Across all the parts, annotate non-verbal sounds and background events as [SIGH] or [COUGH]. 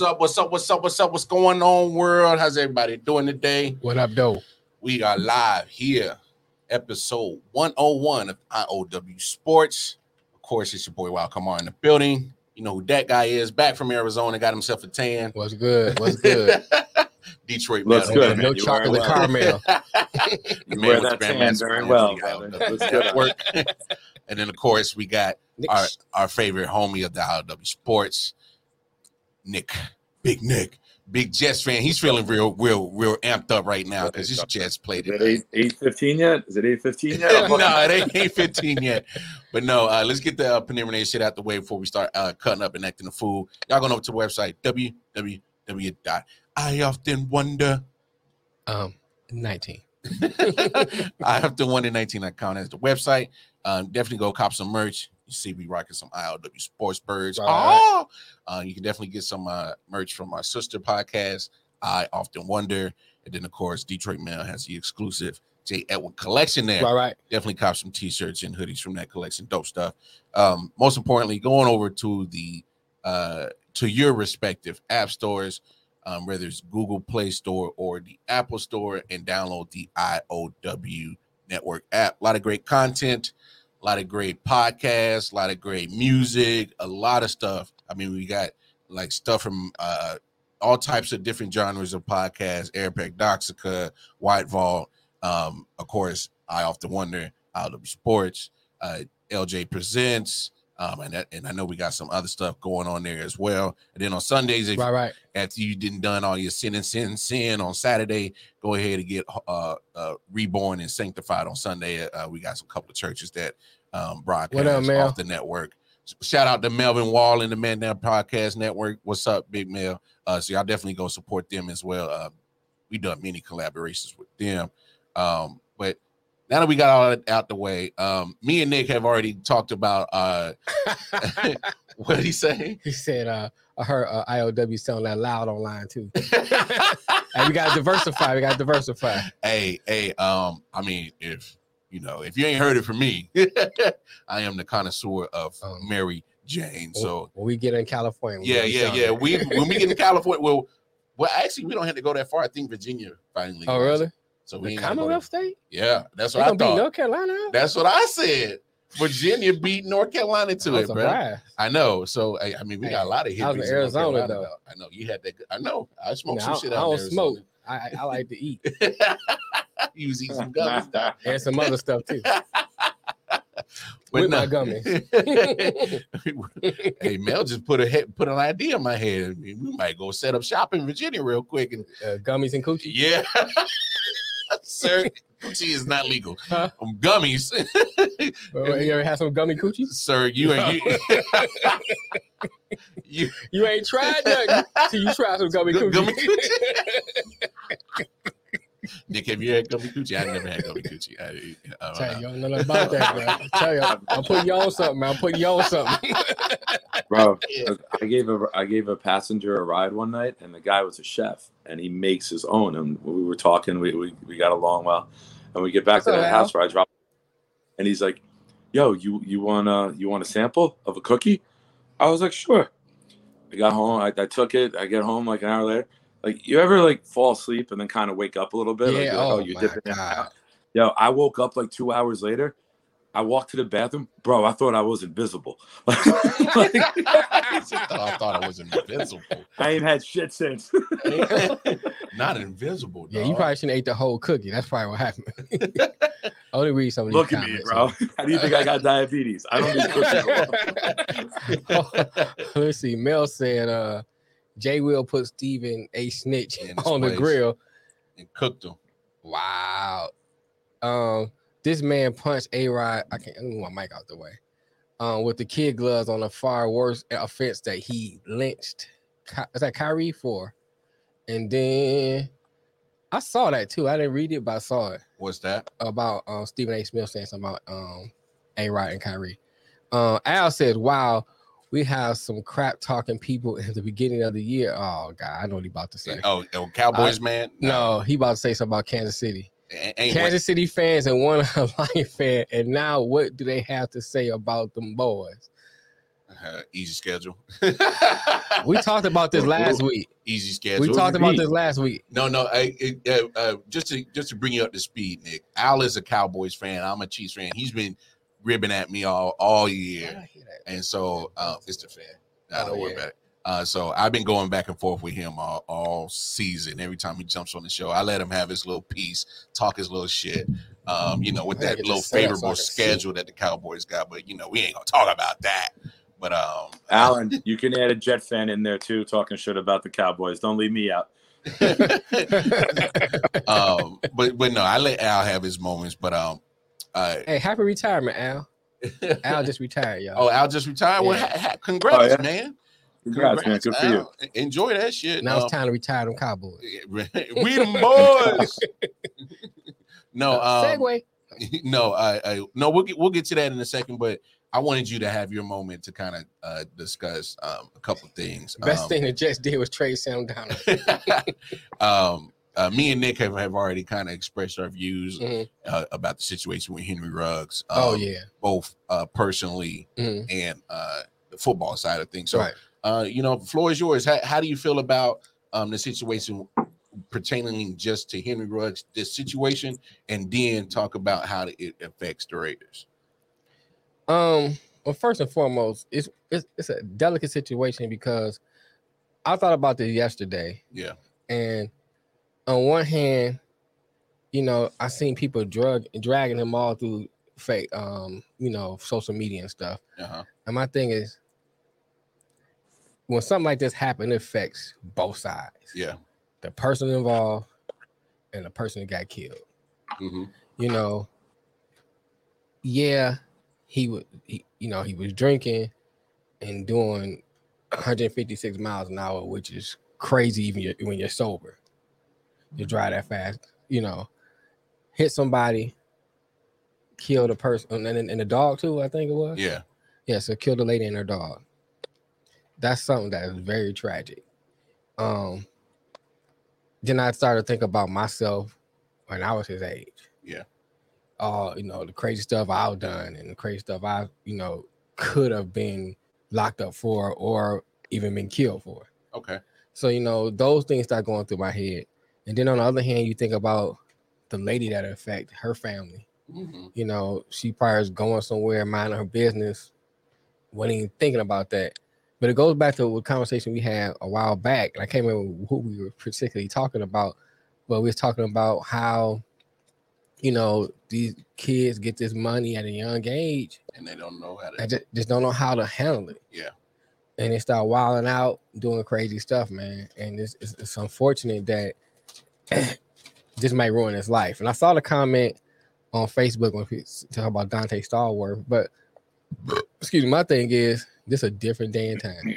What's up? What's up? What's up? What's up? What's going on, world? How's everybody doing today? What up, though? We are live here, episode 101 of IOW Sports. Of course, it's your boy Wild Come on in the building. You know who that guy is. Back from Arizona, got himself a tan. What's good? What's [LAUGHS] good? Detroit Looks man. good, Okay, no You chocolate are well. caramel. [LAUGHS] The You man wear with that the tan Grandmaster very well, League Looks [LAUGHS] good. Network. and then, of course, we got our, our favorite homie of the IOW Sports, Nick, Big Nick, big Jets fan. He's feeling real, real, real amped up right now because his Jets played Is it. it eight eight fifteen yet? Is it eight fifteen yet? [LAUGHS] no, it ain't, ain't 15 yet. But no, uh, let's get the uh, preliminary shit out the way before we start uh, cutting up and acting a fool. Y'all going over to the website www.ioftenwonder. Um, 19. [LAUGHS] I have to wonder 19 account as the website. Um, definitely go cop some merch. You see, me rocking some ILW Sports Birds. Right. Oh, uh, you can definitely get some uh, merch from my sister podcast. I often wonder, and then of course, Detroit Mail has the exclusive J. Edwin collection there. Right, right. Definitely cop some t-shirts and hoodies from that collection. Dope stuff. Um, most importantly, going over to the uh, to your respective app stores, um, whether it's Google Play Store or the Apple Store, and download the IOW Network app. A lot of great content, a lot of great podcasts, a lot of great music, a lot of stuff. I mean, we got like stuff from uh, all types of different genres of podcasts, Airpack Doxica, White Vault, um, of course, I often wonder IOW Sports, uh, LJ Presents, um, and that, and I know we got some other stuff going on there as well. And then on Sundays, if Right, right. after you didn't done all your sin and sin sin on Saturday, go ahead and get uh, uh reborn and sanctified on Sunday. Uh, we got some couple of churches that um broadcast Mel? off the network. Shout out to Melvin Wall and the Man Down Podcast Network. What's up, Big Mel? Uh, so y'all definitely go support them as well. Uh, we done many collaborations with them. Um, but now that we got all that out the way, um, me and Nick have already talked about uh [LAUGHS] [LAUGHS] what did he say? He said, uh, I heard uh, IOW sound that loud online too. [LAUGHS] and we got to diversify. We got to diversify. hey, hey, um, I mean, if you know, if you ain't heard it from me, I am the connoisseur of Um, Mary Jane. So when we get in California, we yeah, yeah, yeah. We when we get in California, well, well, actually, we don't have to go that far. I think Virginia finally. Oh, does it. really? So we The gotta Commonwealth state? Yeah, that's what I thought. North Carolina? That's what I said. Virginia beat North Carolina to it, bro. I know. So I, I mean, we got a lot of I was in Arizona, though. I know you had that. good- I know. I smoked some I, shit out there. I don't Arizona. smoke. I, I, like to eat [LAUGHS] you was eating some gummies. [LAUGHS] and some other stuff too. [LAUGHS] With my gummies. hey, Mel just put a head, put an idea in my head. I mean, we might go set up shop in Virginia real quick. And Uh, gummies and coochie. yeah, sir, [LAUGHS] Gucci is not legal. Huh? Um, gummies, [LAUGHS] Uh, you ever had some gummy coochies? sir. You ain't you, you [LAUGHS] You ain't tried nothing till you try some gummy Gu- coochie. gummy Nick, have you had gummy coochie? I never had gummy coochie. I, uh, Tell you, you don't know nothing about that, bro. Tell you, I'm putting you on something, man. I'm putting you on something. Bro, [LAUGHS] I gave a I gave a passenger a ride one night, and the guy was a chef, and he makes his own. And we were talking, we we, we got along well, and we get back to the house where I drop, and he's like, "Yo, you you want a you want a sample of a cookie?" I was like, "Sure." I got home, I, I took it. I get home like an hour later. Like, you ever like fall asleep and then kind of wake up a little bit? Like, yeah. you're like, Oh, you my dip in God. out. Yo, I woke up like two hours later. I walked to the bathroom, bro. I thought I was invisible. [LAUGHS] Like, [LAUGHS] I thought, I thought I was invisible. I ain't had shit since. [LAUGHS] Not invisible. Yeah, you probably shouldn't ate the whole cookie. That's probably what happened. I Only read some of these Look at me, bro. How do you think I got diabetes? I don't need cookies. Let's see. Mel said, uh, Jay will put Steven A. Snitch on the grill. and cooked him. Wow. Um, this man punched A Rod. I can't move my mic out the way. Um, with the kid gloves on a far worse offense that he lynched. Is that Kyrie for? And then I saw that too. I didn't read it, but I saw it What's that? about um Stephen A. Smith saying something about um A Rod and Kyrie. Uh, Al said, "Wow, we have some crap talking people in the beginning of the year." Oh God, I know what he about to say. Oh, oh Cowboys, man. No, he about to say something about Kansas City. A- ain't Kansas City fans and one [LAUGHS] Lion fan, and now what do they have to say about them boys? Uh, easy schedule. [LAUGHS] We talked about this last week. easy schedule. We talked about this last week. No, no. I, it, uh, uh, just to just to bring you up to speed, Nick. Al is a Cowboys fan. I'm a Chiefs fan. He's been ribbing at me all all year, and so uh, it's the fan. I Oh, don't worry yeah. about it. Uh, so I've been going back and forth with him all, all season. Every time he jumps on the show, I let him have his little piece, talk his little shit. Um, you know, with that little this set up so I favorable see. schedule that the Cowboys got. But you know, we ain't gonna talk about that. But um, Alan, you can add a Jet fan in there too, talking shit about the Cowboys. Don't leave me out. [LAUGHS] um, but but no, I let Al have his moments. But um, uh, hey, happy retirement, Al. [LAUGHS] Al just retired, y'all. oh, Al just retired. Well, Yeah. ha- ha- congrats, yeah? man. Congrats, man. Good for you. Enjoy that shit. now Um, it's time to retire them Cowboys. [LAUGHS] we them boys. [LAUGHS] no, um, Segway. no, I, I no, we'll get we'll get to that in a second, but I wanted you to have your moment to kind of uh, discuss um, a couple things. Best Um, thing the Jets did was trade Sam Darnold. um, uh, me and Nick have, have already kind of expressed our views Mhm. uh, about the situation with Henry Ruggs. Oh um, yeah. both uh, personally Mhm. and uh, the football side of things. So, right. uh, you know, floor is yours. How, how do you feel about um, the situation pertaining just to Henry Ruggs, this situation, and then talk about how it affects the Raiders? Um. Well, first and foremost, it's it's it's a delicate situation because I thought about this yesterday, Yeah, and on one hand, you know, I seen people drug dragging him all through fake, um, you know, social media and stuff. uh-huh. And my thing is, when something like this happens, it affects both sides. yeah, The person involved and the person that got killed. hmm You know, yeah, he would, he, you know, he was drinking and doing 156 miles an hour, which is crazy even when you're sober. You drive that fast, you know, hit somebody, kill the person, and, and, dog too, I think it was. yeah, Yeah, so killed the lady and her dog. That's something that is very tragic. Um, then I started to think about myself when I was his age. Yeah. Uh, you know, the crazy stuff I've done and the crazy stuff I, you know, could have been locked up for or even been killed for. okay, So, you know, those things start going through my head. And then on the other hand, you think about the lady that affect her family hmm you know, she probably is going somewhere, minding her business, wasn't even thinking about that. But it goes back to a conversation we had a while back, and I can't remember who we were particularly talking about, but we was talking about how, you know, these kids get this money at a young age and they don't know how to. just, just don't know how to handle it. Yeah. And they start wilding out, doing crazy stuff, man. And it's, it's, it's unfortunate that [COUGHS] this might ruin his life. And I saw the comment on Facebook when people talk about Donté Stallworth, but excuse me, my thing is this a different day and time.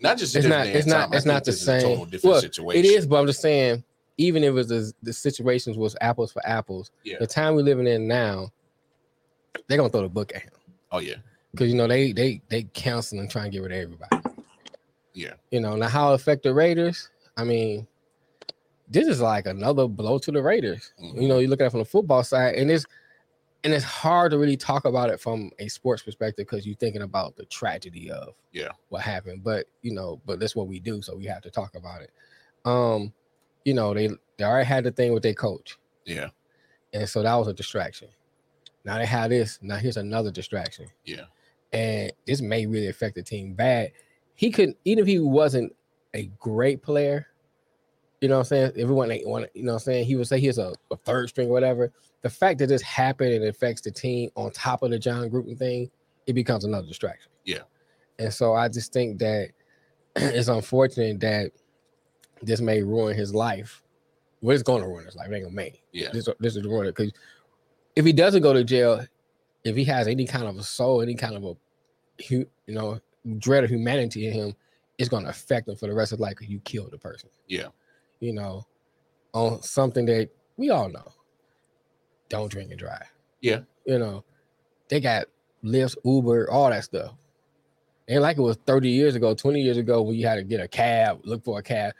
Not just It's not. It's not. It's not the this is a same. Well, situation. it is, but I'm just saying, even if it was the, the situations was apples for apples, Yeah. the time we're living in now, they're gonna throw the book at him Oh yeah. because you know they they they cancel and try and get rid of everybody. Yeah. You know now how it affect the Raiders? I mean, this is like another blow to the Raiders. You know, you look at it from the football side, and it's and it's hard to really talk about it from a sports perspective because you're thinking about the tragedy of Yeah. what happened. But you know, but that's what we do, so we have to talk about it. Um, you know, they they already had the thing with their coach, Yeah. and so that was a distraction. Now they have this. Now here's another distraction Yeah. and this may really affect the team bad. He could, even if he wasn't a great player, you know what I'm saying? Everyone ain't want, you know what I'm saying? He would say he's a, a third string or whatever. The fact that this happened and it affects the team on top of the Jon Gruden thing, it becomes another distraction. Yeah. And so I just think that [CLEARS THROAT] it's unfortunate that this may ruin his life. Well, it's going to ruin his life. It ain't gonna make. Yeah. This, this is ruin it because if he doesn't go to jail, if he has any kind of a soul, any kind of a you know dread of humanity in him, it's going to affect him for the rest of life because you killed the person. Yeah. You know, on something that we all know. Don't drink and drive. Yeah. You know, they got Lyft, Uber, all that stuff. Ain't like it was 30 years ago, 20 years ago when you had to get a cab, look for a cab.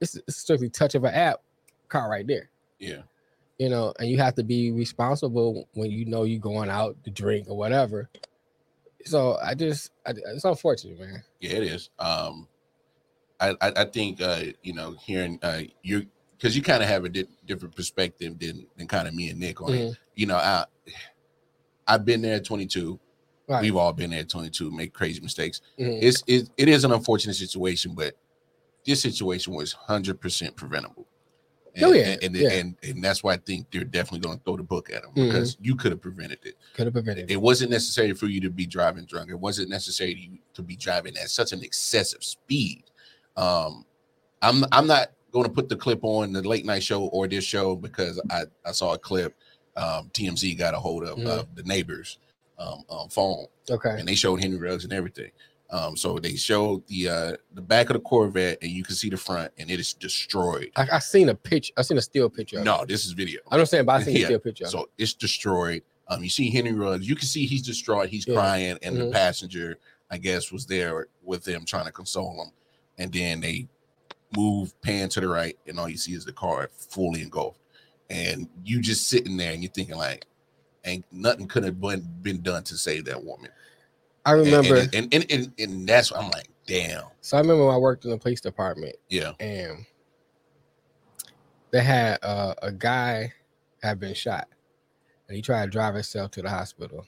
It's, it's strictly touch of an app, car right there Yeah. you know, and you have to be responsible when you know you're going out to drink or whatever. So I just, I, it's unfortunate, man. Yeah, it is. Um, I I, think uh, you know hearing uh, you because you kind of have a di- different perspective than than kind of me and Nick on it. Mhm. You know, I I've been there at 22. Right. We've all been there at 22, make crazy mistakes. Mhm. It's it, it is an unfortunate situation, but this situation was 100% preventable. And, Oh, yeah, and and, yeah. and and that's why I think they're definitely going to throw the book at him Mhm. because you could have prevented it. Could have prevented it. It wasn't necessary for you to be driving drunk. It wasn't necessary to, to be driving at such an excessive speed. Um, I'm I'm not going to put the clip on the late night show or this show because I I saw a clip. Um, TMZ got a hold of Mhm. uh, the neighbors' um, um, phone Okay. and they showed Henry Ruggs and everything. Um, so they showed the uh the back of the Corvette and you can see the front and it is destroyed. I, I seen a picture. I seen a still picture. No, this is video. I don't saying, but I seen [LAUGHS] Yeah, a still picture. So it's destroyed. Um, you see Henry Ruggs. You can see he's distraught. He's Yeah. crying, and the Mhm. passenger, I guess, was there with them trying to console him. And then they move, pan to the right, and all you see is the car fully engulfed. And you just sitting there, and you're thinking like, ain't nothing could have been been done to save that woman. I remember. and and, and, and, and that's I'm like, damn, so I remember when I worked in the police department, yeah, and they had uh, a guy had been shot, and he tried to drive himself to the hospital.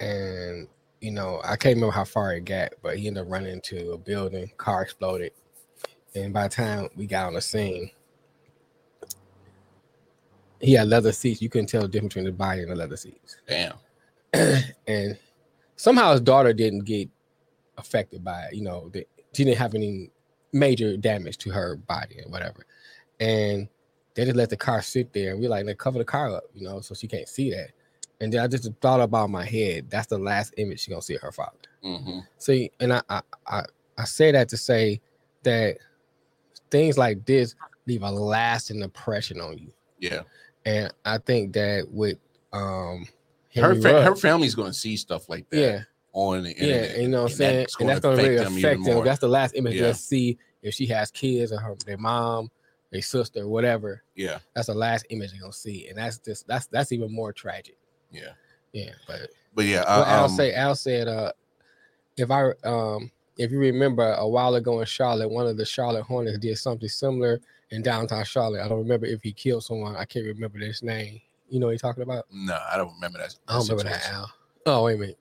And you know, I can't remember how far it got, but he ended up running into a building, car exploded, and by the time we got on the scene, he had leather seats. You couldn't tell the difference between the body and the leather seats. damn, [CLEARS THROAT] and somehow his daughter didn't get affected by it. You know, that she didn't have any major damage to her body or whatever. And they just let the car sit there, and we're like, they cover the car up, you know, so she can't see that. And then I just thought about my head, that's the last image she's gonna see of her father. hmm See, and I I I, I say that to say that things like this leave a lasting impression on you. yeah. And I think that with um Her Henry fa- her family's gonna see stuff like that yeah, on the yeah, internet. and you know what I'm saying? that's and that's gonna gonna really affect them them. That's the last image Yeah. they'll see if she has kids or her their mom, their sister, whatever. yeah, That's the last image they're gonna see. And that's just that's that's even more tragic. Yeah. Yeah. But But yeah, well, I, Al um, say Al said uh if I um if you remember a while ago in Charlotte, one of the Charlotte Hornets did something similar in downtown Charlotte. I don't remember if he killed someone. I can't remember this name. You know what he's talking about? no, I don't remember that. I don't remember that. Al. Oh, wait a minute.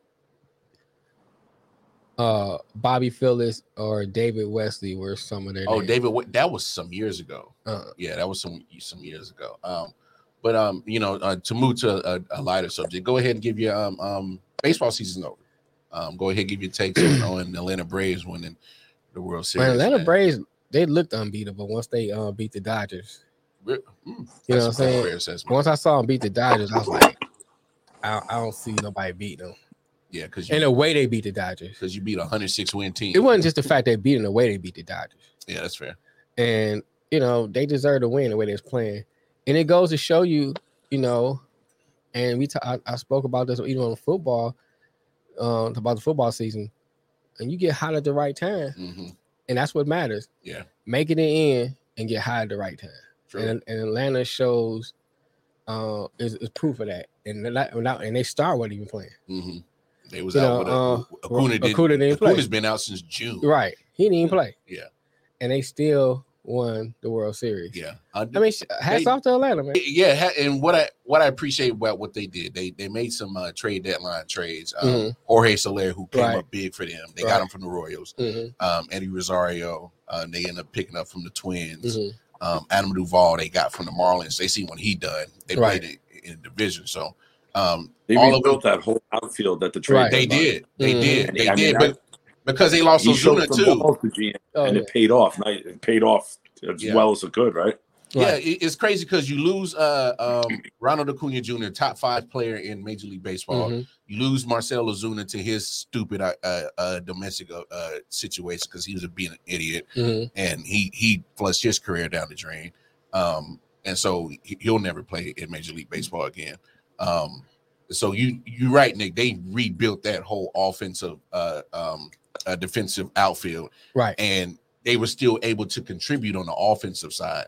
Uh, Bobby Phills or David Wesley were some of their. Oh, names. David, that was some years ago. Uh, Yeah, that was some some years ago. Um, but um, you know, uh, to move to a, a lighter subject, go ahead and give your um um baseball season over. Um, go ahead and give your takes on, [CLEARS THROAT] on the Atlanta Braves winning the World Series. man, Atlanta man. Braves they looked unbeatable once they uh beat the Dodgers. Mm, You know what I'm saying? Once I saw them beat the Dodgers, I was like, I, I don't see nobody beating them. Yeah, because in the way they beat the Dodgers, because you beat a 106 win team. it wasn't just the fact they beat in the way they beat the Dodgers. Yeah, that's fair. and you know they deserve to win the way they're playing. And it goes to show you, you know, and we ta- I, I spoke about this even on football, um, about the football season, and you get hot at the right time, hmm and that's what matters. Yeah, Making it in and get hot at the right time, true. and, and Atlanta shows uh, is, is proof of that. And not, and they start wasn't even playing. Mm-hmm. They was You out know, with a, uh, Acuna. Did, Acuna didn't play. Acuna's been out since June. Right, he didn't even play. Yeah. and they still won the World Series. Yeah, I, I mean, sh- hats They- off to Atlanta, man. yeah, and what I what I appreciate about what they did, they they made some uh, trade deadline trades. Um, Mhm. Jorge Soler, who came Right. up big for them, they Right. got him from the Royals. Mhm, Um, Eddie Rosario, uh, they ended up picking up from the Twins. mhm. Um, Adam Duvall, they got from the Marlins. They see what he done. They Right. played it in the division, so um, They all rebuilt them, that whole outfield that the trade. Right. they did, they Mhm. did, they I mean, did, I- but because they lost He showed Ozuna too. balls to GM, Oh, and yeah. it paid off. Nice- It paid off as Yeah. well as it could, right? Yeah, Right. it- it's crazy because you lose uh, um, Ronald Acuna Jr., top five player in Major League Baseball. Mhm. You lose Marcel Ozuna to his stupid uh, uh, uh, domestic uh, uh, situation because he was a being an idiot Mhm. and he he flushed his career down the drain. Um, and so he, he'll never play in Major League Baseball again. Um, so you you're right, Nick. They rebuilt that whole offensive, uh, um, uh, defensive outfield, Right. and they were still able to contribute on the offensive side.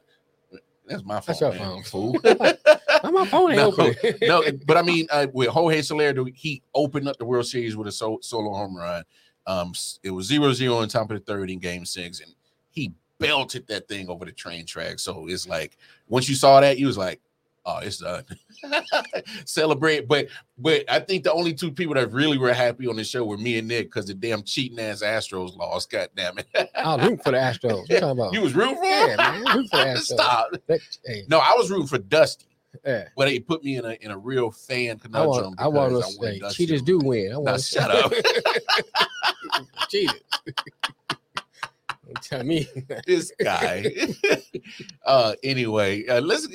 That's my That's fault, your man, fault. fool. [LAUGHS] My phone No, [LAUGHS] no, but I mean, uh, with Jorge Soler, he opened up the World Series with a so- solo home run. Um, it was 0-0 on top of the third in Game Six, and he belted that thing over the train track. So it's like once you saw that, you was like, "Oh, it's done." [LAUGHS] Celebrate, but but I think the only two people that really were happy on the show were me and Nick because the damn cheating ass Astros lost. God damn it! I was rooting for the Astros. What you talking about? [LAUGHS] you was rooting for yeah, man. Rooting for the [LAUGHS] Astros. Stop. That- hey, No, I was rooting for Dusty. yeah. But it put me in a in a real fan I conundrum. want, I want because to say cheaters do win. I Now want shut up. cheaters. Don't tell me. this guy. uh anyway, uh, let's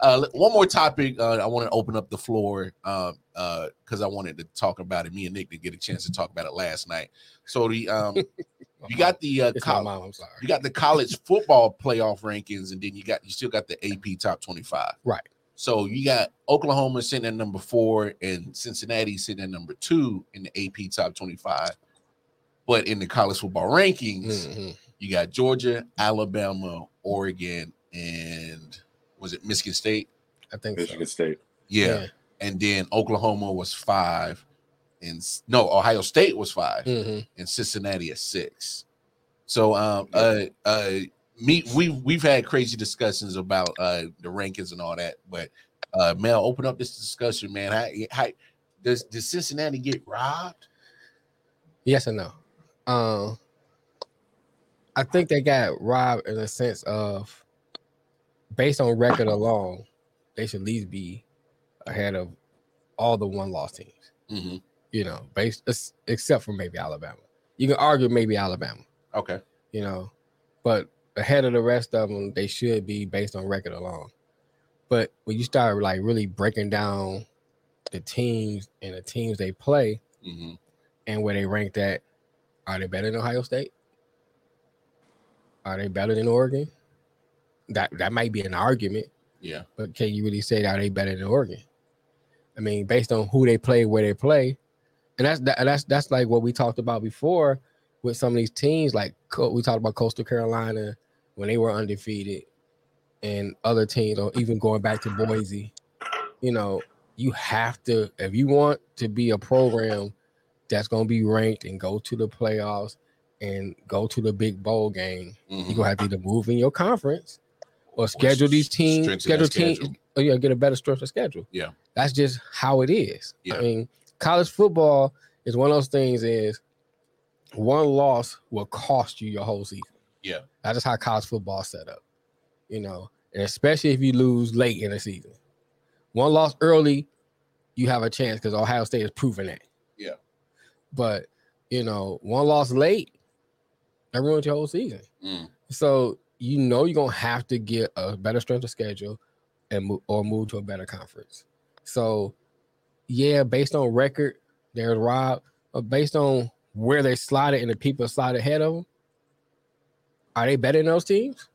uh one more topic. Uh, I want to open up the floor um uh because I wanted to talk about it. Me and Nick did get a chance to talk about it last night. So the um [LAUGHS] you got the uh mom. I'm sorry. you got the college football playoff rankings, and then you got you still got the AP top 25. Right. So you got Oklahoma sitting at number four and Cincinnati sitting at number two in the AP top 25. But in the college football rankings, Mhm. you got Georgia, Alabama, Oregon, and was it Michigan State? I think Michigan so. State. Yeah. And then Oklahoma was five, and no, Ohio State was five, Mhm. and Cincinnati at six. So um uh uh me we've we've had crazy discussions about uh the rankings and all that, but uh Mel, open up this discussion, man. How, how does does Cincinnati get robbed? Yes and no. Um, I think they got robbed in the sense of, based on record alone, they should at least be ahead of all the one loss teams. Mhm. You know, based except for maybe Alabama. You can argue maybe Alabama. Okay. You know, but ahead of the rest of them, they should be based on record alone. But when you start like really breaking down the teams and the teams they play, hmm and where they ranked at, are they better than Ohio State? Are they better than Oregon? That that might be an argument, Yeah. but can you really say that they better than Oregon? I mean, based on who they play, where they play, and that's that, that's that's like what we talked about before with some of these teams. Like we talked about Coastal Carolina when they were undefeated, and other teams, or even going back to Boise. You know, you have to if you want to be a program that's going to be ranked and go to the playoffs and go to the big bowl game, Mhm. you're gonna have to either move in your conference or schedule these teams, schedule teams, or yeah, get a better structure of schedule. Yeah. That's just how it is. Yeah. I mean, college football is one of those things is one loss will cost you your whole season. Yeah. That's just how college football is set up. You know, and especially if you lose late in the season. One loss early, you have a chance because Ohio State has proven that. Yeah. But you know, one loss late, that ruins your whole season. Mm. So you know you're gonna have to get a better strength of schedule and move or move to a better conference. So yeah, based on record, there's Rob, but based on where they slotted and the people slotted ahead of them, are they better than those teams?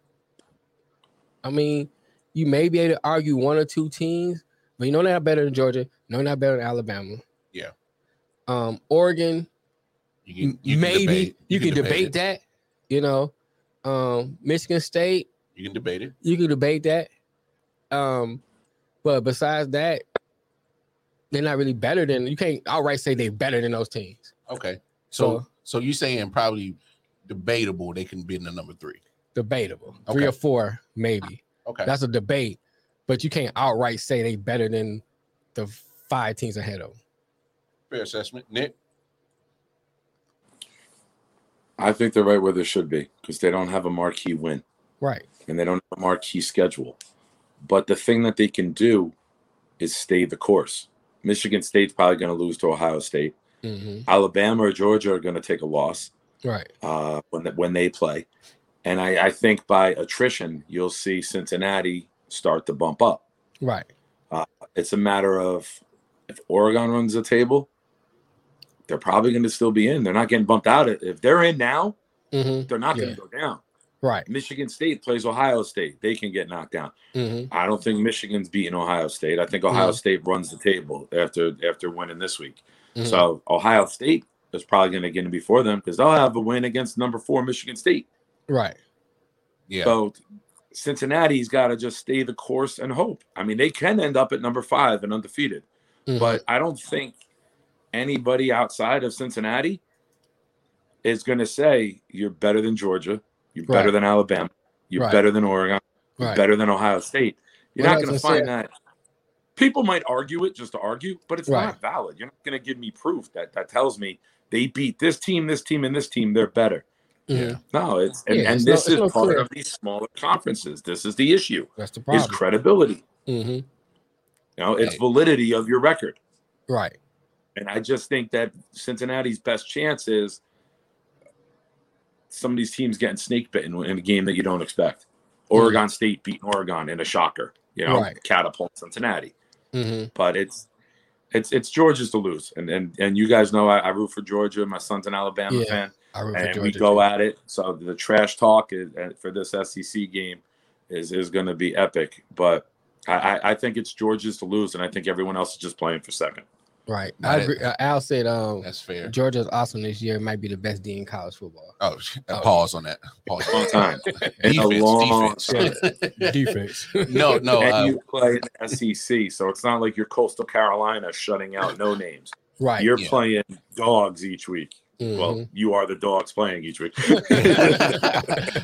I mean, you may be able to argue one or two teams, but you know they're not better than Georgia. No, they're not better than Alabama. Yeah. Um, Oregon, You can, you can maybe debate- you, can, debate, it. that. You know, um, Michigan State, You can debate it. you can debate that. Um, but besides that, they're not really better than you can't outright say they're better than those teams. Okay. So So- so you saying probably debatable they can be in the number three. Debatable. Three or four, maybe. Okay. That's a debate, but you can't outright say they better than the five teams ahead of them. Fair assessment. Nick. I think they're right where they should be because they don't have a marquee win Right. and they don't have a marquee schedule. But the thing that they can do is stay the course. Michigan State's probably going to lose to Ohio State. hmm Alabama or Georgia are going to take a loss Right. uh, when when they play, and I, I think by attrition you'll see Cincinnati start to bump up. Right. It's a matter of if Oregon runs the table, they're probably going to still be in. They're not getting bumped out. If they're in now, hmm they're not going Yeah. to go down. Right. Michigan State plays Ohio State. They can get knocked down. hmm I don't think Michigan's beating Ohio State. I think Ohio Mhm. State runs the table after after winning this week. Mhm. So Ohio State is probably going to get in before them because they'll have a win against number four Michigan State. Right. Yeah. So Cincinnati's got to just stay the course and hope. I mean, they can end up at number five and undefeated, Mhm. but I don't think anybody outside of Cincinnati is going to say you're better than Georgia, you're better than Alabama, you're Right. better than Oregon, you're right. better than Ohio State. You're Well, not going to find that. People might argue it just to argue, but it's Right. not valid. You're not going to give me proof that that tells me they beat this team, this team, and this team. They're better. Yeah. No, it's and, Yeah, it's this is no part clear. of these smaller conferences. This is the issue: That's the problem. is credibility. hmm You know, it's validity of your record. Right. And I just think that Cincinnati's best chance is some of these teams getting snake bitten in a game that you don't expect. Oregon State beating Oregon in a shocker, you know, Right. catapult Cincinnati. hmm But it's it's it's Georgia's to lose, and and and you guys know I, I root for Georgia. My son's an Alabama Yeah, fan, I root and Georgia. we go too. at it. So the trash talk is, uh, for this SEC game is is going to be epic. But I, I I think it's Georgia's to lose, and I think everyone else is just playing for second. Right. Nah, I that- agree. Uh, Al said um That's fair. Georgia's awesome this year. It Might be the best D in college football. Oh, Oh. pause on that. Pause. Long time. [LAUGHS] In a defense, long defense. [LAUGHS] Defense. no, no. and Uh, you play in SEC, so it's not like you're Coastal Carolina shutting out no names. right. You're Yeah. playing dogs each week. Well, Mhm. you are the dogs playing each week. [LAUGHS]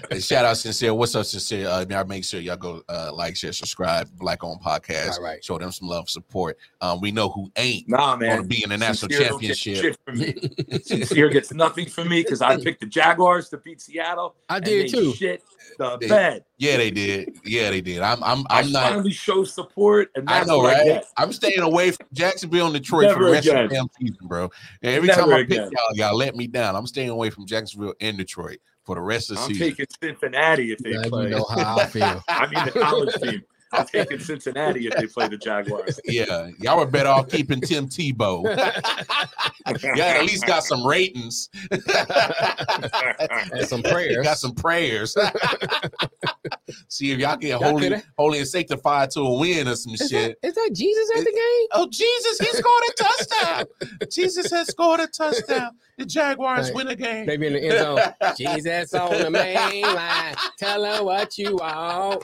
Hey, shout out sincere. What's up, sincere? Uh, y'all make sure y'all go uh, like, share, subscribe. Black on podcast. Right, right. Show them some love, support. Um, we know who ain't nah, man. going to be in the national Sincere don't get championship. shit from me. [LAUGHS] Sincere gets nothing from me because I picked the Jaguars to beat Seattle. I and did they too. Shit the They- bed. Yeah, they did. Yeah, they did. I'm, I'm, i I'm not. finally show support, and I know, what I right? I'm staying away from Jacksonville and Detroit for the rest again. of the damn season, bro. And every Never time I again. pick y'all, y'all let me down. I'm staying away from Jacksonville and Detroit for the rest of the I'm season. taking Cincinnati if they Now play. you know how I feel. [LAUGHS] I mean, the college team. I'm taking Cincinnati if they play the Jaguars. [LAUGHS] Yeah, y'all were better off keeping Tim Tebow. [LAUGHS] y'all at least got some ratings. [LAUGHS] and some prayers. got some prayers. See if y'all get Y'all holy, coulda- holy and sanctified to a win or some Is shit. that, is that Jesus at the game? Oh, Jesus, he scored a touchdown. Jesus has scored a touchdown. The Jaguars Right. win a game. They be in the end zone. Jesus on the main line. Tell her what you want.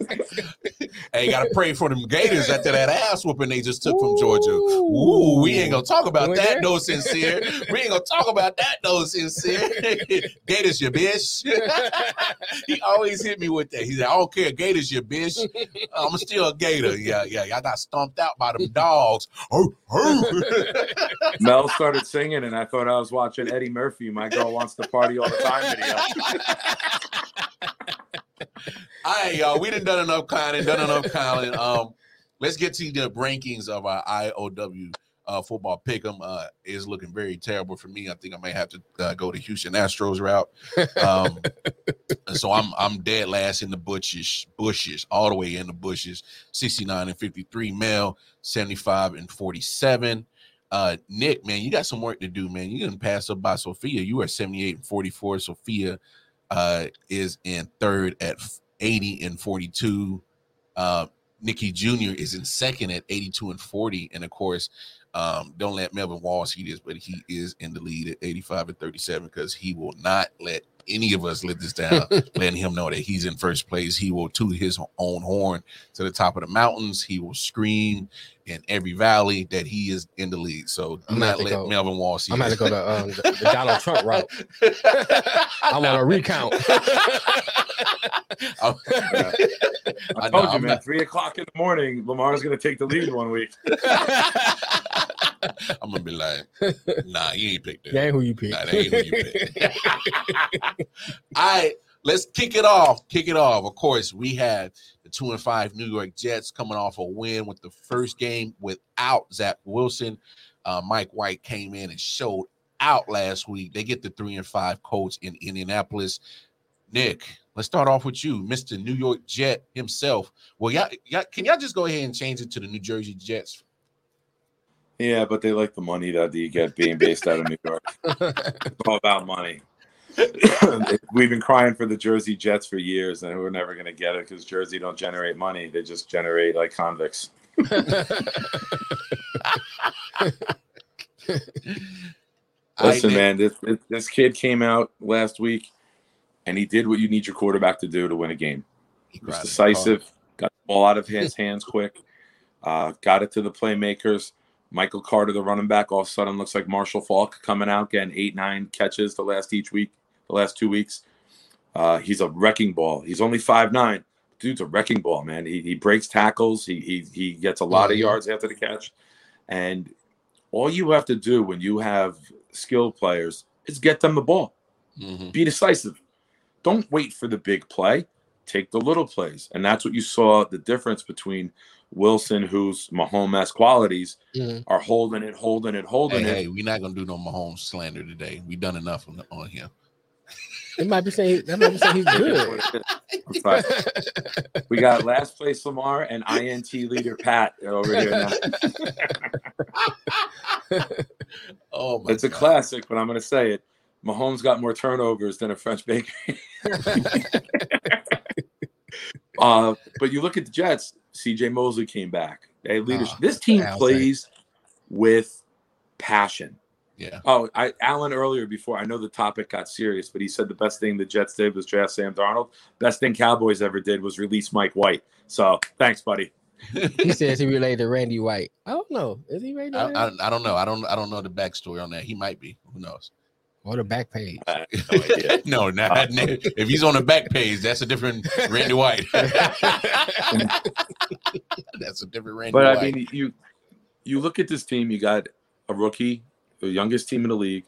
[LAUGHS] Hey, gotta pray for them Gators after that ass whooping they just took from Georgia. Ooh, we ain't gonna talk about that, there? no sincere. We ain't gonna talk about that, no sincere. [LAUGHS] Gators, your bitch. [LAUGHS] he always hit me with that. He said, "I don't care, Gators, your bitch. I'm still a Gator. Yeah, yeah. Y'all got stomped out by them dogs. Oh, oh. Mel started singing, and I thought I was watching Eddie Murphy. My girl wants to party all the time video. All right, y'all. We done done enough clowning, done enough clowning. Um, let's get to the rankings of our IOW uh, football pick'em. Uh, is looking very terrible for me. I think I may have to uh, go the Houston Astros route. Um, so I'm I'm dead last in the bushes, bushes, all the way in the bushes. 69 and 53 male, 75 and 47. Uh, Nick, man, you got some work to do, man. You didn't pass up by Sophia. You are 78 and 44. Sophia uh, is in third at 80 and 42. Uh, Nikki Jr. is in second at 82 and 40. And of course, um, don't let Melvin Wall see this, but he is in the lead at 85 and 37 because he will not let any of us let this down, [LAUGHS] letting him know that he's in first place. He will toot his own horn to the top of the mountains. He will scream in every valley that he is in the lead. So do I'm not to let go- Melvin Wall see I'm gonna go to um, the, the Donald Trump route. [LAUGHS] I want a recount. I'm- [LAUGHS] Yeah. I, I know, told you, I'm man. not- Three o'clock in the morning, Lamar's going to take the lead one week. I'm gonna be like, nah, you ain't picked that. That ain't who you pick. Nah, that ain't who you picked. All right, let's kick it off. Kick it off. Of course, we had the two and five New York Jets coming off a win with the first game without Zach Wilson. Uh, Mike White came in and showed out last week. They get the three and five Colts in Indianapolis. Nick, let's start off with you, Mr. New York Jet himself. Well, y'all, y'all, can y'all just go ahead and change it to the New Jersey Jets? Yeah, but they like the money that you get being based out of New York. [LAUGHS] It's all about money. [COUGHS] We've been crying for the Jersey Jets for years, and we're never going to get it because Jersey don't generate money; they just generate like convicts. [LAUGHS] Listen, man, this, this this kid came out last week, and he did what you need your quarterback to do to win a game. He was decisive, got the ball out of his hands quick, uh, got it to the playmakers. Michael Carter, the running back, all of a sudden looks like Marshall Faulk coming out, getting eight, nine catches the last each week, the last two weeks. Uh, he's a wrecking ball. He's only five nine. Dude's a wrecking ball, man. He, he breaks tackles. He, he he gets a lot mm-hmm. of yards after the catch, and all you have to do when you have skilled players is get them the ball. Mm-hmm. Be decisive. Don't wait for the big play. Take the little plays, and that's what you saw the difference between Wilson, whose Mahomes qualities mm-hmm. are holding it, holding it, holding hey, it. Hey, we're not gonna do no Mahomes slander today. We done enough on, on him. It might be saying that might be saying he's [LAUGHS] good. [LAUGHS] we got last place Lamar and INT leader Pat over here now. [LAUGHS] oh, it's a God. classic, but I'm going to say it. Mahomes got more turnovers than a French bakery. Uh, but you look at the Jets. C.J. Mosley came back. They leadership. Oh, this team plays with passion. Yeah. Oh, I Alan earlier before I know the topic got serious, but he said the best thing the Jets did was draft Sam Darnold. Best thing Cowboys ever did was release Mike White. So thanks, buddy. he says he related to Randy White. I don't know. Is he related? I, I, I, don't know. I don't. I don't know the backstory on that. He might be. Who knows? Or the back page. no, [LAUGHS] no, not, uh, if he's on the back page, that's a different Randy White. [LAUGHS] that's a different Randy. But White. I mean, you you look at this team. You got a rookie the youngest team in the league.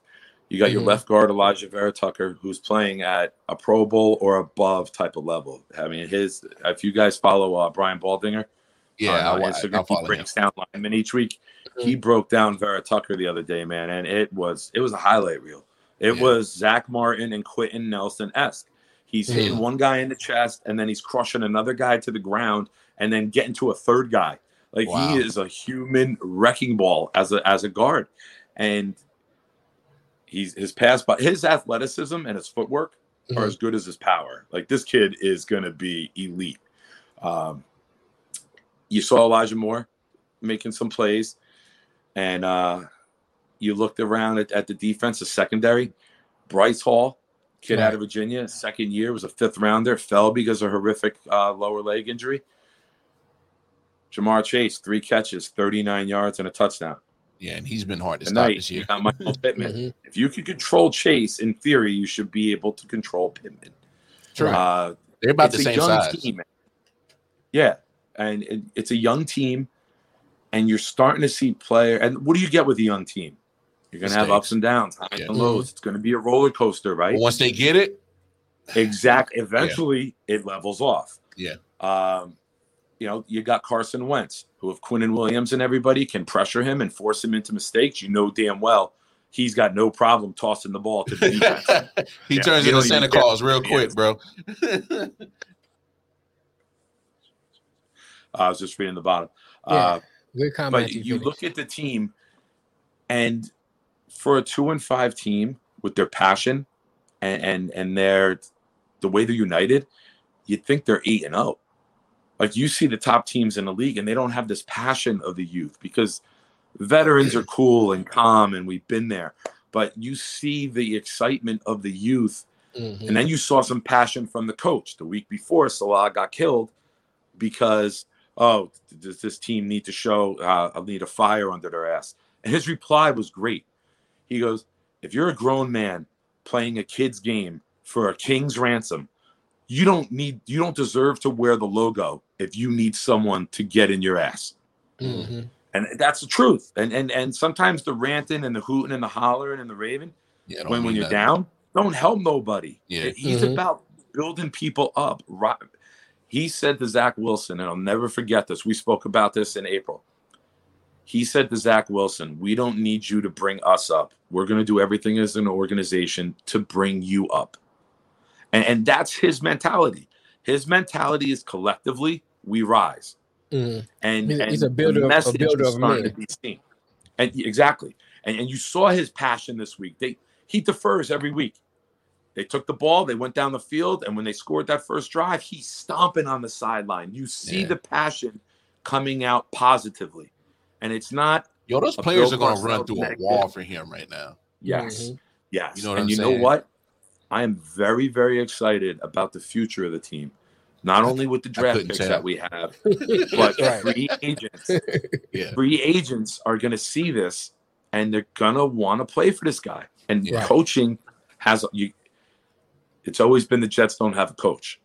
You got mm-hmm. your left guard Alijah Vera-Tucker, who's playing at a Pro Bowl or above type of level. I mean, his if you guys follow uh, Brian Baldinger, yeah, on, uh, Instagram, he breaks him. down linemen each week. Mm-hmm. He broke down Vera-Tucker the other day, man, and it was it was a highlight reel. It yeah. was Zack Martin and Quenton Nelson esque. He's mm-hmm. hitting one guy in the chest, and then he's crushing another guy to the ground, and then getting to a third guy. Like wow. he is a human wrecking ball as a as a guard and he's his pass, but his athleticism and his footwork mm-hmm. are as good as his power. Like this kid is going to be elite. Um, you saw Elijah Moore making some plays, and uh, you looked around at, at the defense, the secondary. Bryce Hall, kid right. out of Virginia, second year, was a fifth rounder, fell because of horrific uh, lower leg injury. Ja'Marr Chase, three catches, 39 yards, and a touchdown. Yeah, and he's been hard to Tonight, stop this year. Michael Pittman. [LAUGHS] mm-hmm. If you could control Chase, in theory, you should be able to control Pittman. True. Uh, They're about the same size. Team. Yeah, and it, it's a young team, and you're starting to see player. And what do you get with a young team? You're going to have ups and downs, highs yeah. and lows. Mm-hmm. It's going to be a roller coaster, right? Once they get it, exactly. [SIGHS] Eventually, yeah. it levels off. Yeah. Um, you know, you got Carson Wentz, who if Quinnen Williams and everybody can pressure him and force him into mistakes, you know damn well he's got no problem tossing the ball to the [LAUGHS] defense. he yeah, turns into Santa Claus real quick, bro. [LAUGHS] I was just reading the bottom. Yeah, uh, good comment. But you look at the team, and for a two and five team with their passion and and, and their the way they're united, you'd think they're eight and zero. Oh. Like you see the top teams in the league, and they don't have this passion of the youth because veterans are cool and calm, and we've been there. But you see the excitement of the youth, mm-hmm. and then you saw some passion from the coach. The week before, Salah got killed because oh, does this team need to show uh, I need a fire under their ass? And his reply was great. He goes, "If you're a grown man playing a kid's game for a king's ransom, you don't need you don't deserve to wear the logo if you need someone to get in your ass mm-hmm. and that's the truth and and and sometimes the ranting and the hooting and the hollering and the raving yeah, when when you're that. down don't help nobody yeah he's mm-hmm. about building people up he said to zach wilson and i'll never forget this we spoke about this in april he said to Zach Wilson, We don't need you to bring us up. We're going to do everything as an organization to bring you up. And, and that's his mentality. His mentality is collectively we rise. Mm. And, he's, and he's a builder, a builder of men. And exactly. And, and you saw his passion this week. They he defers every week. They took the ball, they went down the field, and when they scored that first drive, he's stomping on the sideline. You see yeah. the passion coming out positively. And it's not Yo, those players are gonna run through a wall for him right now. Yes. Mhm. Yes. You know what and I'm you saying? know what? I am very, very excited about the future of the team. Not only with the draft picks tell. that we have, [LAUGHS] but Right. free agents. [LAUGHS] Yeah. Free agents are going to see this and they're going to want to play for this guy. And Right. coaching has you. It's always been the Jets don't have a coach,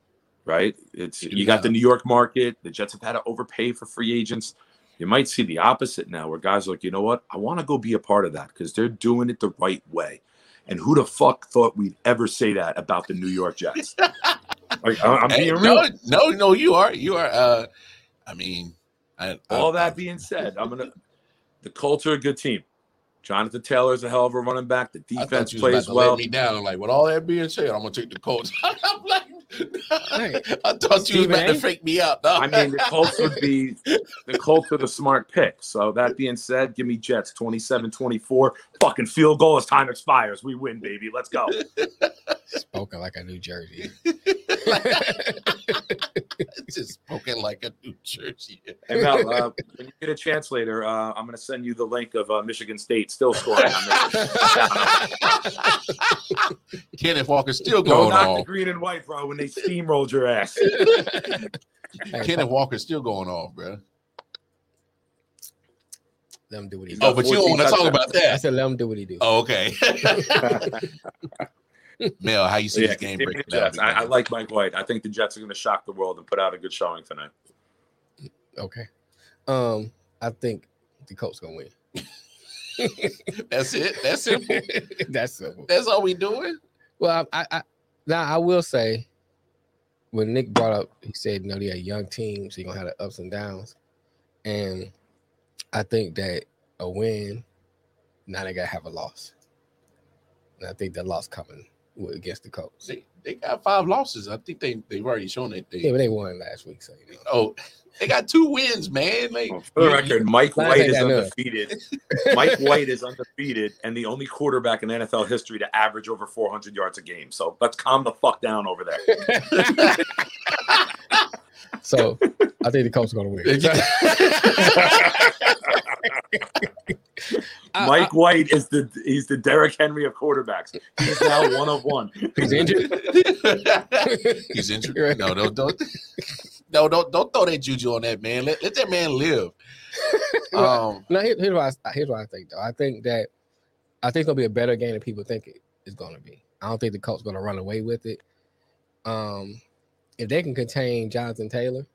right? It's you got the New York market. The Jets have had to overpay for free agents. You might see the opposite now, where guys are like, you know what, I want to go be a part of that because they're doing it the right way. And who the fuck thought we'd ever say that about the New York Jets? [LAUGHS] like, I- I'm Hey, being real. no, no, no, you are. You are. Uh, I mean, I, All I, that being said, I'm gonna. The Colts are a good team. Jonathan Taylor's a hell of a running back. The defense plays to well. Let me down. I'm like, with all that being said, I'm gonna take the Colts. [LAUGHS] I'm like, Right. I thought you was Stephen about to freak me out. dog. I mean, the Colts would be [LAUGHS] the Colts are the smart pick. So that being said, give me Jets 27-24. Fucking field goal as time expires. We win, baby. Let's go. Spoken like a New Jersey. It's [LAUGHS] [LAUGHS] just spoken like a New Jersey. Hey Mel, uh, when you get a chance later, uh, I'm gonna send you the link of uh, Michigan State still scoring. on this. Kenneth Walker still Go going knock the on. green and white, bro. When they steamrolled your ass. [LAUGHS] Hey, Kenneth Walker's still going off, bro. Let him do what he Oh, do. but you don't want to talk about that. I said let him do what he do. Oh, okay. [LAUGHS] Mel, how you see yeah, this game breaking the down? I, I like Mike White. I think the Jets are going to shock the world and put out a good showing tonight. Okay. Um, I think the Colts gonna win. [LAUGHS] That's it. That's simple. That's simple. That's all we doing. Well, I, I, I now I will say, when Nick brought up, he said, you know, they are young teams, so you're gonna have the ups and downs, and I think that a win, now they gotta have a loss, and I think that loss coming against the Colts. They, they got five losses. I think they they've already shown that they Yeah, but they won last week, so you know. oh they got two wins, man. Like For the record, Mike White is undefeated. [LAUGHS] Mike White is undefeated and the only quarterback in NFL history to average over 400 yards a game. So let's calm the fuck down over there. [LAUGHS] so I think the Colts are gonna win. [LAUGHS] I- Mike White is the he's the Derrick Henry of quarterbacks. He's now [LAUGHS] one of one. He's injured. [LAUGHS] He's injured. No, don't don't no don't don't throw that juju on that man. Let, let that man live. [LAUGHS] Um No, here, here's what I, here's what I think though. I think that I think it's gonna be a better game than people think it is gonna be. I don't think the Colts gonna run away with it. Um, if they can contain Jonathan Taylor,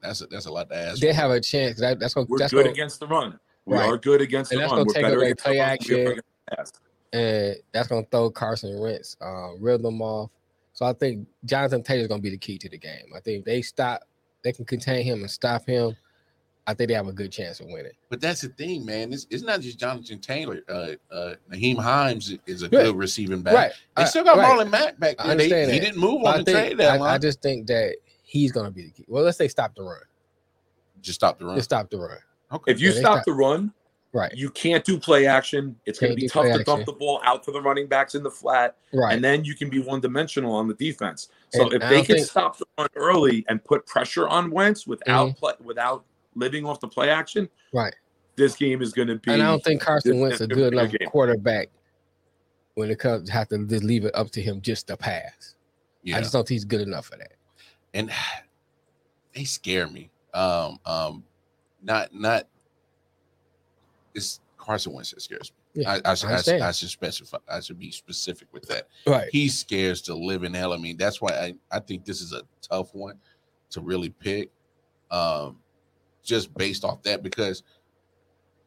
that's a, that's a lot to ask. they for. have a chance. That, that's gonna We're that's good gonna, against the run. We Right. are good against And the that's run. gonna We're take better away against play the run. We are action. against the pass. and that's gonna throw Carson Wentz um, rhythm off. So I think Jonathan Taylor's gonna be the key to the game. I think if they stop, they can contain him and stop him. I think they have a good chance of winning. But that's the thing, man. It's, it's not just Jonathan Taylor. Uh, uh, Nyheim Hines is a Right. good receiving back. Right. They still got right. Marlon Mack back I there. They, understand he didn't move But on I the think trade deadline. I, I just think that he's gonna be the key. Well, let's say stop the run. just stop the run. Just stop the run. Okay. If you Yeah, stop stop- the run, Right. you can't do play action. It's going to be tough play to dump the ball out to the running backs in the flat, Right. and then you can be one dimensional on the defense. So And if I they can think- stop the run early and put pressure on Wentz without Mhm. play, without living off the play action, right. this game is going to be. And I don't think Carson Wentz this a good be a enough game. quarterback when it comes have to just leave it up to him just to pass. yeah. I just don't think he's good enough for that. and [SIGHS] they scare me. Um, um, not not it's Carson Wentz that scares me. Yeah, I, I, should, I. I should specify. I should be specific with that. Right. He scares the living hell. I mean, that's why I, I think this is a tough one to really pick, um, just based off that because,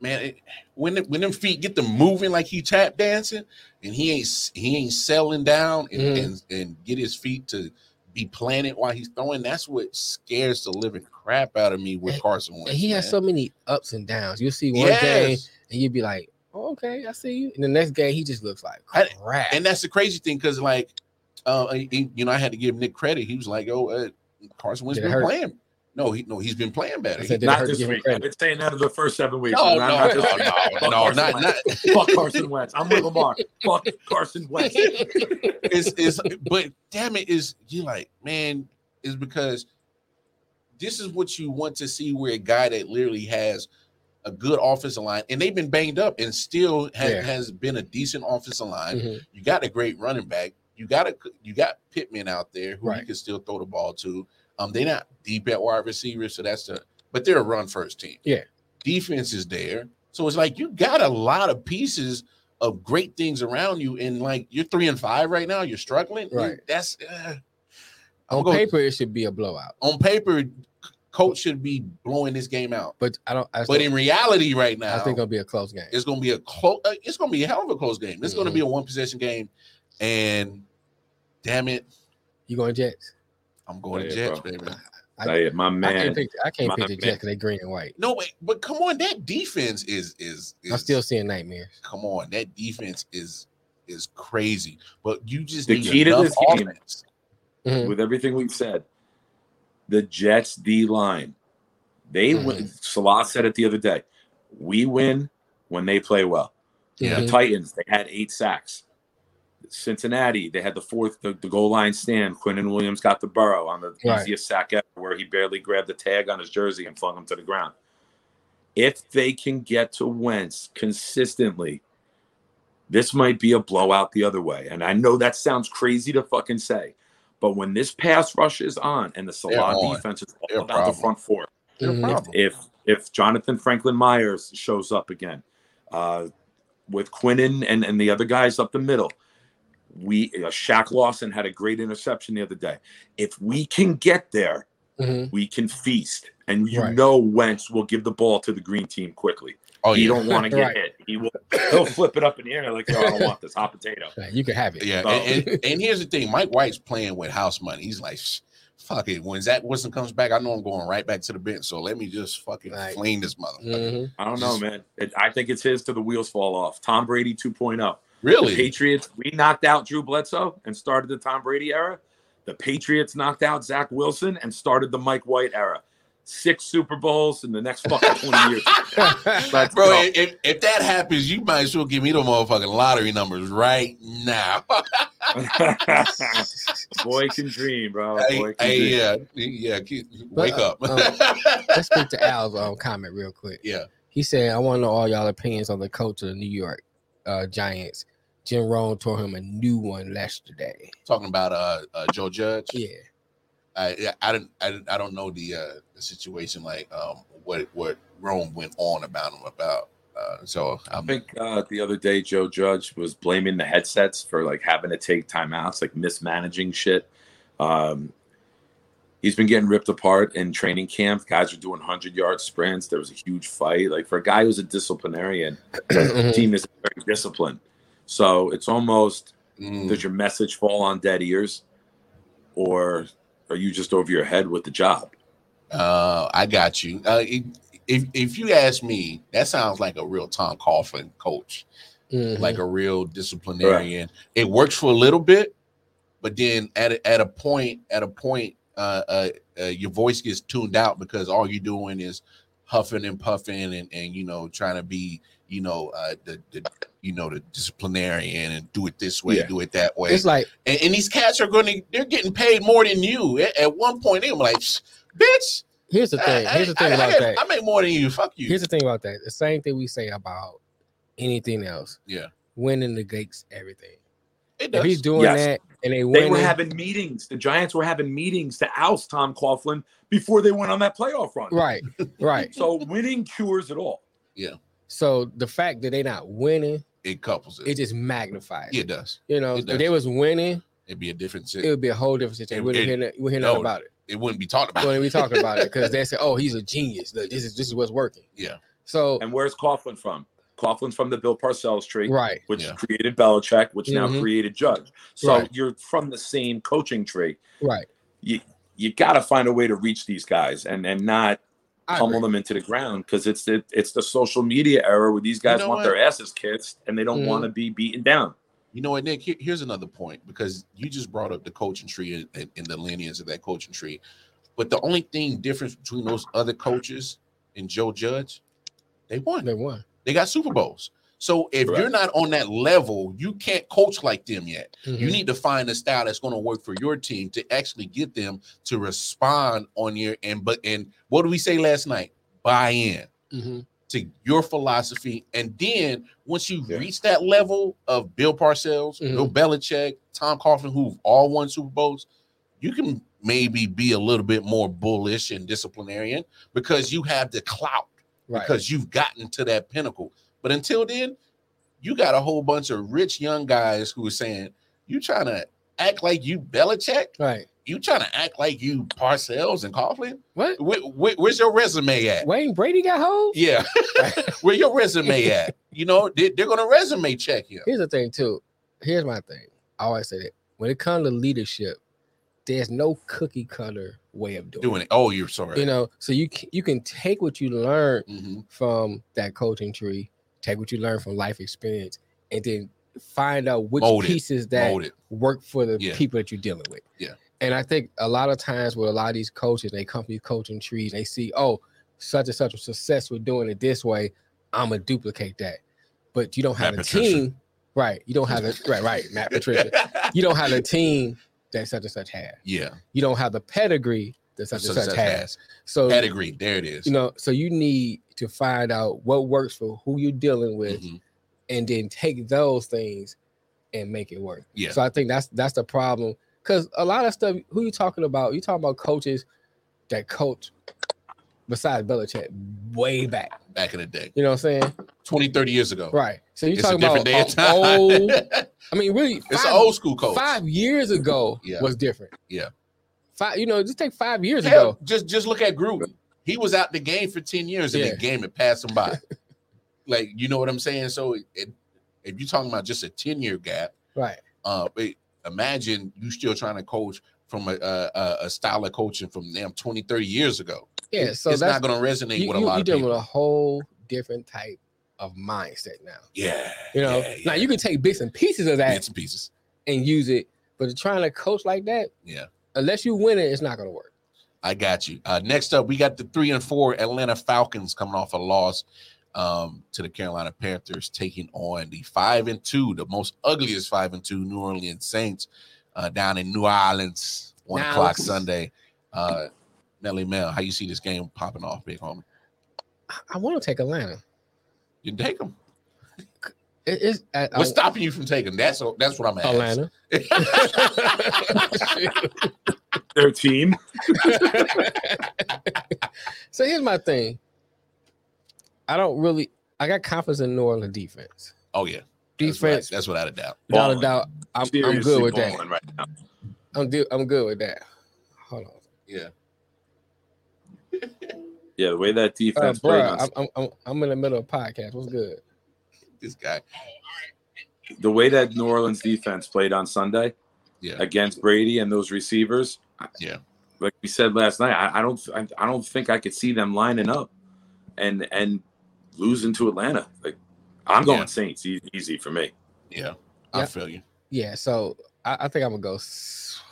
man, it, when the, when them feet get to moving like he tap dancing and he ain't he ain't settling down and, Mhm. and and get his feet to be planted while he's throwing. That's what scares the living crap out of me with Carson Wentz. And he has man. so many ups and downs. You'll see one game and you'd be like, oh, okay, I see you. And the next game, he just looks like crap. and that's the crazy thing because like uh he- you know i had to give nick credit he was like oh uh, carson wentz been hurt? playing no he no he's been playing better He- said, Not this week. credit? I've been saying that for the first seven weeks. no, no, not no, this no, no, Carson not, not Fuck Carson Wentz. I'm with Lamar. Fuck Carson Wentz. [LAUGHS] it's, it's but damn it is you like man is because this is what you want to see where a guy that literally has a good offensive line, and they've been banged up, and still ha- Yeah. has been a decent offensive line. Mhm. You got a great running back. You got a you got Pittman out there who you can still throw the ball to. Um, they're not deep at wide receiver, so that's the but they're a run first team. Yeah. defense is there, so it's like you got a lot of pieces of great things around you, and like you're three and five right now. You're struggling, Right. That's uh, On gonna- paper, it should be a blowout, on paper, coach should be blowing this game out. but I don't. I, But in reality, right now, I think it'll be a close game. it's going to be a close. Uh, it's going to be a hell of a close game. It's going to Mhm. be a one possession game, and damn it, You going Jets? I'm going Yeah, to Jets, bro. baby. I- Say it, my I man. can't pick. I can't pick the man. Jets because they green and white. No, wait, but come on, that defense is is. is I'm still seeing nightmares. come on, that defense is is crazy. But you just The need key to enough this game- offense. Mhm. with everything we've said, the Jets D line, they Mhm. win. Salah said it the other day. We win when they play well. Yeah. The Mhm. Titans, they had eight sacks. Cincinnati, they had the fourth, the, the goal line stand. Quinnen Williams got the burrow on the Right. easiest sack ever, where he barely grabbed the tag on his jersey and flung him to the ground. If they can get to Wentz consistently, this might be a blowout the other way. And I know that sounds crazy to fucking say, but when this pass rush is on and the They're Salah defense is all They're a about the front four, They're a Mhm. if if Jonathan Franklin Myers shows up again, uh, with Quinnen and, and the other guys up the middle, we uh, Shaq Lawson had a great interception the other day. If we can get there, Mhm. we can feast, and you Right. know Wentz will give the ball to the green team quickly. Oh he yeah, don't want to [LAUGHS] get Right. hit. He will. He'll flip it up in the air like, "Yo, I don't want this hot potato." [LAUGHS] You can have it. yeah. Oh. And, and, and here's the thing: Mike White's playing with house money. He's like, fuck it. When Zach Wilson comes back, I know I'm going right back to the bench. So let me just fucking Right. flame this motherfucker. Mhm. I don't know, man. It, I think it's his to the wheels fall off. Tom Brady 2.0. The Really? Patriots, we knocked out Drew Bledsoe and started the Tom Brady era. The Patriots knocked out Zach Wilson and started the Mike White era. Six Super Bowls in the next fucking 20 years. [LAUGHS] Let's Bro, go. if, if that happens, you might as well give me the motherfucking lottery numbers right now. [LAUGHS] Boy can dream, bro. hey, Boy can hey, yeah, yeah. keep- Wake uh, up. [LAUGHS] Let's speak to Al's um, comment real quick. yeah. He said, "I want to know all y'all opinions on the coach of New York uh, Giants. Jim Rome tore him a new one yesterday. Talking about uh, uh Joe Judge. Yeah, I yeah, I didn't I, didn't- I don't know the uh the situation like um what what Rome went on about him about. Uh, so I I'm think uh, the other day Joe Judge was blaming the headsets for like having to take timeouts, like mismanaging shit. Um, he's been getting ripped apart in training camp. Guys are doing hundred yard sprints. There was a huge fight. Like for a guy who's a disciplinarian, [CLEARS THROAT] the team is very disciplined. So it's almost mm, does your message fall on dead ears, or are you just over your head with the job? uh I got you. Uh, it, if if you ask me, that sounds like a real Tom Coughlin coach. Mhm. like a real disciplinarian. It works for a little bit, but then at a, at a point, at a point, uh, uh, uh, your voice gets tuned out because all you're doing is huffing and puffing and and you know trying to be you know uh, the the you know the disciplinarian and do it this way, Yeah. do it that way. it's like and, and these cats are going to they're getting paid more than you. At, at one point, they're like, bitch. here's the thing. I- Here's the thing I, about I, that. I make more than you. Fuck you. Here's the thing about that. The same thing we say about anything else. Yeah. winning negates everything. it If he's doing Yes. that and they They win, were having meetings. The Giants were having meetings to oust Tom Coughlin before they went on that playoff run. right, right. So winning cures it all. Yeah. So the fact that they're not winning, it couples it. it just magnifies. Yeah, it. it does. You know, it if does. they was winning, It'd be a different. Situation. It would be a whole different situation. We're hearing, it- hear, we hear no. nothing about it. it wouldn't be talked about. We wouldn't be talking about it because [LAUGHS] they say, "Oh, he's a genius. Look, This is this is what's working." Yeah. So And where's Coughlin from? Coughlin's from the Bill Parcells tree, right, which Yeah. created Belichick, which now Mhm. created Judge. So Right. you're from the same coaching tree. right. You you got to find a way to reach these guys and and not I pummel agree. them into the ground because it's the it's the social media era where these guys know want what? their asses kissed and they don't Mhm. want to be beaten down. You know what, Nick? Here- here's another point because you just brought up the coaching tree and, and, and the lineage of that coaching tree. But the only thing difference between those other coaches and Joe Judge, they won. They won. They got Super Bowls. So if you're not on that level, you can't coach like them yet. You Mhm. need to find a style that's going to work for your team to actually get them to respond on your and but and what did we say last night? Buy in. Mhm. to your philosophy. And then once you Yeah. reach that level of Bill Parcells, Mhm. Bill Belichick, Tom Coughlin, who've all won Super Bowls, you can maybe be a little bit more bullish and disciplinarian because you have the clout Right. because you've gotten to that pinnacle. But until then, you got a whole bunch of rich young guys who are saying, You trying to act like you Belichick? right. You trying to act like you Parcells and Coughlin? What? Where, where- where's your resume at? Wayne Brady got hold? Yeah, [LAUGHS] [LAUGHS] where your resume at? You know, they, they're gonna resume check you. Here's the thing, too. Here's my thing. I always say that when it comes to leadership, there's no cookie cutter way of doing, Doing it. Oh, you're sorry. You know, so you you can take what you learn Mhm. from that coaching tree, take what you learn from life experience, and then find out which Mold it. pieces that work for the Yeah. people that you're dealing with. Yeah. And I think a lot of times with a lot of these coaches, they come to these coaching trees, they see, oh, such and such a success with doing it this way. I'm gonna duplicate that. But you don't have Matt a Patricia. team, right? You don't have a right, right, Matt [LAUGHS] Patricia. You don't have a team that such and such has. yeah. You don't have the pedigree that such and such, has. So Pedigree. There it is. you know, so you need to find out what works for who you're dealing with Mhm. and then take those things and make it work. Yeah. So I think that's that's the problem because a lot of stuff. Who you talking about? You talking about coaches that coach besides Belichick way back. Back in the day, You know what I'm saying? 20, 30 years ago. Right. So you're It's talking about day a time. old. [LAUGHS] I mean, really, it's five, an old school coach. five years ago Yeah. was different. Yeah. Five. You know, just take five years Hell, ago. just just look at Gruden. He was out the game for 10 years and Yeah. the game had passed him by. [LAUGHS] like, you know what I'm saying? So it, if you're talking about just a 10 year gap, Right. uh, imagine you still trying to coach from a, a, a- style of coaching from them 20, 30 years ago. Yeah. So it's that's not going to resonate you, with a you, lot you're of dealing with a whole different type of mindset now. yeah. You know, yeah, now you can take bits and pieces of that bits and pieces. and use it, but trying to coach like that, Yeah. unless you win it, it's not going to work. I got you. Uh, next up, we got the three and four Atlanta Falcons coming off a loss um, to the Carolina Panthers, taking on the five and two, the most ugliest five and two New Orleans Saints uh, down in New Orleans, one Now- o'clock Sunday. Uh, Nelly Mel, how you see this game popping off, big homie? I, I want to take Atlanta. You can take them. It, it's I, What's I- stopping you from taking? them? That's that's what I'm asking. Atlanta. [LAUGHS] Their team. [LAUGHS] so here's my thing. I don't really. I got confidence in New Orleans defense. oh yeah, that's, right. Defense, that's without a doubt. without a doubt, I'm, I'm good with that. Right now. I'm do, I'm good with that. Hold on, Yeah, [LAUGHS] Yeah, the way that uh, defense bro. played I'm, I'm I'm I'm in the middle of a podcast. What's good? this guy. the way that New Orleans defense played on Sunday Yeah, against Brady and those receivers. Yeah. like we said last night, I, I don't, I, I don't think I could see them lining up and and losing to Atlanta. Like I'm going Yeah. Saints easy for me. yeah, I Yeah. feel you. Yeah, so I, I think I'm gonna go. s- Shoot, There's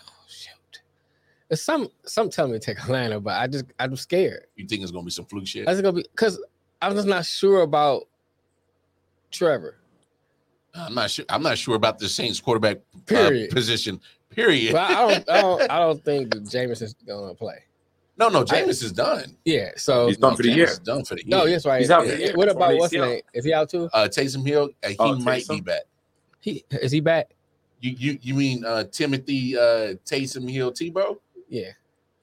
some some tell me to take [LAUGHS] Atlanta, but I just I'm scared. You think it's gonna be some fluke shit? I just gonna be because I'm just not sure about Trevor. I'm not sure. I'm not sure about the Saints quarterback uh, position. Period. But I don't I don't I [LAUGHS] don't think that Jameson's gonna play. no, no, Jameis is done. Yeah, so He's done for the Jameis year. is done for the year. no, yes, right. He's out for the year. What about what's his ACL. name? Is he out too? Uh, Taysom Hill, uh, he Oh, might Taysom? be back. He is he back? You you you mean uh, Timothy uh, Taysom Hill Tebow? Yeah,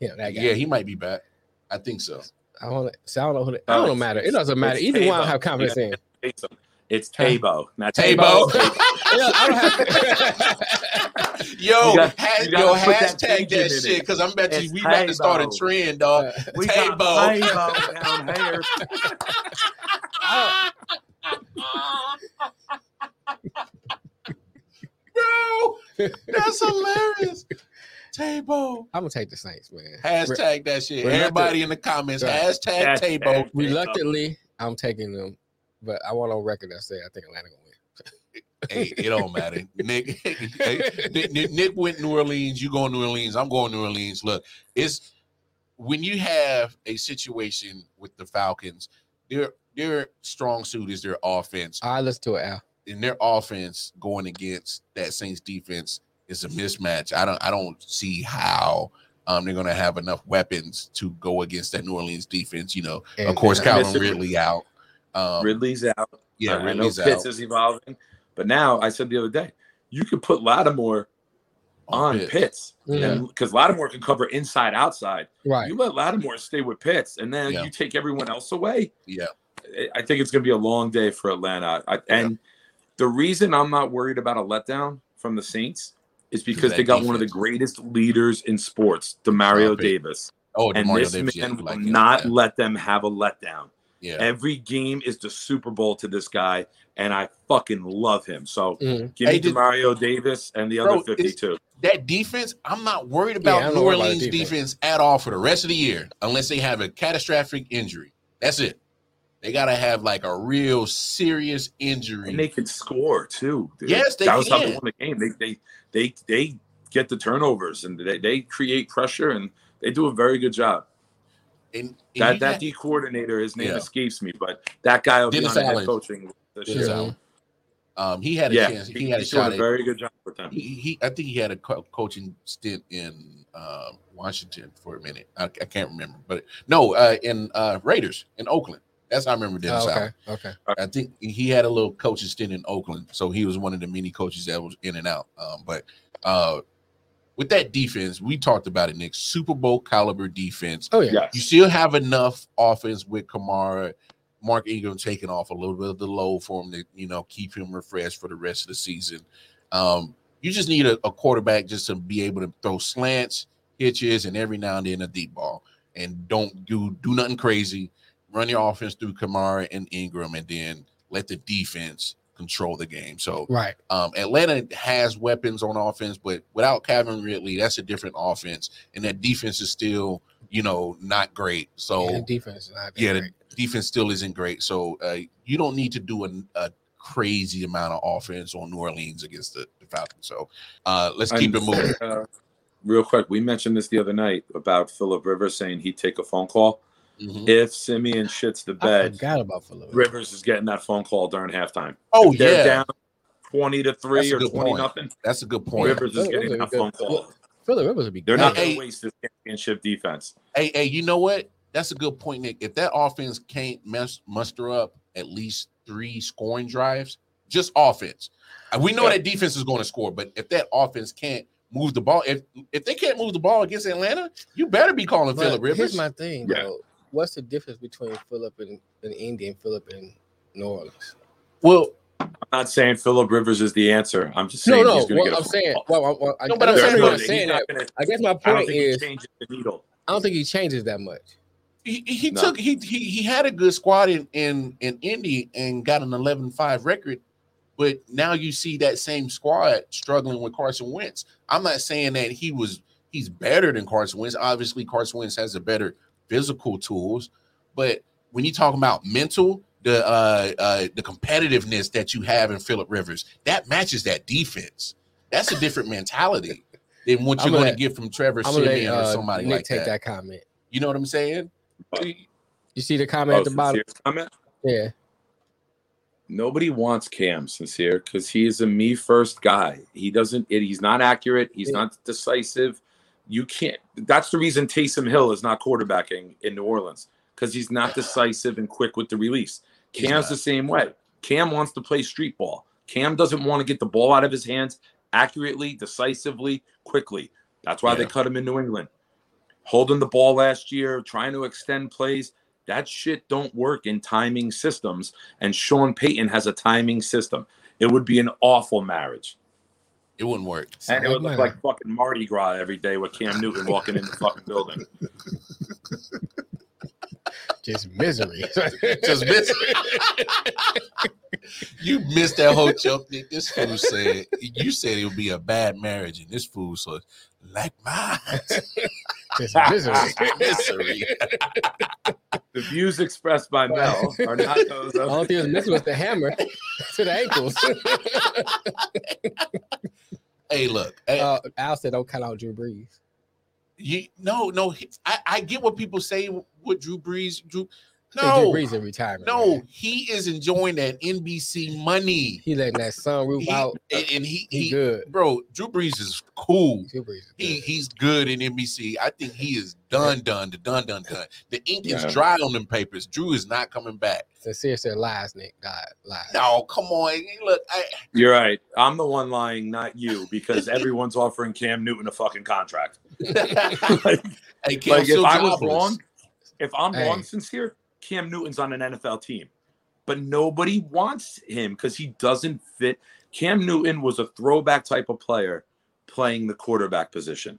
yeah, that guy. Yeah, he might be back. I think so. I don't. So I don't know who. The, I don't it's- matter. It doesn't matter. it's Either one, I Tebow. have confidence in. It's Tabo, not Tebow. Yeah, I don't have. [LAUGHS] yo, got- ha- yo, gotta that hashtag that shit because I'm bet you It's we about to start a trend, dog. Uh, [LAUGHS] We Tabo. got Tabo [LAUGHS] down here. Bro, that's hilarious. Tabo. I'm gonna take the Saints, man. Hashtag that shit. Everybody in the comments, Right. hashtag Hashtag Tabo. Reluctantly, I'm taking them, but I want on record that say I think Atlanta gonna win. hey, it don't matter. Nick, [LAUGHS] hey, Nick, Nick, Nick went New Orleans. You going to New Orleans. I'm going New Orleans. Look, it's when you have a situation with the Falcons, their their strong suit is their offense, All right, let's do it, Al. and their offense going against that Saints defense is a mismatch. I don't I don't see how um, they're going to have enough weapons to go against that New Orleans defense. You know, of course, Calvin Mississippi- Ridley out. Um, Ridley's out. yeah, I- I know Ridley's Pitts out is evolving, but now I said the other day, you could put Lattimore on Pitts. Pitts, Yeah. because Lattimore can cover inside outside. Right. You let Lattimore stay with Pitts, and then Yeah. you take everyone else away. Yeah, I- I think it's going to be a long day for Atlanta. I, and the reason I'm not worried about a letdown from the Saints is because they got one of the greatest leaders in sports, Demario Stop it. Davis, Oh, and Demario this Davis, man you will like not Yeah. let them have a letdown. Yeah. Every game is the Super Bowl to this guy, and I fucking love him. So Mhm. give me Hey, did- Demario Davis and the Bro, other 52. that defense, I'm not worried about I'm New worried Orleans the defense. defense. at all for the rest of the year, unless they have a catastrophic injury. That's it. They gotta have like a real serious injury. And they can score too. dude. Yes, they that was how they can. won the game. They they they they get the turnovers and they, they create pressure and they do a very good job. and, and That you that got- D coordinator, his name Yeah. escapes me, but that guy will Dennis be on the Allen. head coaching. this Dennis year. Allen. um, he had a Yeah, chance. He, he, had a shot a at. very good job with them. He, he, I think he had a co- coaching stint in um, Washington for a minute. I, I can't remember, but no, uh, in uh, Raiders in Oakland. That's how I remember Dennis Oh, okay. Allen. Okay. I think he had a little coaching stint in Oakland, so he was one of the many coaches that was in and out. Um, but uh, with that defense, we talked about it, Nick. Super Bowl caliber defense. Oh yeah. Yes. You still have enough offense with Kamara, Mark Ingram taking off a little bit of the load for him to you know keep him refreshed for the rest of the season. Um, you just need a, a quarterback just to be able to throw slants, hitches, and every now and then a deep ball, and don't do do nothing crazy. Run your offense through Kamara and Ingram, and then let the defense control the game. So Right. um, Atlanta has weapons on offense, but without Calvin Ridley, that's a different offense, and that defense is still, you know, not great. So Yeah, the defense is not yeah, the great. defense still isn't great. So uh, you don't need to do a, a crazy amount of offense on New Orleans against the, the Falcons. So uh, let's keep it moving. uh, real quick, we mentioned this the other night about Philip Rivers saying he'd take a phone call Mhm. if Simeon shits the I bed. forgot about Philip. Rivers is getting that phone call during halftime. Oh If they're yeah, down twenty to three a or twenty point. nothing. that's a good point. Rivers is getting Rivers that is phone good. call. Philip Rivers would be. They're great. not going Hey. to waste this championship defense. Hey, hey, you know what? That's a good point, Nick. If that offense can't mess, muster up at least three scoring drives, just offense. Uh, We know Yeah. that defense is going to score, but if that offense can't move the ball, if if they can't move the ball against Atlanta, you better be calling Philip Rivers. Here's my thing, Yeah. though. What's the difference between Philip and, and Indy and Philip and New Orleans? well, I'm not saying Philip Rivers is the answer. I'm just saying no. he's going to What get a I'm phone saying, call. well, well, I, no, but I'm know saying- you're They're not good. saying that. gonna- I guess my I don't point think is, he changes the needle. I don't think he changes that much. he, he No. took he, he he had a good squad in in in Indy and got an 11-5 record, but now you see that same squad struggling with Carson Wentz. I'm not saying that he was he's better than Carson Wentz. Obviously, Carson Wentz has a better physical tools, but when you talk about mental, the uh, uh the competitiveness that you have in Philip Rivers, that matches that defense. That's a different mentality than what [LAUGHS] you're gonna going let- to get from Trevor I'm let Siemian or uh, somebody Nick like take that. that. comment. You know what I'm saying? You see the comment Oh, at the bottom? comment? Yeah. Nobody wants Cam sincere because he is a me first guy. He doesn't. He's not accurate. He's Yeah. not decisive. You can't. That's the reason Taysom Hill is not quarterbacking in New Orleans because he's not decisive and quick with the release. Cam's the same way. Cam wants to play street ball. Cam doesn't want to get the ball out of his hands accurately, decisively, quickly. That's why they cut him in New England. Holding the ball last year, trying to extend plays. That shit don't work in timing systems. And Sean Payton has a timing system. It would be an awful marriage. It wouldn't work. And it would look like fucking Mardi Gras every day with Cam Newton walking in the fucking building. [LAUGHS] just misery. [LAUGHS] Just miss. [LAUGHS] you missed that whole joke. Nick. This fool said you said it would be a bad marriage, and this fool said like mine. Just misery. [LAUGHS] Misery. The views expressed by Mel are not those of. All he was missing was the hammer [LAUGHS] to the ankles. [LAUGHS] hey, look. Hey, uh, Al said, "Don't cut out Drew Brees." you no, no. I, I get what people say with Drew Brees. Drew, No, No, reason retirement. no, man. he is enjoying that NBC money, he letting that sunroof He- out. and, and he, He, he, good. bro, Drew Brees is cool. Drew Brees is He good. he's good in NBC. I think he is done, done, the done, done, done. The ink Yeah. is dry on them papers. Drew is not coming back. Sincere said lies, Nick. God, lies. No, come on. Look, I, You're right. I'm the one lying, not you, because everyone's offering Cam Newton a fucking contract. [LAUGHS] like, hey, Cam like if still I was wrong, if I'm Hey. wrong, sincere, Cam Newton's on an NFL team, but nobody wants him because he doesn't fit. Cam Newton was a throwback type of player playing the quarterback position.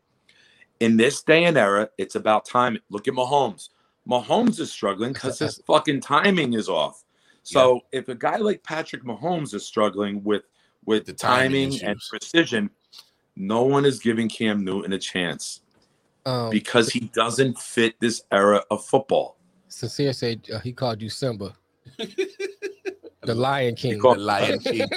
In this day and era, it's about time. Look at Mahomes. Mahomes is struggling because his [LAUGHS] fucking timing is off. So if a guy like Patrick Mahomes is struggling with with The the timing timing, and precision, no one is giving Cam Newton a chance Um, because he doesn't fit this era of football. Sincere said uh, he called you Simba, [LAUGHS] the Lion King. the Lion King.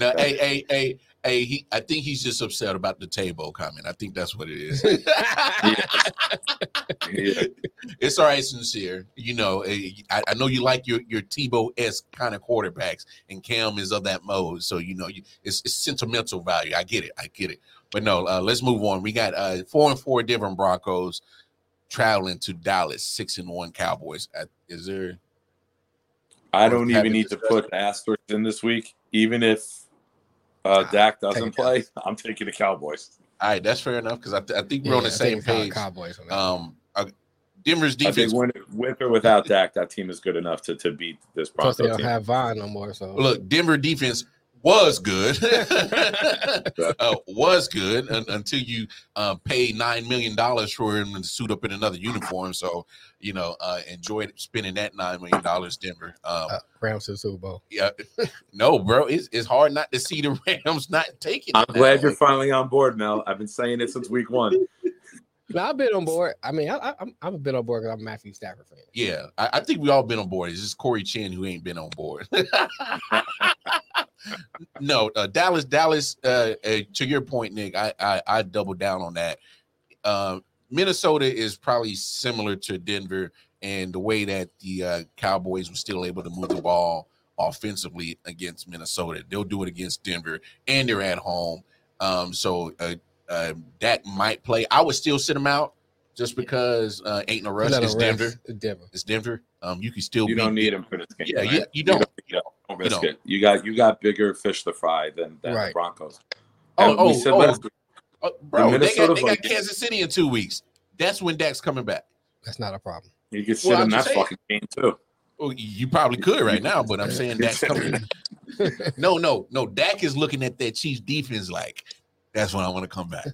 no, hey, hey, hey, hey. He, I think he's just upset about the table comment. I think that's what it is. [LAUGHS] Yeah. it's all right, sincere. You know, eh, I, I know you like your your Tebow s kind of quarterbacks, and Cam is of that mode. So you know, you, it's, it's sentimental value. I get it. I get it. But no, uh, let's move on. We got uh, four and four different Broncos traveling to Dallas, six and one Cowboys. Uh, is there? I don't even need to put asterisks in this week, even if uh, Dak doesn't play. I'm taking the Cowboys. All right, that's fair enough because I, th- I think we're Yeah, on the I same it's how the page. Cowboys. Um, uh, Denver's I defense. think when, with or without Dak, that team is good enough to, to beat this Broncos Plus, they don't team. have Von no more. So Look, Denver defense was good, [LAUGHS] [LAUGHS] uh, was good un- until you uh, paid nine million dollars for him to suit up in another uniform. So you know, uh, enjoyed spending that nine million dollars, Denver. Um, uh, Rams to the Super Bowl. yeah, no, bro, it's, it's hard not to see the [LAUGHS] Rams not taking. I'm it glad you're finally on board, Mel. I've been saying it since week one. No, I've been on board. I mean, I, I, I'm I've been on board because I'm a Matthew Stafford fan. Yeah, I, I think we all been on board. It's just Corey Chin who ain't been on board. [LAUGHS] no, uh, Dallas, Dallas. Uh, uh, to your point, Nick, I, I I double down on that. Uh, Minnesota is probably similar to Denver, and the way that the uh, Cowboys were still able to move the ball offensively against Minnesota, they'll do it against Denver, and they're at home. Um, so uh, uh, Dak might play. I would still sit him out just because uh, ain't no rush. It's him rest. Denver. It's Denver. It's Denver. Um, you can still You beat don't need him for this game. Yeah, right? you, you don't. You don't, don't risk don't. it. You got you got bigger fish to fry than, than Right. the Broncos. Oh, And oh, we said oh. last week, Oh, bro, they Minnesota got, they got Kansas City in two weeks. That's when Dak's coming back. That's not a problem. you could sit Well, I'm in that saying. fucking game too. Well, you probably could right now, but I'm saying Dak's coming. [LAUGHS] No, no, no. Dak is looking at that Chiefs defense like that's when I want to come back.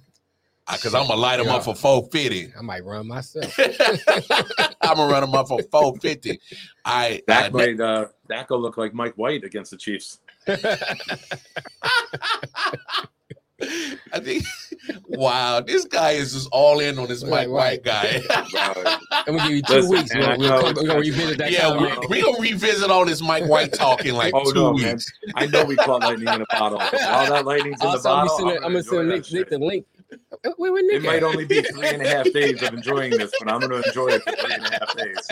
Because I'm gonna light him up for 450. I might run myself. [LAUGHS] I'm gonna run him up for 450. I Dak uh, might uh, Dak will look like Mike White against the Chiefs. [LAUGHS] [LAUGHS] I think wow, this guy is just all in on this Mike Right, White guy. I'm gonna [LAUGHS] give you two Listen, weeks. man, We'll, I we'll, know come, it's- we're gonna revisit that. yeah, we're we gonna revisit all this Mike White talk in like Oh, two no, man. weeks. I know we caught lightning in a bottle. All that lightning's in the Also, I'm bottle. gonna I'm I'm gonna send enjoy Nick, Nick the link. Wait, wait, It might only be three and a half days of enjoying this, but I'm going to enjoy it for three and a half days.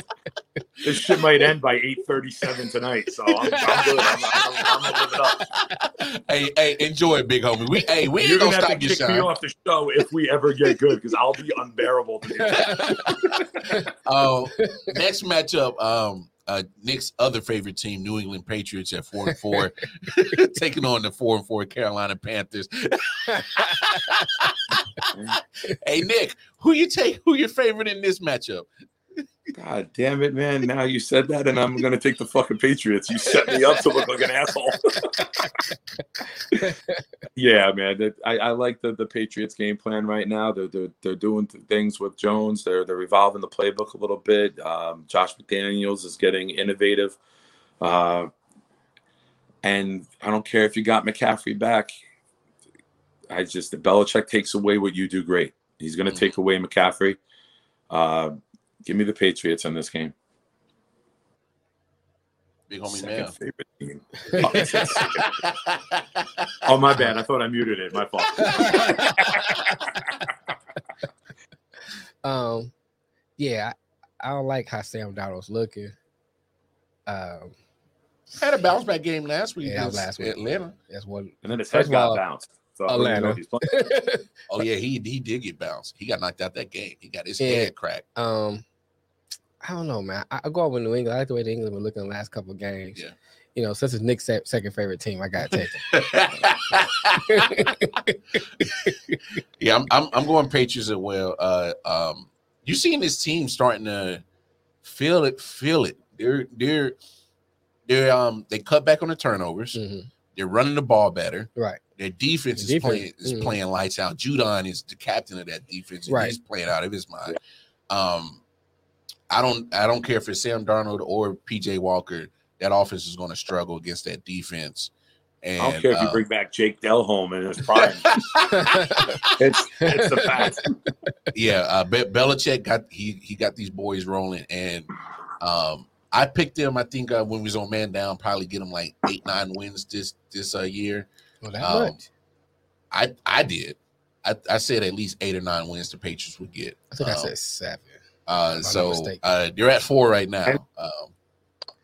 This shit might end by 8:37 tonight, so I'm, I'm good. I'm, I'm, I'm gonna live it up. hey, hey, enjoy it, big homie. We hey, we You're gonna, gonna have stop to kick me off the show if we ever get good, because I'll be unbearable. To do. Uh, [LAUGHS] next matchup, um, uh, Nick's other favorite team, New England Patriots at four and four, [LAUGHS] taking on the four and four Carolina Panthers. [LAUGHS] [LAUGHS] hey, Nick, who you take? Who your favorite in this matchup? God damn it, man! Now you said that, and I'm gonna take the fucking Patriots. You set me up to look like an asshole. [LAUGHS] yeah, man. I, I like the, the Patriots game plan right now. They're, they're they're doing th- things with Jones. They're they're revolving the playbook a little bit. Um, Josh McDaniels is getting innovative, uh, and I don't care if you got McCaffrey back. I just the Belichick takes away what you do great. He's going to Mhm. take away McCaffrey. Uh, give me the Patriots in this game. Big homie Second man. favorite team. Oh, it's a second. Oh, my bad. I thought I muted it. My fault. [LAUGHS] um, yeah, I, I don't like how Sam Darnold's looking. Um, Had a bounce back game last week. Yeah, that was against last week. Atlanta. that's one. And then his First head got all, bounced. So I wouldn't know Atlanta. if. [LAUGHS] Oh yeah, he he did get bounced. He got knocked out that game. He got his Yeah. head cracked. um, I don't know, man. I, I go out with New England. I like the way the England were looking the last couple of games. Yeah. You know, since it's Nick's second favorite team, I got to take them. yeah, I'm, I'm I'm going Patriots as well. Uh, um, you seeing this team starting to feel it, feel it. They're they're they're um they cut back on the turnovers. Mhm. They're running the ball better. Right. Their defense is Defense, playing is mhm. playing lights out. Judon is the captain of that defense, and Right. he's playing out of his mind. Um, I don't I don't care if it's Sam Darnold or PJ Walker. That offense is going to struggle against that defense. And I don't care if you uh, bring back Jake Delhomme in his prime. [LAUGHS] it's it's the fact. yeah, uh, Be- Belichick got he he got these boys rolling, and um, I picked them. I think uh, when we was on man down, probably get them like eight nine wins this this uh, year. Well, that Um, much. I I did. I, I said at least eight or nine wins the Patriots would get. I think I um, said seven. Uh, so mistaken. uh, they're at four right now. Um,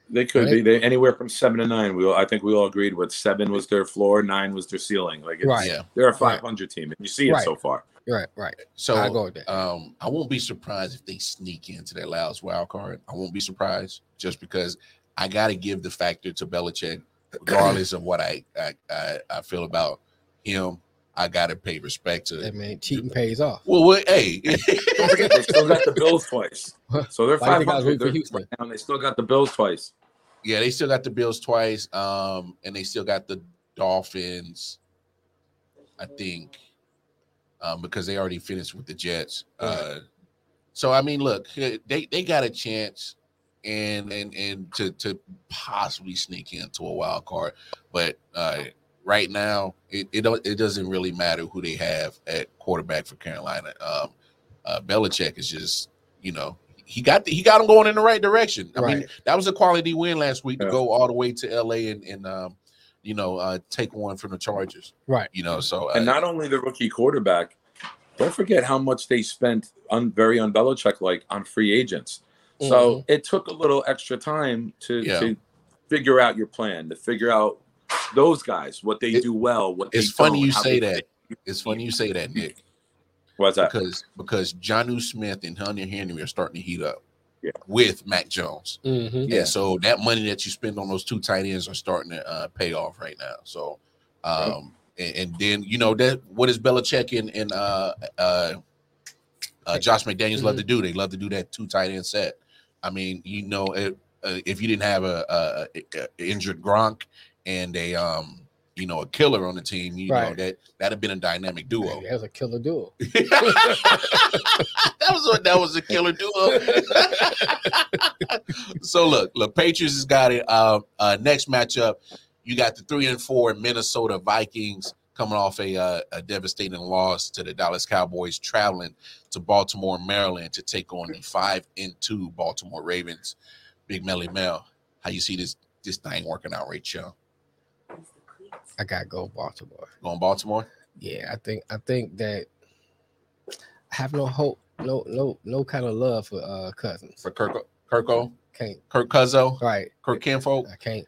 They could Right. be they, anywhere from seven to nine. We all, I think we all agreed with seven was their floor, nine was their ceiling. Like it's, Right. yeah. they're a five hundred team, and you see it Right. so far. Right, right. So I go with that. um, I won't be surprised if they sneak into that last wild card. I won't be surprised just because I got to give the factor to Belichick, regardless of what I I, I, I feel about him. I got to pay respect to. That man cheating pays off. Well, well hey, [LAUGHS] Don't forget they still got the Bills twice, [LAUGHS] so they're Why do you five think I was hundred rooting for They're- Houston? right now. They still got the Bills twice. yeah, they still got the Bills twice, um, and they still got the Dolphins. I think, um, because they already finished with the Jets. Uh, so I mean, look, they they got a chance, and and and to to possibly sneak into a wild card, but uh, right now it it, don't, it doesn't really matter who they have at quarterback for Carolina. Um, uh, Belichick is just you know he got the, he got them going in the right direction. I mean, that was a quality win last week to go all the way to LA and, and um, you know, uh, take one from the Chargers. Right. You know, so uh, And not only the rookie quarterback, don't forget how much they spent on very on Belichick like on free agents. So it took a little extra time to, Yeah. to figure out your plan, to figure out those guys, what they It- do well, what it's they funny don't, you say that. fit. it's funny you say that, Nick, What's that? because because Jonnu Smith and Hunter Henry are starting to heat up. Yeah. With Mac Jones. Mhm. Yeah. And so that money that you spend on those two tight ends are starting to uh, pay off right now. So um and, and then you know that what does Belichick and, and uh uh uh, Josh McDaniels love to do. They love to do that two tight end set. I mean, you know, if, uh, if you didn't have a, a, a injured Gronk and a um, you know, a killer on the team, you know that that'd have been a dynamic duo. That was a killer duo. [LAUGHS] [LAUGHS] that was what that was a killer duo. [LAUGHS] so look, look, Patriots has got it. Uh, uh, next matchup, you got the three and four Minnesota Vikings coming off a, uh, a devastating loss to the Dallas Cowboys, traveling to Baltimore, Maryland, to take on the five and two Baltimore Ravens. Big Melly Mel, how you see this this thing working out, Rachel? I gotta go Baltimore. Going Baltimore? Yeah, I think I think that I have no hope, no no no kind of love for uh cousins. for Kirk Kirko, Can't Kirk Cuzzo, right. Kirk Kinfolk. I can't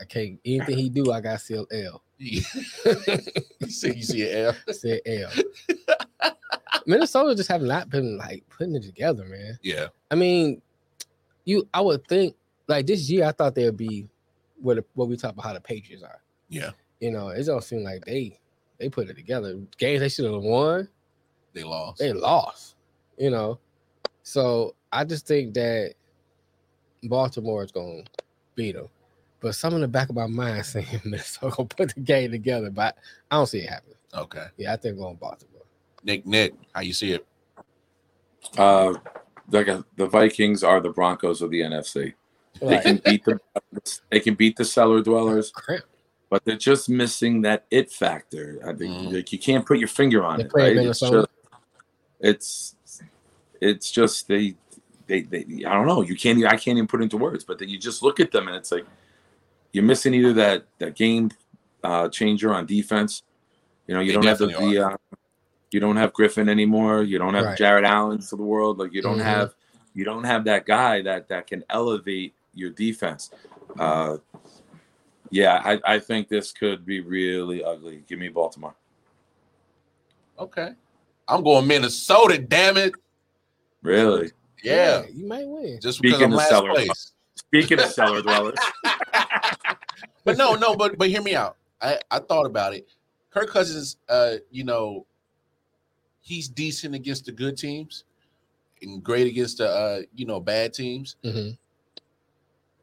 I can't anything he do, I got still L. [LAUGHS] you see, you see an L. [LAUGHS] Said L. [LAUGHS] Minnesota just have not been like putting it together, man. Yeah, I mean, you I would think like this year I thought they'd be what the, what we talk about how the Patriots are. yeah, You know, it don't seem like they they put it together. Games they should have won, they lost. they lost. You know, so I just think that Baltimore is gonna beat them. But some in the back of my mind [LAUGHS] saying Minnesota gonna put the game together, but I don't see it happening. Okay, Yeah, I think we're going Baltimore. Nick, Nick, how you see it? Uh, like uh, the Vikings are the Broncos of the NFC. They can beat the they can beat the cellar dwellers, Cramp. but they're just missing that it factor. I think Mhm. like you can't put your finger on They it, right? It's just, it's it's just they, they they I don't know. You can't I can't even put it into words, but then you just look at them and it's like you're missing either that that game uh, changer on defense. You know, you They don't have the, definitely the uh, you don't have Griffen anymore. You don't have Right. Jared Allen's of the world. Like you don't Mhm. have You don't have that guy that that can elevate your defense. Uh, yeah, I, I think this could be really ugly. Give me Baltimore. Okay. I'm going Minnesota, damn it. Really? Yeah. you might win. Just because Speaking I'm of last cellar place. Speaking of cellar dwellers, [LAUGHS] but no, no, but but hear me out. I I thought about it. Kirk Cousins, uh, you know, he's decent against the good teams and great against the uh, you know, bad teams. Mhm.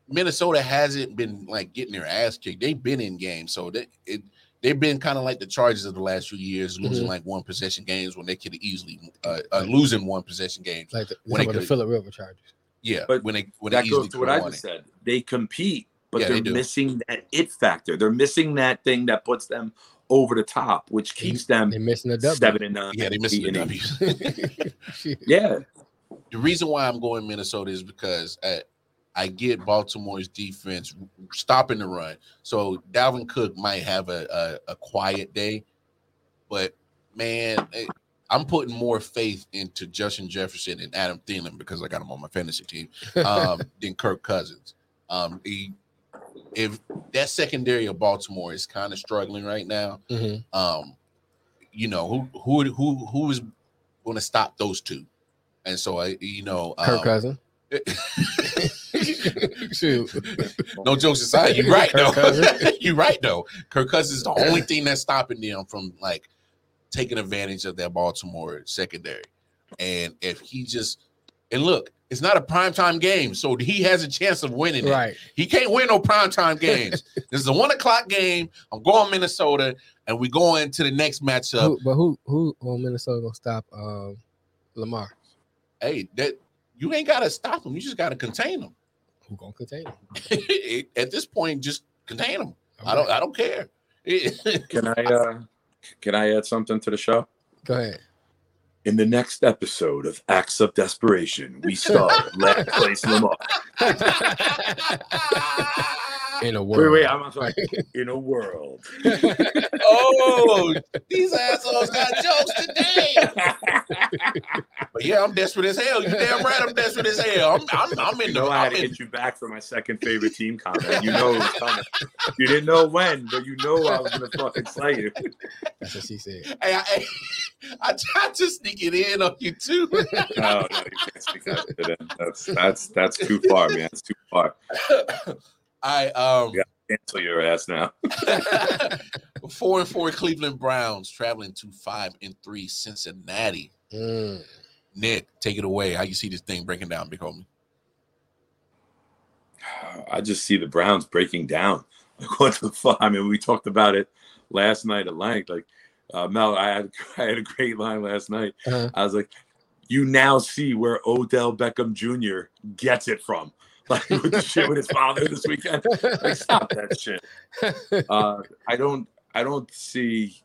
Minnesota hasn't been like getting their ass kicked. They've been in games, so they it they've been kind of like the Chargers of the last few years, losing Mhm. like one possession games when they could easily uh, uh losing one possession games. Like the, When they when the could- Philip River Chargers. Yeah, But when they when they that easily goes to what I have won just it. said. They compete, but Yeah, they they're do. missing that it factor. They're missing that thing that puts them over the top, which keeps them They're missing a W. seven and nine. Yeah, they missing the and. W's. [LAUGHS] Yeah, the reason why I'm going Minnesota is because I, I get Baltimore's defense stopping the run. So Dalvin Cook might have a, a, a quiet day, but man, eh, I'm putting more faith into Justin Jefferson and Adam Thielen because I got him on my fantasy team [LAUGHS] um, than Kirk Cousins. Um, he, if that secondary of Baltimore is kind of struggling right now, Mhm. um, you know who who who who is going to stop those two? And so I, you know, Kirk um, Cousins. [LAUGHS] Shoot. no jokes aside, you're right Kirk though. [LAUGHS] You're right though. Kirk Cousins is the only thing that's stopping them from like taking advantage of that Baltimore secondary. And if he just and look, it's not a primetime game, so he has a chance of winning it. Right. He can't win no primetime [LAUGHS] games. this is a one o'clock game. I'm going Minnesota, and we go into the next matchup. Who, but who who on Minnesota gonna stop um Lamar? Hey, that you ain't gotta stop him. You just gotta contain him. Who gonna contain him? [LAUGHS] At this point, just contain him. I don't. I don't care. [LAUGHS] can I uh, can I add something to the show? Go ahead. In the next episode of Acts of Desperation, we [LAUGHS] star last place Lamar. [LAUGHS] [LAUGHS] In a world. wait, wait, I'm sorry. In a world. oh, these assholes got jokes today. But yeah, I'm desperate as hell. You damn right, I'm desperate as hell. I'm, I'm, I'm in You the. know I had I'm to in, get you back for my second favorite team comment. You know it was coming. You didn't know when, but you know I was gonna fucking slay you. That's what she said. hey, I, I tried to sneak it in on you too. No, no, you can't speak that in. That's that's that's too far, man. It's too far. I um Yeah. Cancel your ass now. [LAUGHS] four and four Cleveland Browns traveling to five and three Cincinnati. Mm. Nick, take it away. How you see this thing breaking down, big homie? I just see the Browns breaking down. [LAUGHS] Like what the fuck? I mean, we talked about it last night at length. Like uh, Mel, I had [LAUGHS] I had a great line last night. Uh-huh. I was like, you now see where Odell Beckham Jr. gets it from. [LAUGHS] Like with the shit with his father this weekend. Like, stop that shit. Uh, I don't. I don't see.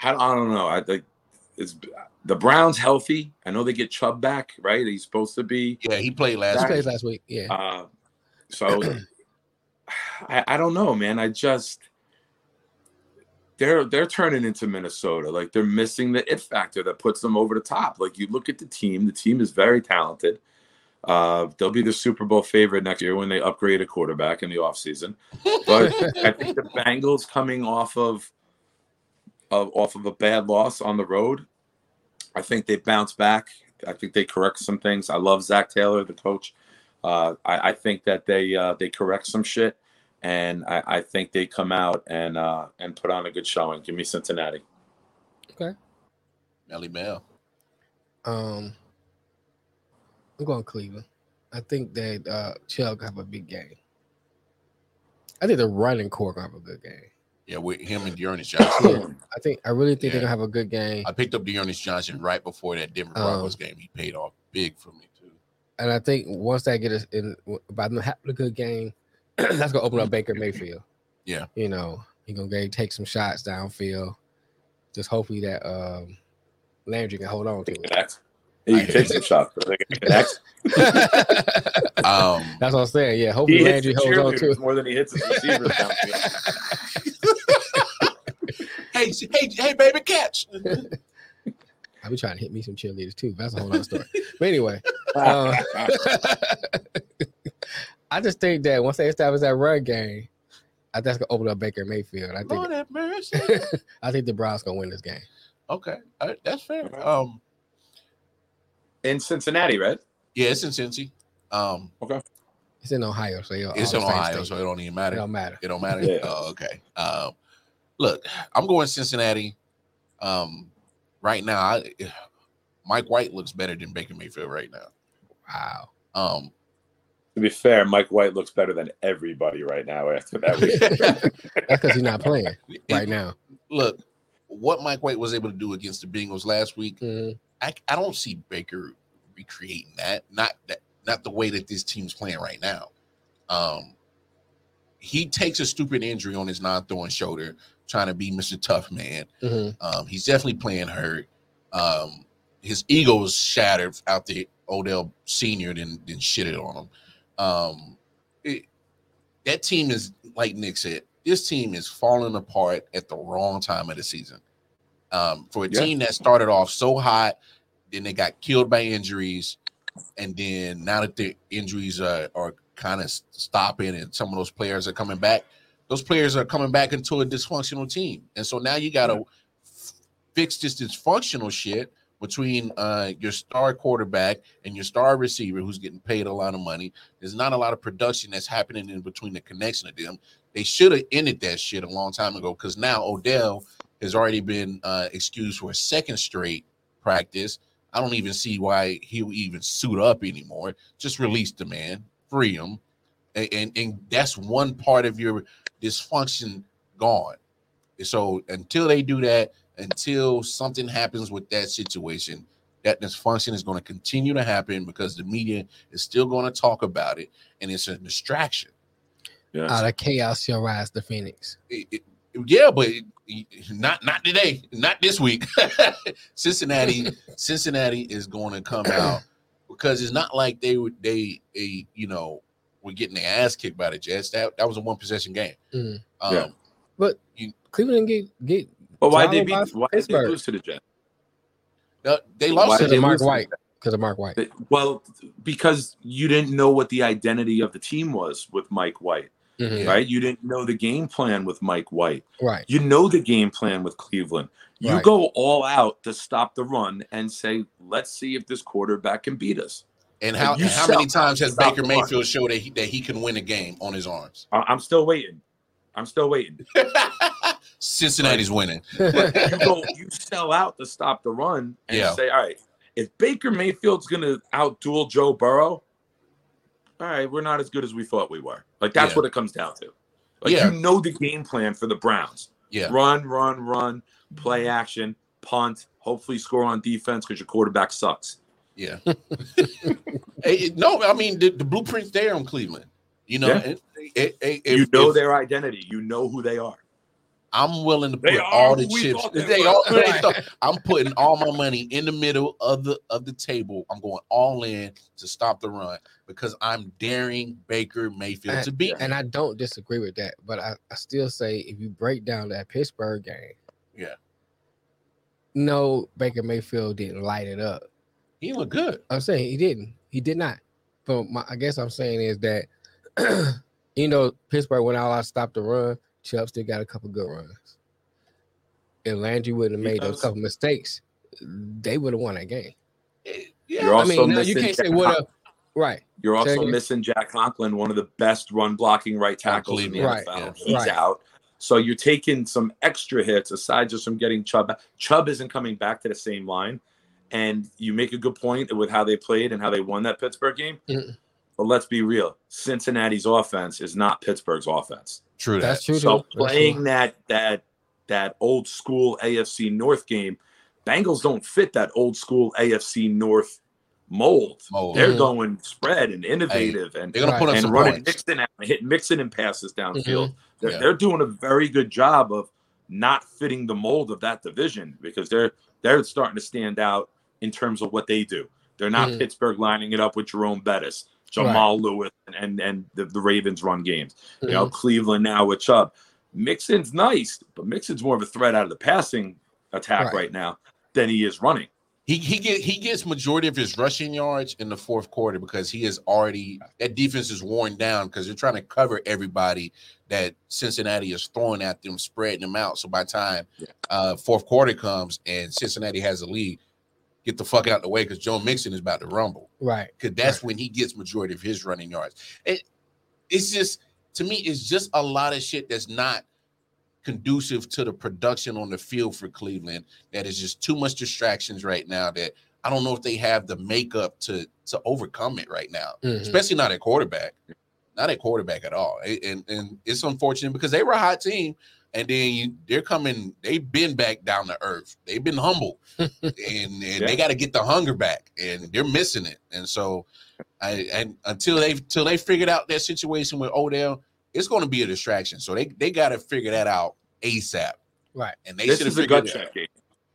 I, I don't know. I think it's the Browns healthy. I know they get Chubb back, right? He's supposed to be. Yeah, he played last He week. played last week. Yeah. Uh, so [SIGHS] I, I don't know, man. I just they're they're turning into Minnesota. Like they're missing the it factor that puts them over the top. Like you look at the team, the team is very talented. Uh, they'll be the Super Bowl favorite next year when they upgrade a quarterback in the offseason. But [LAUGHS] I think the Bengals coming off of, of off of a bad loss on the road, I think they bounce back. I think they correct some things. I love Zac Taylor, the coach. Uh, I, I think that they uh, they correct some shit, and I, I think they come out and uh, and put on a good showing. Give me Cincinnati. Okay. Melly Mel. Um, I'm going Cleveland. I think that uh Chubb have a big game. I think the running core gonna have a good game. Yeah, with him and D'Ernest Johnson. I think I really think Yeah. they're gonna have a good game. I picked up D'Ernest Johnson right before that Denver Um, Broncos game. He paid off big for me too. And I think once that get us in by them having a good game, [CLEARS THROAT] that's gonna open up Baker Mayfield. Yeah. You know, he gonna get, take some shots downfield. Just hopefully that um Landry can hold on to it. Connect. You can take some shots, but they can connect. [LAUGHS] Um, That's what I'm saying. Yeah, hopefully hits Landry holds on to it. more than he hits his receivers downfield. [LAUGHS] hey, hey, hey, baby, catch. [LAUGHS] I be trying to hit me some cheerleaders too. That's a whole other story. but anyway, Uh, I just think that once they establish that run game, I think that's gonna open up Baker Mayfield. I think Lord have mercy. I think the Browns gonna win this game. Okay, all right, that's fair. Um, in Cincinnati, right? yeah, it's in Cincy. Um, okay. It's in Ohio, so you're it's in Ohio, state. so it don't even matter. it don't matter. It don't matter. Yeah. Oh, okay. Um, look, I'm going Cincinnati. Um, right now, I, Mike White looks better than Baker Mayfield right now. Wow. Um, To be fair, Mike White looks better than everybody right now after that [LAUGHS] week. [LAUGHS] That's because he's not playing [LAUGHS] right now. look, what Mike White was able to do against the Bengals last week, Mhm. I, I don't see Baker recreating that. Not that not the way that this team's playing right now. Um, he takes a stupid injury on his non-throwing shoulder, trying to be Mr. Tough Man. Mhm. Um, he's definitely playing hurt. Um, his ego is shattered out the Odell Senior, then then shitted on him. Um, it, that team is like Nick said. This team is falling apart at the wrong time of the season. Um, for a Yeah. team that started off so hot, then they got killed by injuries, and then now that the injuries are, are kind of stopping and some of those players are coming back, those players are coming back into a dysfunctional team, and so now you got to fix this dysfunctional shit between uh, your star quarterback and your star receiver who's getting paid a lot of money. There's not a lot of production that's happening in between the connection of them. They should have ended that shit a long time ago because now Odell has already been uh, excused for a second straight practice. I don't even see why he'll even suit up anymore. Just release the man, free him, and and, and that's one part of your dysfunction gone. So until they do that, until something happens with that situation, that dysfunction is going to continue to happen because the media is still going to talk about it, and it's a distraction. Yeah. Out of chaos shall rise the phoenix. It- it- yeah, but not not today, not this week. [LAUGHS] Cincinnati, [LAUGHS] Cincinnati is going to come out because it's not like they would they they you know were getting their ass kicked by the Jets. That that was a one possession game. Mhm. Um, Yeah. But You- Cleveland get get But why did they beat? Why did they Pittsburgh. lose to the Jets? uh, they lost did because to they of Mark lose to the White. Because of Mark White. Well, because you didn't know what the identity of the team was with Mike White, Mhm. Right? You didn't know the game plan with Mike White. Right. You know the game plan with Cleveland. You Right. go all out to stop the run and say, "Let's see if this quarterback can beat us." And how and how many times has Baker the run. Mayfield showed that he, that he can win a game on his arms? I- I'm still waiting. I'm still waiting. [LAUGHS] Cincinnati's winning. [LAUGHS] You go, you sell out to stop the run and Yeah. say, "All right, if Baker Mayfield's going to outduel Joe Burrow, all right, we're not as good as we thought we were." Like that's Yeah. what it comes down to. Like Yeah. you know the game plan for the Browns. Yeah. Run, run, run, play action, punt, hopefully score on defense because your quarterback sucks. Yeah. [LAUGHS] Hey, no, I mean the, the blueprint's there on Cleveland. You know, Yeah. it- it- it- you know if their identity. You know who they are. I'm willing to put all the chips. thought they They they Right. I'm putting all my money in the middle of the of the table. I'm going all in to stop the run because I'm daring Baker Mayfield to beat. And I don't disagree with that, but I, I still say if you break down that Pittsburgh game, Yeah. no, Baker Mayfield didn't light it up. He looked good. I'm saying he didn't. He did not. But my, I guess I'm saying is that [CLEARS THROAT] you know Pittsburgh went all out to stop the run. Chubb still got a couple good runs. If Landry wouldn't have He made those couple mistakes, they would have won that game. Eh, You're Yeah, I also mean, no, you can't say Jack would Con- have. Right. You're also again? missing Jack Conklin, one of the best run blocking right tackles in the Cleveland, NFL. right, He's Right. out. So you're taking some extra hits aside just from getting Chubb. Chubb isn't coming back to the same line. And you make a good point with how they played and how they won that Pittsburgh game. Mm. But let's be real. Cincinnati's offense is not Pittsburgh's offense. That's true. That. true. So too. That's playing true. that that that old school AFC North game, Bengals don't fit that old school AFC North mold. Mold. They're Mhm. going spread and innovative and They're gonna put up and some running points. Mixon out, hitting Mixon and passes downfield. They're, Yeah. they're doing a very good job of not fitting the mold of that division because they're they're starting to stand out in terms of what they do. They're not Mhm. Pittsburgh lining it up with Jerome Bettis, Jamal Lewis, and and, and the, the Ravens run games. You know, Cleveland now with Chubb. Mixon's nice, but Mixon's more of a threat out of the passing attack Right. right, now than he is running. He he get he gets majority of his rushing yards in the fourth quarter because he is already that defense is worn down because they're trying to cover everybody that Cincinnati is throwing at them, spreading them out. So by the time uh, fourth quarter comes and Cincinnati has a lead, get the fuck out the way because Joe Mixon is about to rumble. Right. Because that's Right. when he gets majority of his running yards. It it's just to me, it's just a lot of shit that's not conducive to the production on the field for Cleveland. That is just too much distractions right now. That I don't know if they have the makeup to to overcome it right now, Mhm. especially not at quarterback. Not at quarterback at all. And and it's unfortunate because they were a hot team. And then you, they're coming, they've been back down to earth. They've been humble [LAUGHS] and, and Yeah. they got to get the hunger back, and they're missing it. And so, I and until they till they figured out that situation with Odell, it's going to be a distraction. So they they got to figure that out ASAP. Right. And they this is a gut check game.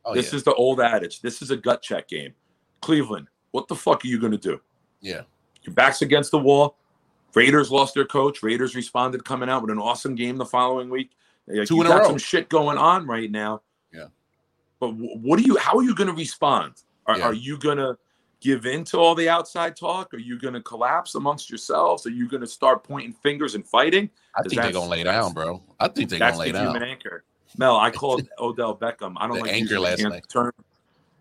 Oh, this yeah. is the old adage. This is a gut check game. Cleveland, what the fuck are you going to do? yeah, Your back's against the wall. Raiders lost their coach. Raiders responded coming out with an awesome game the following week. Like, Two you in a got row. some shit going on right now. Yeah. But what are you? How are you going to respond? Are, Yeah. are you going to give in to all the outside talk? Are you going to collapse amongst yourselves? Are you going to start pointing fingers and fighting? I think they're gonna lay down, bro. I think they're gonna lay the down. human anchor. Mel, I called [LAUGHS] Odell Beckham. I don't The like anchor last the night. term.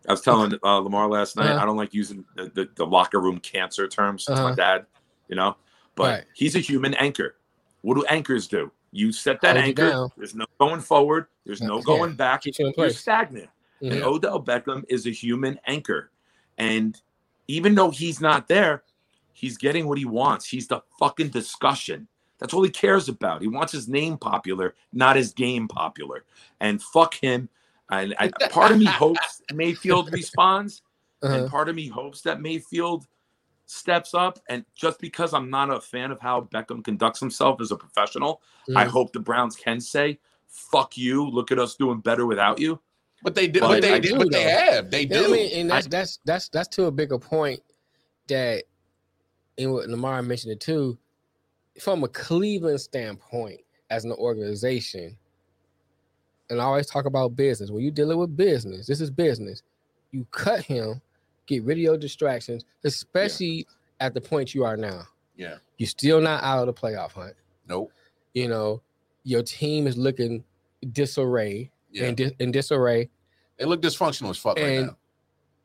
I was telling [LAUGHS] uh, Lamar last night. Uh-huh. I don't like using the, the, the locker room cancer terms. It's my Uh-huh. dad, you know. But Right. he's a human anchor. What do anchors do? You set that Hold anchor. There's no going forward. There's no Yeah. going back. You in You're place. stagnant. And Mhm. Odell Beckham is a human anchor. And even though he's not there, he's getting what he wants. He's the fucking discussion. That's all he cares about. He wants his name popular, not his game popular. And fuck him. And I, part of me hopes [LAUGHS] Mayfield responds, Uh-huh. and part of me hopes that Mayfield steps up. And just because I'm not a fan of how Beckham conducts himself as a professional, I Mhm. hope the Browns can say, "Fuck you! Look at us doing better without you." But they did. But But they I did. do, But they have. They do. I mean, and that's I- that's that's that's to a bigger point that, and what Lamar mentioned it too, from a Cleveland standpoint as an organization, and I always talk about business. When you're dealing with business, this is business. You cut him, get rid of your distractions, especially at the point you are now. yeah. You're still not out of the playoff hunt. Nope. You know, your team is looking disarray Yeah. and dis- in disarray. They look dysfunctional as fuck right and now.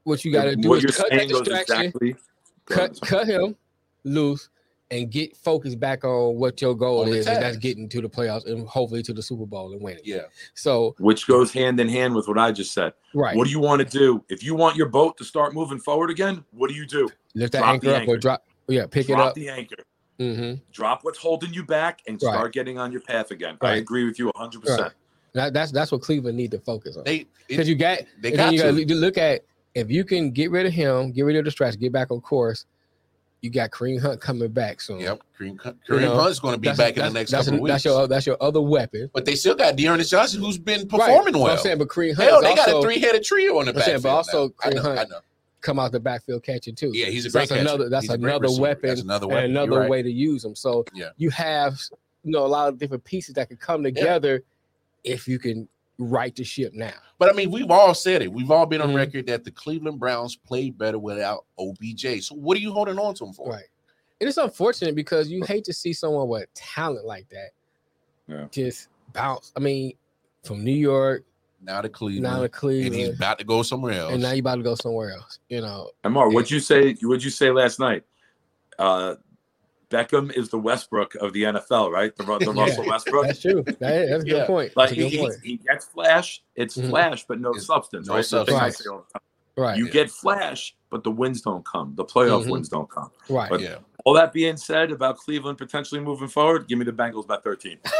What you got to do what is you're cut that distraction. exactly. Cut cut him loose and get focused back on what your goal On is, and that's getting to the playoffs and hopefully to the Super Bowl and winning. Yeah. So Which goes hand in hand with what I just said. right, What do you want to do? If you want your boat to start moving forward again, what do you do? lift that drop anchor the up or anchor. drop. Yeah, pick Drop it up. the anchor. hmm Drop what's holding you back and Right. start getting on your path again. I agree with you 100%. Right. That, that's that's what Cleveland need to focus on. They. Because you got they got you to. look at if you can get rid of him, get rid of the distraction, get back on course. You got Kareem Hunt coming back soon. Yep. Kareem, Kareem You know, Hunt's going to be back in the next that's, couple weeks. that's your that's your other weapon. but they still got D'Ernest Johnson, who's been performing So well. I'm saying, but Kareem Hunt Hell, they got a three-headed trio on the saying, but also now. Kareem Hunt come out the backfield catching too. Yeah, he's a So great that's catcher. another that's He's great another weapon That's another and weapon. You're another right. way to use them. So Yeah. you have you know a lot of different pieces that can come together if you can right the ship now. But I mean, we've all said it. We've all been on Mhm. record that the Cleveland Browns played better without OBJ. So what are you holding on to him for? Right. And it's unfortunate because you hate to see someone with talent like that Yeah. just bounce. I mean, from New York Now to Cleveland, now to Cleveland. and he's about to go somewhere else. and now you're about to go somewhere else. You know, And Mark, what'd you say? What'd you say last night? Uh, Beckham is the Westbrook of the NFL, right? The, Ru- the [LAUGHS] Yeah. Russell Westbrook. that's true. That is, that's a good Yeah. point. Like That's a he, good he, point. he gets flash, it's Mhm. flash, but no It's substance. no right? The thing I substance. say all the time. Right. You Yeah. get flash, but the wins don't come. The playoff Mhm. wins don't come. right. but- yeah. All that being said about Cleveland potentially moving forward, give me the Bengals by 13. [LAUGHS]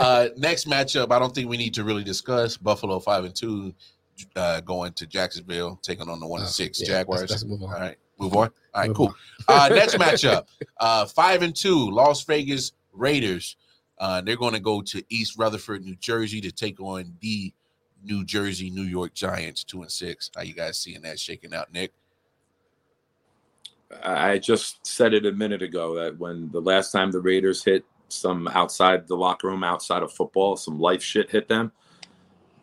uh, next matchup, I don't think we need to really discuss. Buffalo five and two, uh, going to Jacksonville, taking on the one and Oh, six yeah, Jaguars. Let's, let's move on. All right, move on. All right, Move cool. Uh, next [LAUGHS] matchup, uh, five and two, Las Vegas Raiders. Uh, they're going to go to East Rutherford, New Jersey, to take on the New Jersey New York Giants, two and six. How you guys seeing that shaking out, Nick? I just said it a minute ago that when the last time the Raiders hit some outside the locker room, outside of football, some life shit hit them.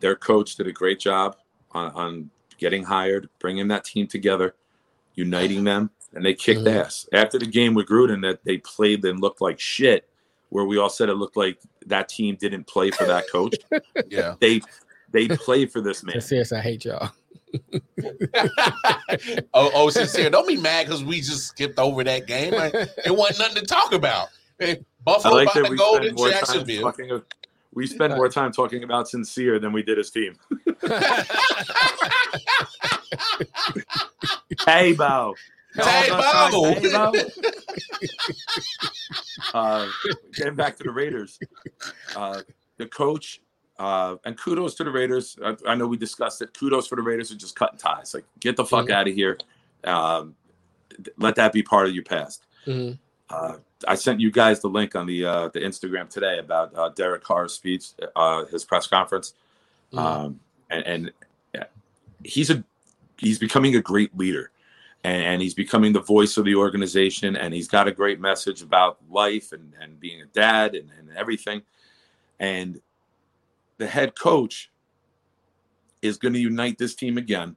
Their coach did a great job. On, on getting hired, bringing that team together, uniting them, and they kicked Mhm. ass. After the game with Gruden, that they played and looked like shit, where we all said it looked like that team didn't play for that coach. [LAUGHS] Yeah. they they play for this [LAUGHS] man. Seriously, I hate y'all. [LAUGHS] oh, oh, sincere. Don't be mad because we just skipped over that game. Like, it wasn't nothing to talk about. Hey, I Buffalo like about that to we go spend to more time Jacksonville. talking. We spend more time talking about sincere than we did his team. [LAUGHS] Hey, Bo. Hey, Bo. Hey, [LAUGHS] Bo. uh, getting back to the Raiders, uh, the coach, uh, and kudos to the Raiders. I, I know we discussed it. Kudos for the Raiders are just cutting ties. Like, get the fuck Mhm. out of here. Um, let that be part of your past. Mhm. Uh, I sent you guys the link on the uh, the Instagram today about uh, Derek Carr's speech, uh, his press conference, Mhm. um, and, and yeah, he's a he's becoming a great leader, and, and he's becoming the voice of the organization, and he's got a great message about life and, and being a dad and, and everything, and the head coach is going to unite this team again,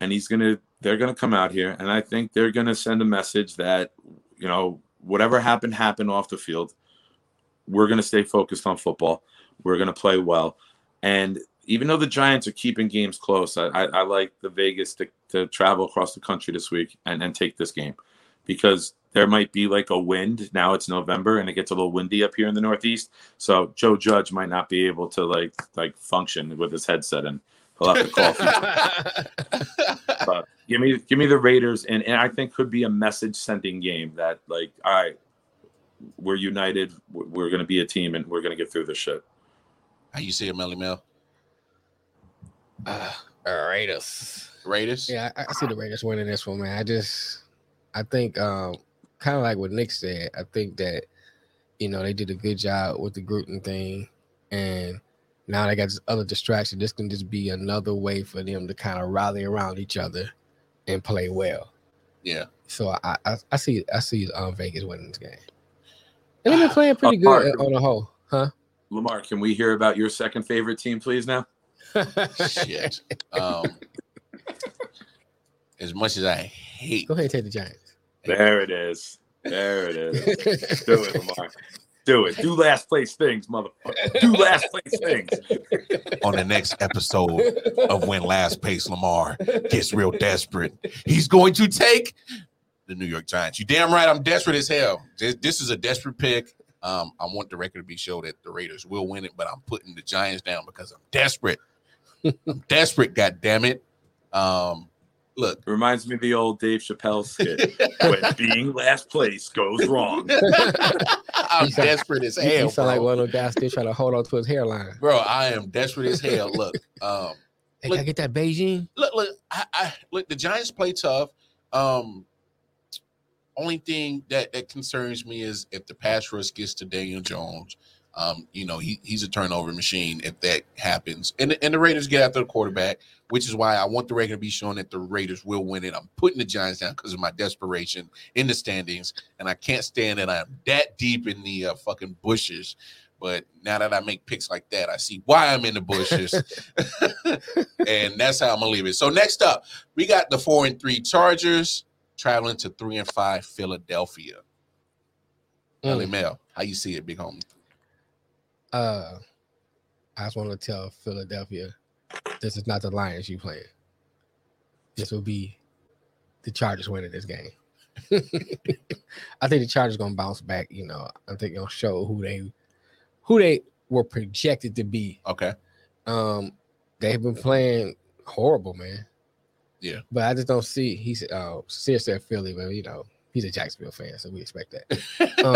and he's going to they're going to come out here, and I think they're going to send a message that you know whatever happened happened off the field. We're going to stay focused on football. We're going to play well, and even though the Giants are keeping games close, I, I, I like the Vegas to, to travel across the country this week and, and take this game because there might be like a wind. Now it's November and it gets a little windy up here in the Northeast. So Joe Judge might not be able to like like function with his headset and he'll have to call. [LAUGHS] but give me give me the Raiders and, and I think could be a message sending game that like all right, we're united, we're, we're gonna be a team and we're gonna get through this shit. How you see it, Melly Mel? Uh, Raiders. Raiders? Yeah, I, I see the Raiders winning this one, man. I just, I think, um, kind of like what Nick said. I think that, you know, they did a good job with the Gruden thing, and now they got this other distraction. This can just be another way for them to kind of rally around each other and play well. Yeah. So I, I, I see, I see um, Vegas winning this game, and they've been [SIGHS] playing pretty Mark, good on the whole, huh? Lamar, can we hear about your second favorite team, please? Now, Shit. Um, [LAUGHS] as much as I hate Go ahead and take the Giants. there it is. There it is. [LAUGHS] Do it, Lamar. Do it. Do last place things, motherfucker. Do last place things. on the next episode of when Last Pace Lamar gets real desperate, he's going to take the New York Giants. You damn right, I'm desperate as hell. This, this is a desperate pick. Um, I want the record to be shown that the Raiders will win it, but I'm putting the Giants down because I'm desperate. I'm desperate, god damn it. Um, look, It reminds me of the old Dave Chappelle skit [LAUGHS] when being last place goes wrong. [LAUGHS] I'm You sound- desperate as You, hell. you sound like one of those guys still trying to hold on to his hairline. bro, I am desperate as hell. Look, um, Hey, Look- can I get that Beijing? look, look, I, I look. The Giants play tough. Um, only thing that that concerns me is if the pass rush gets to Daniel Jones. Um, you know, he, he's a turnover machine if that happens. And, the- and the Raiders get after the quarterback, which is why I want the Raiders to be shown that the Raiders will win it. I'm putting the Giants down because of my desperation in the standings, and I can't stand that I'm that deep in the uh, fucking bushes. But now that I make picks like that, I see why I'm in the bushes. [LAUGHS] and that's how I'm gonna leave it. So next up, we got the four and three Chargers traveling to three and five Philadelphia. Ellie Mm. Mel, how you see it, big homie? Uh, I just want to tell Philadelphia, this is not the Lions you playing. This will be the Chargers winning this game. [LAUGHS] I think the Chargers gonna bounce back. You know, I think they'll show who they who they were projected to be. Okay. Um, they've been playing horrible, man. Yeah. But I just don't see. He's uh seriously at Philly, but you know he's a Jacksonville fan, so we expect that. [LAUGHS] Um,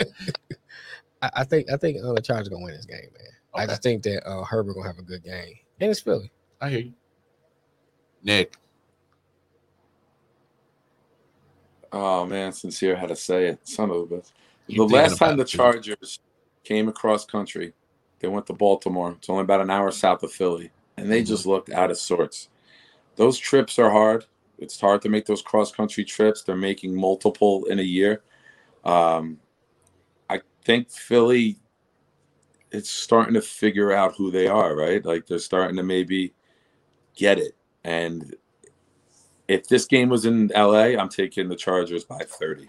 [LAUGHS] I, I think I think uh, the Chargers gonna win this game, man. I just think that uh, Herbert gonna have a good game, and it's Philly. I hear you. Nick, Oh man, sincere how to say it. Son of a bitch. the last time about the it, too. Chargers came across country, they went to Baltimore. It's only about an hour south of Philly, and they Mhm. just looked out of sorts. Those trips are hard. It's hard to make those cross country trips. They're making multiple in a year. Um, I think Philly, it's starting to figure out who they are, right? Like they're starting to maybe get it. And if this game was in LA, I'm taking the Chargers by 30.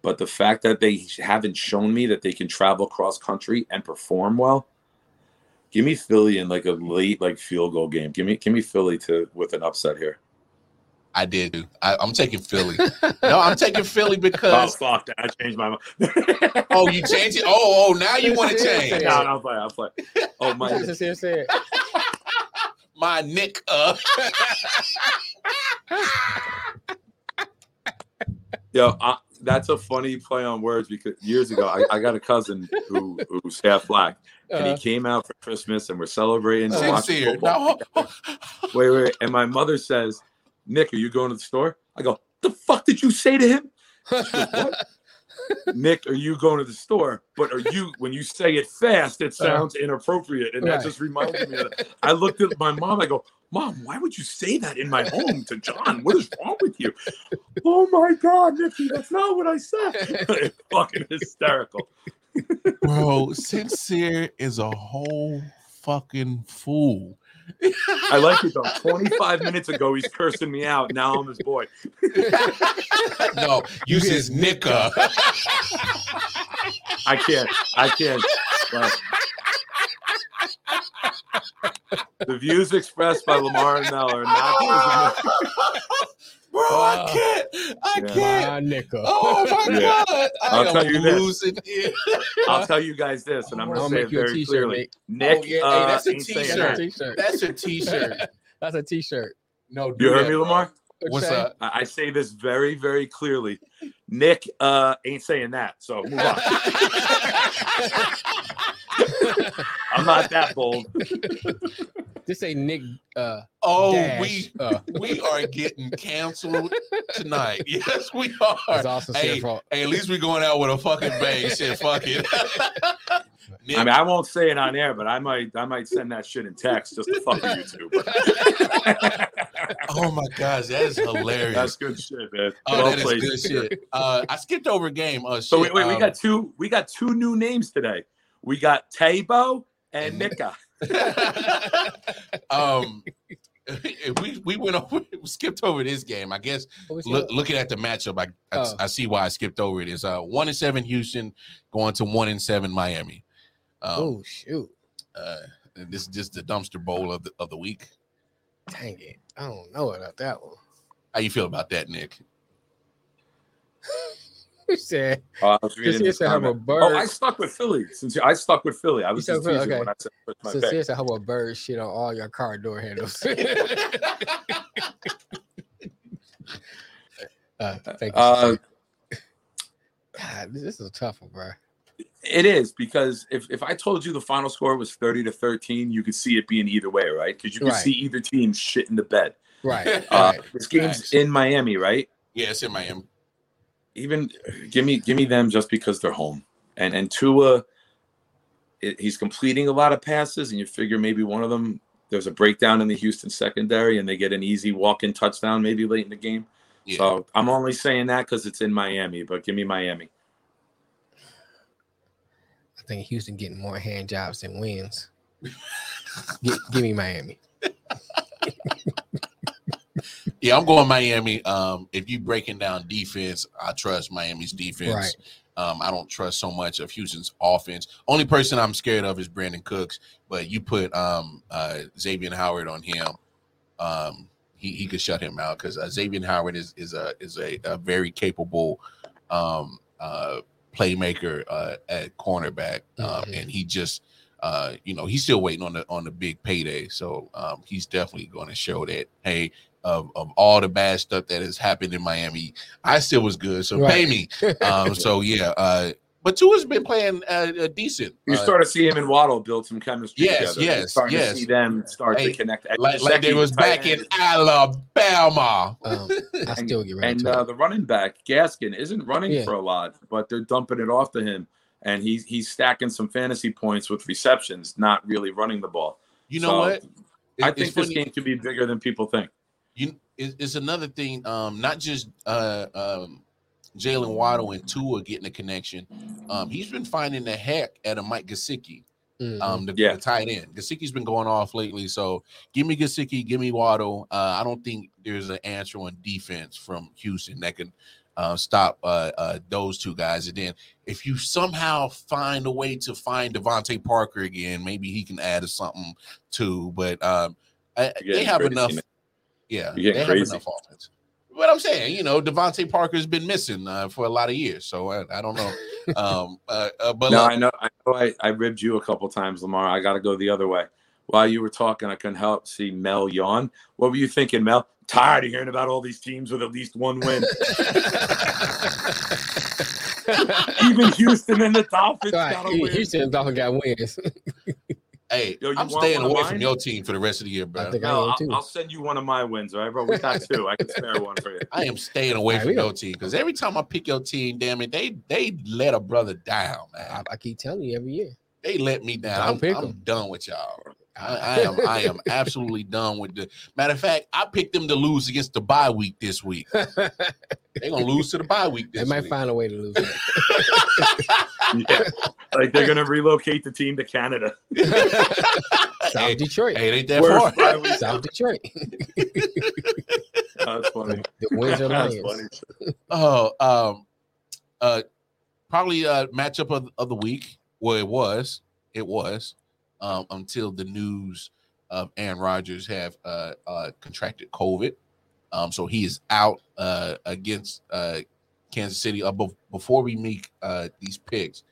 But the fact that they haven't shown me that they can travel cross country and perform well, give me Philly in like a late like field goal game. Give me give me Philly to with an upset here. I did. I, I'm taking Philly. no, I'm taking Philly Oh because fuck that! I changed my mind. oh, you changed it. Oh, oh, now you want to change no, no, I'm playing. I'm playing. Oh my! That's what Sincere said. my Nick. Uh, Yo, I, that's a funny play on words because years ago I, I got a cousin who who's half black, and he Uh, came out for Christmas, and we're celebrating. and watching sincere. No, Wait, wait, and my mother says, "Nick, are you going to the store?" I go, "The fuck did you say to him?" What? [LAUGHS] Nick, are you going to the store? But are you when you say it fast, it uh-huh. sounds inappropriate, and that just reminded me of that. I looked at my mom. I go, "Mom, why would you say that in my home to John? What is wrong with you?" oh my God, Nicky, that's not what I said. [LAUGHS] fucking hysterical. bro, sincere is a whole fucking fool. I like it though. 25 minutes ago, he's cursing me out. Now I'm his boy. [LAUGHS] no, use his Nicka. I can't. I can't. But the views expressed by Lamar and Mel are not [LAUGHS] those of Bro, I can't. I Yeah. can't. My nickel. Oh my [LAUGHS] Yeah. god! I I'll am tell you this. losing here. [LAUGHS] I'll tell you guys this, and I'm I'll going to say make it you a very t-shirt, clearly. Nick. Nick, Oh, yeah. Hey, uh, that's a ain't saying t-shirt. that. T-shirt. That's a T-shirt. [LAUGHS] That's a T-shirt. No, do You heard that, me, bro. Lamar? What's Okay. up? I I say this very, very clearly. Nick uh, ain't saying that, so move on. I'm not that bold. This ain't Nick. Uh, oh, Dash. we [LAUGHS] Uh, we are getting canceled tonight. [LAUGHS] Yes, we are. it's also Hey, said for Hey, at least we're going out with a fucking bang. [LAUGHS] Shit, fuck it. I mean, I won't say it on air, but I might, I might send that shit in text just to fuck with you oh my gosh, that is hilarious. That's good shit, man. oh, Well that is played. good shit. Uh, I skipped over a game. Uh, So wait, shit, wait, we um, got two, we got two new names today. We got Tabo and And- Nika. [LAUGHS] um, [LAUGHS] we we went over, [LAUGHS] we skipped over this game. I guess look, looking at the matchup, I, I Oh. I see why I skipped over it. Is uh one and seven Houston going to one and seven Miami. Um, Oh shoot! uh, this is just the dumpster bowl of the of the week. Dang it! I don't know about that one. How you feel about that, Nick? [LAUGHS] He said, Oh, I was reading said have a comment. bird." Oh, I stuck with Philly. Since I stuck with Philly, I was stuck just with- okay. when I said push my Since pick. said, "How about bird shit on all your car door handles?" [LAUGHS] uh, thank you. Uh, God, this this is a tough one, bro. It is because if, if I told you the final score was 30 to 13, you could see it being either way, right? Because you could Right. see either team shit in the bed. Right, Uh, right. this game's Facts. in Miami, right? Yeah, it's in Miami. Even give me give me them just because they're home. And and Tua, it, he's completing a lot of passes, and you figure maybe one of them there's a breakdown in the Houston secondary, and they get an easy walk-in touchdown maybe late in the game. Yeah. So I'm only saying that because it's in Miami, but give me Miami. I think Houston getting more hand jobs than wins. Gi- give me Miami. [LAUGHS] Yeah, I'm going Miami. Um, if you breaking down defense, I trust Miami's defense. Right. Um, I don't trust so much of Houston's offense. Only person I'm scared of is Brandin Cooks. But you put um, uh, Xavier Howard on him, um, he, he could shut him out because uh, Xavier Howard is is a is a, a very capable um, uh, playmaker uh, at cornerback, um, Mhm. and he just uh, you know he's still waiting on the on the big payday. So um, he's definitely going to show that hey. Of, of all the bad stuff that has happened in Miami, I still was good. So pay me. [LAUGHS] Um, so yeah, uh, but Tua's been playing uh, uh, decent. You Uh, start to see him and Waddle build some chemistry Yes, together. You're yes, starting yes. to see them start Hey, to connect. like, like they was tight back in. Alabama. Um, I [LAUGHS] still get ready and to. uh, the running back Gaskin isn't running Yeah. for a lot, but they're dumping it off to him, and he's he's stacking some fantasy points with receptions, not really running the ball. You know So, what? I think this funny. game could be bigger than people think. You, it, it's another thing. Um, not just uh, um, Jaylen Waddle and Tua getting a connection. Um, he's been finding the heck out of Mike Gesicki. Mhm. um, the, Yeah. the tight end. Gesicki's been going off lately, so give me Gesicki, give me Waddle. Uh, I don't think there's an answer on defense from Houston that can uh, stop uh, uh, those two guys. And then if you somehow find a way to find DeVante Parker again, maybe he can add something too. But um, I, You're they have enough. man. Yeah, they have crazy. enough offense. But I'm saying, you know, DeVante Parker's been missing uh, for a lot of years, so I, I don't know. [LAUGHS] um, uh, uh, but No, look, I know. I know. I, I ribbed you a couple times, Lamar. I got to go the other way. While you were talking, I couldn't help see Mel yawn. What were you thinking, Mel? Tired of hearing about all these teams with at least one win. [LAUGHS] Even Houston and the Dolphins Right, got a win. Houston Dolphins got wins. [LAUGHS] Hey, Yo, you I'm staying away from your team for the rest of the year, bro. think I- No, am I'll, too. I'll send you one of my wins, all right, bro? We got two. I can spare [LAUGHS] one for you. I am staying away All right, from your team because every time I pick your team, damn it, they they let a brother down, I, man. I keep telling you every year. They let me down. I'm, I'm 'em. done with y'all. I, I am I am absolutely done with the matter of fact. I picked them to lose against the bye week this week. [LAUGHS] They're gonna lose to the bye week they might week. find a way to lose. [LAUGHS] Yeah. Like they're going to relocate the team to Canada. [LAUGHS] South hey, Detroit. hey, it ain't that Worst far. South Detroit. That's funny. The Windsor That's Lions. funny. Oh, um, uh, probably uh matchup of, of the week. Well, it was, it was, um, until the news of Aaron Rodgers have uh, uh contracted COVID. Um, so he is out uh against uh Kansas City. Uh, before we make uh these picks,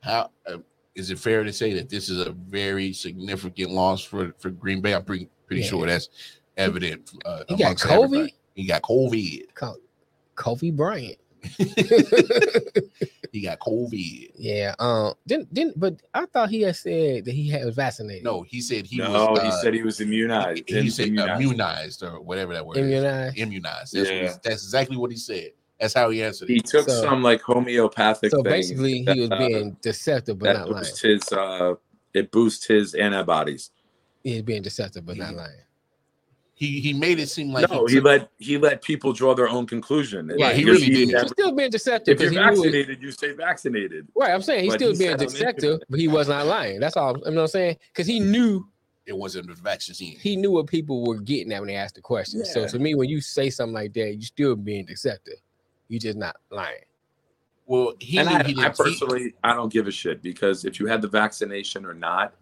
how uh, is it fair to say that this is a very significant loss for for Green Bay? I'm pretty pretty Yeah. sure that's evident. Uh, He got COVID? everybody. He got COVID. Co- Kobe Bryant. [LAUGHS] he got COVID. Yeah. Um. Didn't didn't. But I thought he had said that he had was vaccinated. No, he said he no, was. he uh, said he was immunized. he said Immunized. immunized or whatever that word is. immunized. Immunized. That's, what Yeah. that's exactly what he said. That's how he answered He it. took So- some like homeopathic. So thing basically, he was that, uh, being deceptive but not lying. boosts his. Uh, it boosts his antibodies. He was being deceptive but not He- lying. He he made it seem like no, he took- let he let people draw their own conclusion. Yeah, he Because really did. He's still being deceptive if you're because he knew it, vaccinated, you say vaccinated. right. I'm saying he's But still he being deceptive, but he was not lying. That's all. You know what I'm saying? Because he knew it wasn't the vaccine. he knew what people were getting at when they asked the question. So to me, when you say something like that, you're still being deceptive. You're just not lying. Well, he and knew I, he I he- personally, I don't give a shit because if you had the vaccination or not,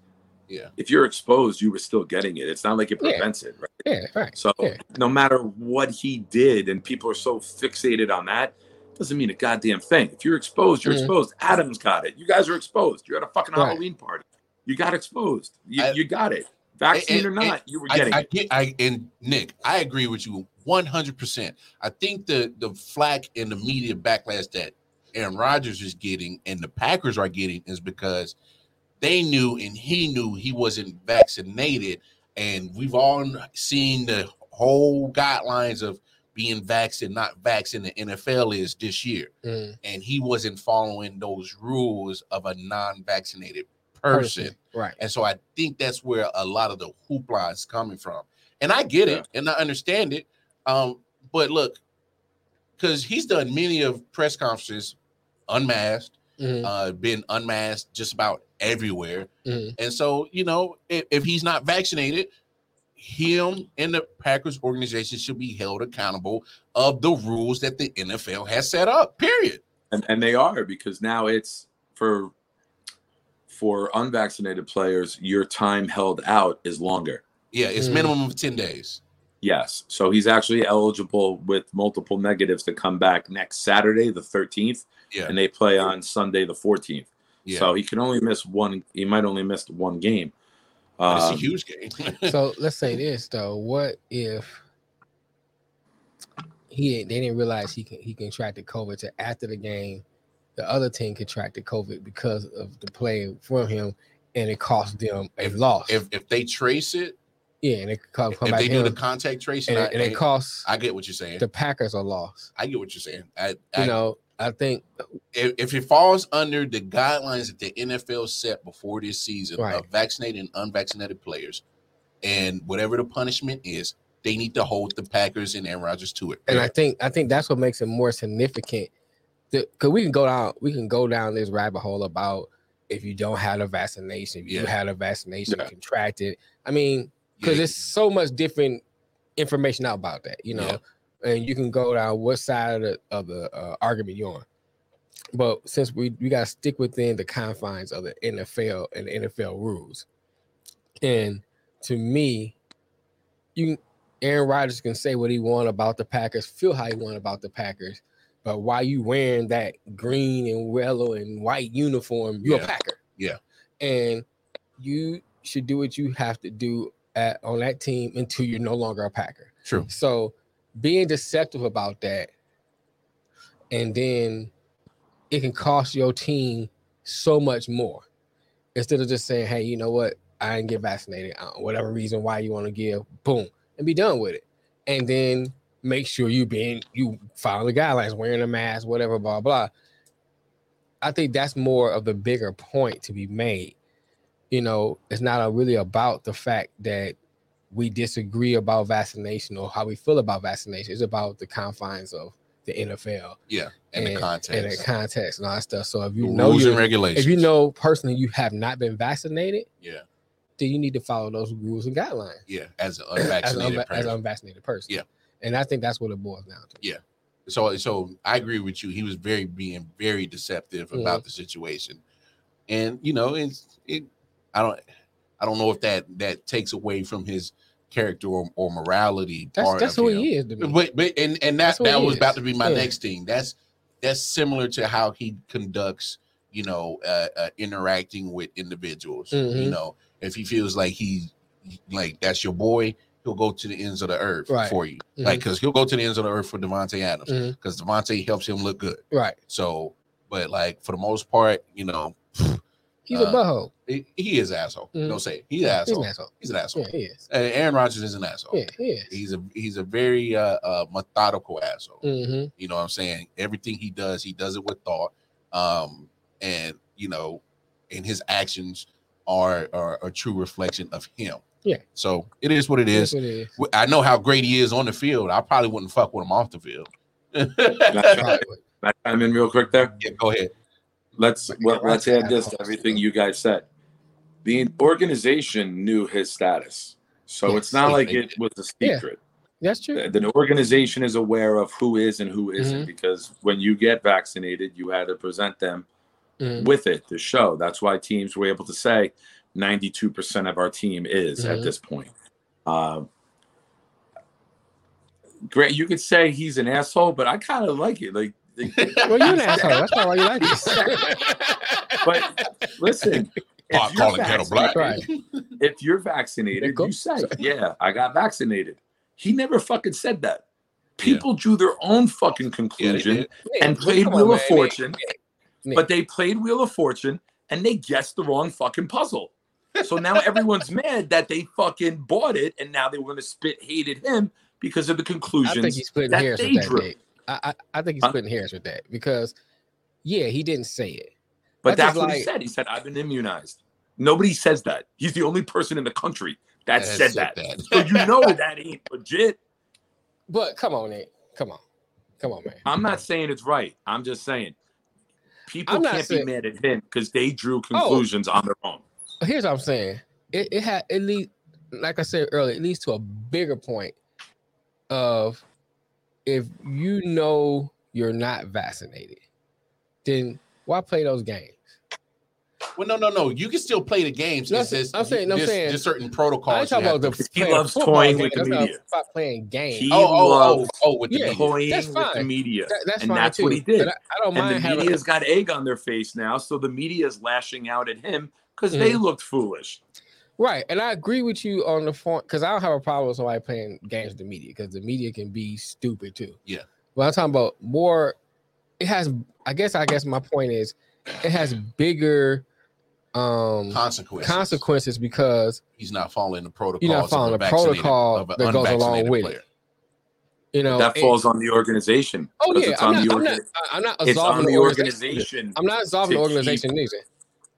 yeah, if you're exposed, you were still getting it. It's not like it Yeah. prevents it, right? Yeah, right. So yeah. no matter what he did, and people are so fixated on that, doesn't mean a goddamn thing. If you're exposed, you're Mhm. exposed. Adam's got it. You guys are exposed. You're at a fucking Right. Halloween party. You got exposed. You, I- you got it. Vaccine and- or not, you were getting I it. get. I and Nick, I agree with you one hundred percent. I think the the flack and the media backlash that Aaron Rodgers is getting and the Packers are getting is because they knew and he knew he wasn't vaccinated, and we've all seen the whole guidelines of being vaccinated, not vaccinated. in the NFL is this year, Mm, and he wasn't following those rules of a non-vaccinated person. Right. And so I think that's where a lot of the hoopla is coming from. And I get it and I understand it. Um, but look, because he's done many of press conferences unmasked, Mhm, uh, been unmasked just about everywhere. mhm. And so, you know, if, if he's not vaccinated, him and the Packers organization should be held accountable of the rules that the NFL has set up. Period. and, and they are because now it's for for unvaccinated players your time held out is longer Yeah, it's Mm. minimum of 10 days. yes so he's actually eligible with multiple negatives to come back next saturday the 13th Yeah. and they play on sunday the 14th Yeah. so he can only miss one he might only miss one game But it's a Um, huge game. [LAUGHS] So let's say this though. What if he they didn't realize he can he contracted COVID to after the game, the other team contracted COVID because of the play from him, and it cost them a If- loss. if if they trace it, yeah, and it come, come if they do the contact tracing, and, I, it, and it costs I get what you're saying. the Packers are lost. I get what you're saying. I, You know, I think if, if it falls under the guidelines that the NFL set before this season Right. of vaccinated and unvaccinated players, and whatever the punishment is, they need to hold the Packers and Aaron Rodgers to it. and I think I think that's what makes it more significant. Because we can go down, we can go down this rabbit hole about if you don't have a vaccination, if you Yeah. had a vaccination, Yeah. contracted. I mean, because Yeah, there's so much different information out about that, you know, Yeah. and you can go down what side of the of the uh, argument you're on. But since we we gotta stick within the confines of the NFL and the NFL rules, and to me, you Aaron Rodgers can say what he want about the Packers, feel how he want about the Packers, but why you wearing that green and yellow and white uniform, you're Yeah. a Packer. Yeah. And you should do what you have to do at on that team until you're no longer a Packer. True. So being deceptive about that, and then it can cost your team so much more. Instead of just saying, "Hey, you know what? I didn't get vaccinated. Uh, whatever reason why you want to give, boom, and be done with it." And then make sure you being you follow the guidelines, wearing a mask, whatever, blah blah. I think that's more of the bigger point to be made. You know, it's not a- really about the fact that we disagree about vaccination or how we feel about vaccination. It's about the confines of the NFL Yeah, and, the context. and the context, and all that stuff. So if the you know rules and regulations. if you know personally you have not been vaccinated, yeah, then you need to follow those rules and guidelines yeah, as an [CLEARS THROAT] as unvaccinated unva- as person. an unvaccinated person. Yeah. And I think that's what it boils down to. Yeah. so so I agree with you. He was very being very deceptive about mm-hmm. the situation, and you know, it's it. I don't I don't know if that that takes away from his character or, or morality. That's that's who him. he is to me. But but and and that that was about to be my Yeah. next thing. That's that's similar to how he conducts, you know, uh, uh, interacting with individuals. You Mhm. know, if he feels like he like that's your boy, he'll go to the ends of the earth Right. for you. Mhm. Like because he'll go to the ends of the earth for Davante Adams because Devontae helps him look good. Right. So, but like for the most part, you know, [SIGHS] He's Uh, a butthole. He, he is asshole. Mhm. Don't say it. he's an He's asshole. an asshole. He's an asshole. Yeah, he is. Uh, Aaron Rodgers is an asshole. Yeah, he is. He's a he's a very uh, uh methodical asshole. hmm You know what I'm saying? Everything he does, he does it with thought. Um, and you know, and his actions are are a true reflection of him. Yeah. So it is what it is. That's what it is. W- I know how great he is on the field. I probably wouldn't fuck with him off the field. Can I [LAUGHS] chime in real quick there? yeah, go ahead. Let's But well, let's add this to everything you guys said. The organization knew his status, so Yes. it's not Yeah, like it was a Yeah. secret. That's true. The, the organization is aware of who is and who isn't Mhm. because when you get vaccinated, you had to present them Mhm. with it to show. That's why teams were able to say 92% of our team is at Mhm. this point. Um, Grant, you could say he's an asshole, but I kind of like it. [LAUGHS] Like, Well, you're an [LAUGHS] asshole. That's not why you like this. [LAUGHS] but listen, Pot if you're, calling kettle black. vaccinated, right. if you're vaccinated, you say, "Yeah, I got vaccinated." He never fucking said that. People drew their own fucking Yeah, they conclusion did. and played come on, Wheel of man. Fortune, Nick, but they played Wheel of Fortune and they guessed the wrong fucking puzzle. So now everyone's [LAUGHS] mad that they fucking bought it, and now they were going to spit hate at him because of the I think he's splitting that hairs with that. drew. I, I, I think he's Huh? splitting hairs with that because, yeah, he didn't say it. But That's that's what he said. He said, "I've been immunized." Nobody says that. He's the only person in the country that That said said that. that. so you [LAUGHS] know that ain't legit. But come on, Nick. Come on. Come on, man. I'm not saying it's right. I'm just saying people can't saying- be mad at him because they drew oh. conclusions on their own. Here's what I'm saying. It, it had at least, like I said earlier, it leads to a bigger point of if you know you're not vaccinated, then why play those games? Well, no, no, no. You can still play the games. No, It's just, I'm saying- I'm there's, saying- there's certain protocols. talking you have about the He loves football toying with the I'm talking media. About playing games. He oh, oh, oh, loves oh, with the Yeah. media. toying That's with the media. That- that's and fine that's too. what he did. I, I don't mind. And mind the having. media's got egg on their face now, so the media's lashing out at him because they Mm-hmm. looked foolish. Right, and I agree with you on the point because I don't have a problem with somebody playing games with the media because the media can be stupid too. Yeah. but I'm talking about more. It has, I guess, I guess my point is, it has bigger um consequences. consequences because He's not following the protocols. You're not following the protocol that goes along unvaccinated with it. you know that it- falls on the organization. oh 'cause yeah, it's I'm on not, the I'm not, I'm not It's absolving on the organization. organization. I'm not absolving the to keep- organization either.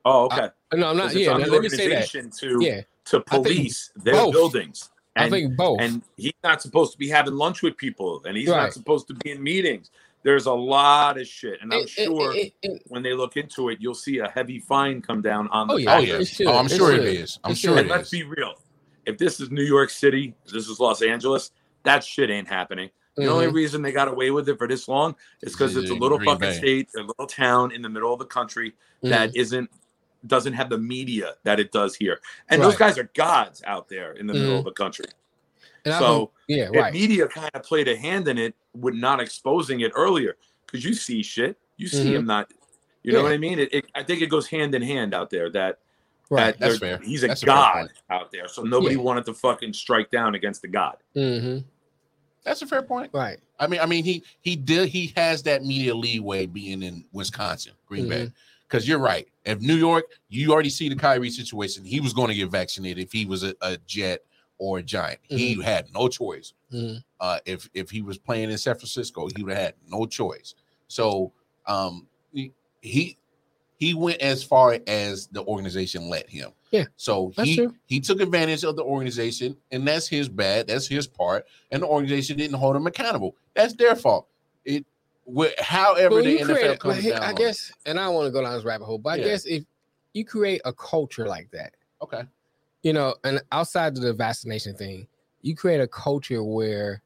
Oh, okay. No, I'm not. 'Cause it's Yeah, on the let me say that. organization to Yeah, to police their both. buildings. I And, think both. and he's not supposed to be having lunch with people, and he's Right. not supposed to be in meetings. There's a lot of shit, and I'm It- it- sure it- it- when they look into it, you'll see a heavy fine come down on the Oh, yeah. Oh yeah. Should. Oh, I'm sure it should. is. I'm It sure should. it And let's be real. If this is New York City, this is Los Angeles, that shit ain't happening. The only Mhm. reason they got away with it for this long is because it's a little Green fucking Bay. state, a little town in the middle of the country Mhm. that isn't doesn't have the media that it does here. And those guys are gods out there in the middle Mhm. of the country. And so think- yeah, right. media kind of played a hand in it with not exposing it earlier, because you see shit, you see Mhm. him not. You know what I mean? It, it, I think it goes hand in hand out there. That Right. that That's fair. He's a That's god point. out there, so nobody Yeah. wanted to fucking strike down against the god. Mm-hmm. That's a fair point. Right. I mean, I mean, he he did he has that media leeway being in Wisconsin, Green Bay. Mm-hmm. Because you're right. If New York, you already see the Kyrie situation. He was going to get vaccinated if he was a, a Jet or a Giant. He had no choice. Mhm. Uh, if if he was playing in San Francisco, he would have had no choice. So um, he he went as far as the organization let him. Yeah, So he true. he took advantage of the organization, and that's his bad. That's his part. And the organization didn't hold him accountable. That's their fault. It wh- however Well, the NFL create, comes down. I guess, and I don't want to go down this rabbit hole, but Yeah. I guess if you create a culture like that, Okay. You know, and outside of the vaccination thing, you create a culture where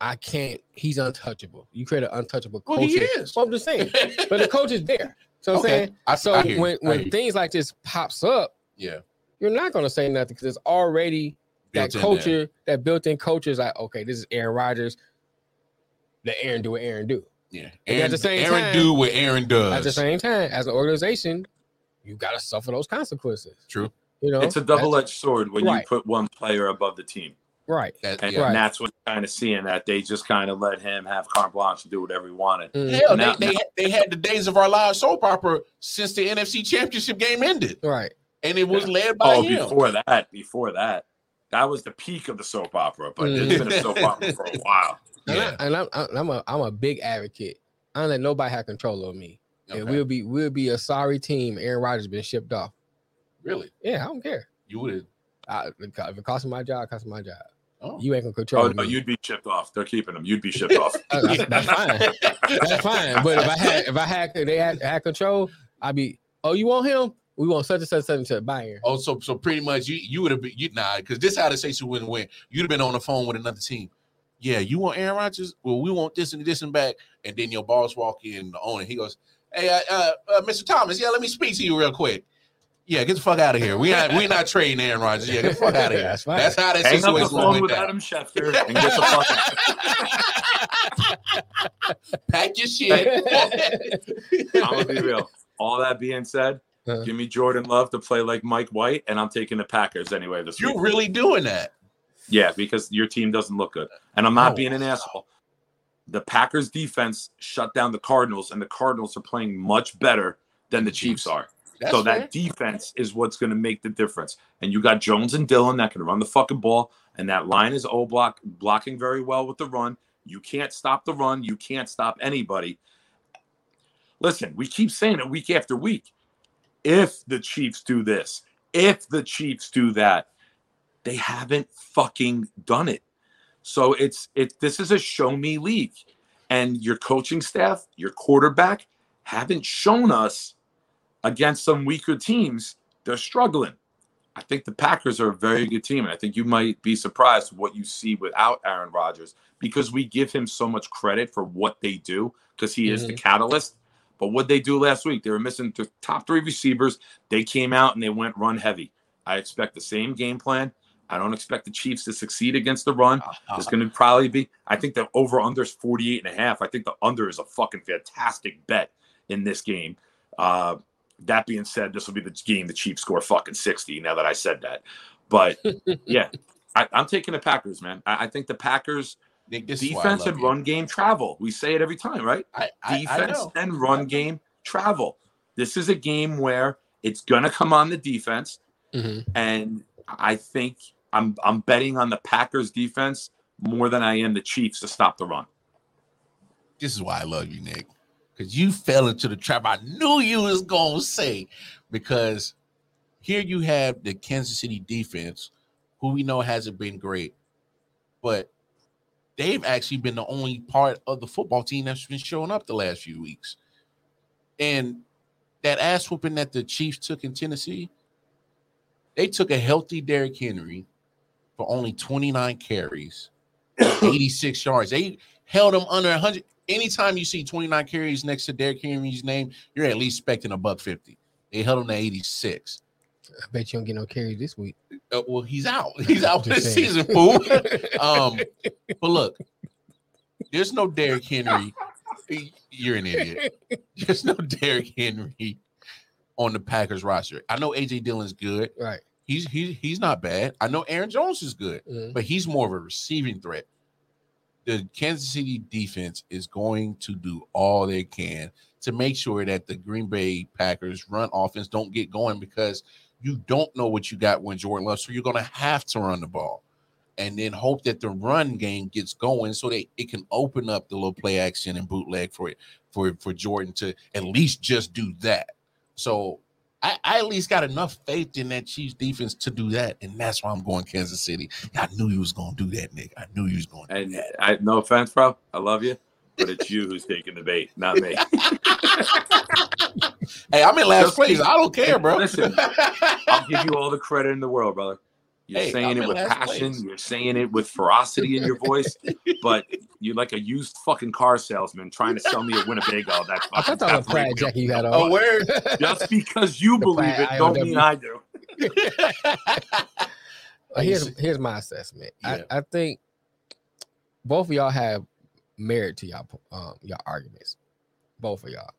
I can't, he's untouchable. You create an untouchable Well, he is. Well, I'm just saying, but the coach is there. So I'm saying, I- so I you. when when things like this pops up, yeah, you're not going to say nothing because it's already that Built there. culture, that built-in culture is like, okay, this is Aaron Rodgers. Let Aaron do what Aaron do. Yeah. And at the same Aaron time- do what Aaron does. At the same time, as an organization, you got to suffer those consequences. True. You know, It's a double-edged sword when Right. you put one player above the team, right? That, and, yeah. Right. that's what kind of seeing that they just kind of let him have carte blanche to do whatever he wanted. Mhm. Hell, Now- they, they, they had the days of our live soap opera since the NFC Championship game ended, Right. and it was led by Oh, him. before that, before that, that was the peak of the soap opera. But it's been a soap opera for a [LAUGHS] while. And, I, and I'm, I'm a I'm a big advocate. I don't let nobody have control of me. And we'll be we'll be a sorry team. Aaron Rodgers been shipped off. Really, Yeah, I don't care. you would have. If it costs me my job, it costs me my job. Oh, You ain't gonna control Oh me. no, you'd be shipped off. They're keeping him. You'd be shipped off. Uh, [LAUGHS] that's, that's fine. That's fine. But if I had if I had they had, had control, I'd be. Oh, you want him? We want such and such such and such. Buy Aaron. Oh, so so pretty much you you would have been you nah because this how the situation wouldn't win. You'd have been on the phone with another team. Yeah, you want Aaron Rodgers? Well, we want this and this and back. And then your boss walk in, the owner, he goes, "Hey, uh, uh, uh, Mr. Thomas, yeah, let me speak to you real quick. Yeah, get the fuck out of here. We not we not trading Aaron Rodgers. Yeah, get the fuck out of here. That's fine. That's how that Hang up the situation phone with down. Adam Schefter and get the fuck out. [LAUGHS] Pack your shit. I'm gonna be real. All that being said, Uh-huh. give me Jordan Love to play like Mike White, and I'm taking the Packers anyway this. You're really doing that. Yeah, because your team doesn't look good. And I'm not Oh, being an asshole. The Packers defense shut down the Cardinals, and the Cardinals are playing much better than the Chiefs are. That's so fair. that defense is what's going to make the difference. And you got Jones and Dillon that can run the fucking ball, and that line is O block blocking very well with the run. You can't stop the run. You can't stop anybody. Listen, we keep saying it week after week. If the Chiefs do this, if the Chiefs do that, they haven't fucking done it. So it's it. This is a show me league, and your coaching staff, your quarterback, haven't shown us against some weaker teams. They're struggling. I think the Packers are a very good team, and I think you might be surprised what you see without Aaron Rodgers because we give him so much credit for what they do because he is the catalyst. But what they do last week, they were missing the top three receivers. They came out and they went run heavy. I expect the same game plan. I don't expect the Chiefs to succeed against the run. It's going to probably be, I think the over under is 48 and a half. I think the under is a fucking fantastic bet in this game. Uh, that being said, this will be the game the Chiefs score fucking 60 now that I said that. But [LAUGHS] yeah, I, I'm taking the Packers, man. I, I think the Packers Nick, this is why I defense and you. run game travel. We say it every time, right? I, I, I defense know. and run game travel. This is a game where it's gonna come on the defense, Mhm. and I think I'm I'm betting on the Packers defense more than I am the Chiefs to stop the run. this is why I love you, Nick, because you fell into the trap I knew you was gonna say. Because here you have the Kansas City defense, who we know hasn't been great, but they've actually been the only part of the football team that's been showing up the last few weeks. And that ass whooping that the Chiefs took in Tennessee, they took a healthy Derrick Henry for only 29 carries, [COUGHS] 86 yards. They held him under 100. Anytime you see 29 carries next to Derrick Henry's name, you're at least expecting a buck 50. They held him to 86. I bet you don't get no carries this week. Uh, well, he's out. [LAUGHS] He's out the saying. season, fool. [LAUGHS] um, but look, there's no Derrick Henry. You're an idiot. There's no Derrick Henry on the Packers roster. I know AJ Dillon's good. right. He's he's he's not bad. I know Aaron Jones is good, Mhm. but he's more of a receiving threat. The Kansas City defense is going to do all they can to make sure that the Green Bay Packers run offense don't get going because you don't know what you got when Jordan Love, so you're going to have to run the ball, and then hope that the run game gets going so that it can open up the little play action and bootleg for it for for Jordan to at least just do that. So I, I at least got enough faith in that Chiefs defense to do that, and that's why I'm going Kansas City. I knew you was going to do that, Nick. I knew you was going to And that. I, no offense, bro. I love you, but it's you who's taking the bait, not me. [LAUGHS] Hey, I'm in last place. I don't care, bro. Listen, I'll give you all the credit in the world, brother. You're Hey, saying I'm it with passion. place. You're saying it with ferocity in your voice, but you're like a used fucking car salesman trying to sell me a Winnebago. That [LAUGHS] I thought that was a F3 plaid jacket you had on. oh, word. [LAUGHS] Just because you The believe it, don't mean I do. Here's here's my assessment. Yeah. I, I think both of y'all have merit to y'all um y'all arguments. Both of y'all.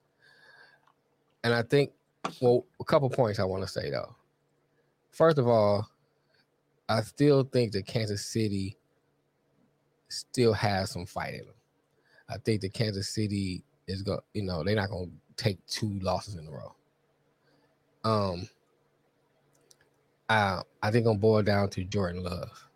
And I think well, a couple points I want to say though. First of all, I still think that Kansas City still has some fight in them. I think that Kansas City is going, you know, they're not going to take two losses in a row. Um, uh, I think gonna boil down to Jordan Love,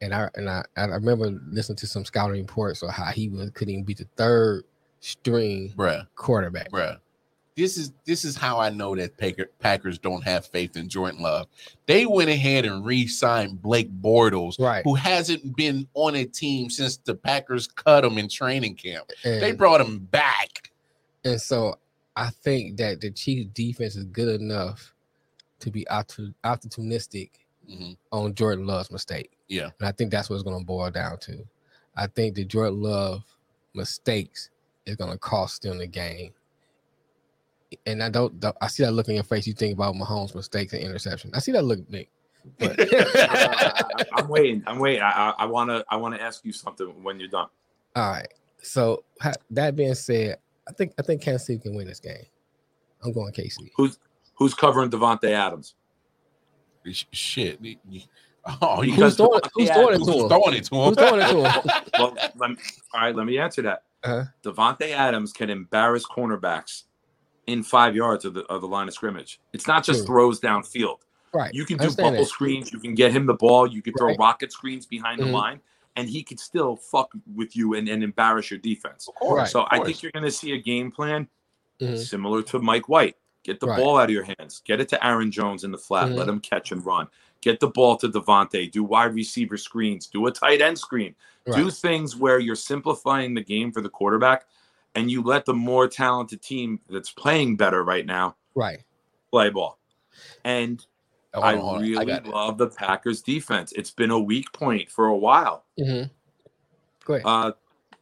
and I and I, I remember listening to some scouting reports on how he was couldn't even beat the third string bruh, quarterback. bruh. This is this is how I know that Packer, Packers don't have faith in Jordan Love. They went ahead and re-signed Blake Bortles, Right. who hasn't been on a team since the Packers cut him in training camp. And, They brought him back. and so I think that the Chiefs defense is good enough to be opportu- opportunistic Mhm. on Jordan Love's mistake. Yeah. And I think that's what it's going to boil down to. I think the Jordan Love mistakes is going to cost them the game. And I don't, I see that look in your face. You think about Mahomes' mistakes and interception. I see that look, Nick. But [LAUGHS] I, am waiting. I'm waiting. I, I want to. I want to ask you something when you're done. all right. So ha- that being said, I think I think Kansas City can win this game. I'm going KC. Who's who's covering Davante Adams? Shit. Oh, you Because Who's throwing, it- who's throwing it who's to him? throwing it to him? Who's throwing it to him? [LAUGHS] Well, let me, all right. Let me answer that. Uh-huh. Davante Adams can embarrass cornerbacks in five yards of the of the line of scrimmage. It's not just True. throws downfield. Right. You can do bubble that. screens. You can get him the ball. You can throw Right. rocket screens behind Mhm. the line, and he could still fuck with you and, and embarrass your defense. Of course, Right. So of I think you're going to see a game plan Mhm. similar to Mike White. Get the Right. ball out of your hands. Get it to Aaron Jones in the flat. Mhm. Let him catch and run. Get the ball to Davante. Do wide receiver screens. Do a tight end screen. Do things where you're simplifying the game for the quarterback and you let the more talented team that's playing better right now Right. play ball. And Oh, I on, hold on. really it. love the Packers defense. It's been a weak point for a while. hmm Go ahead. Uh,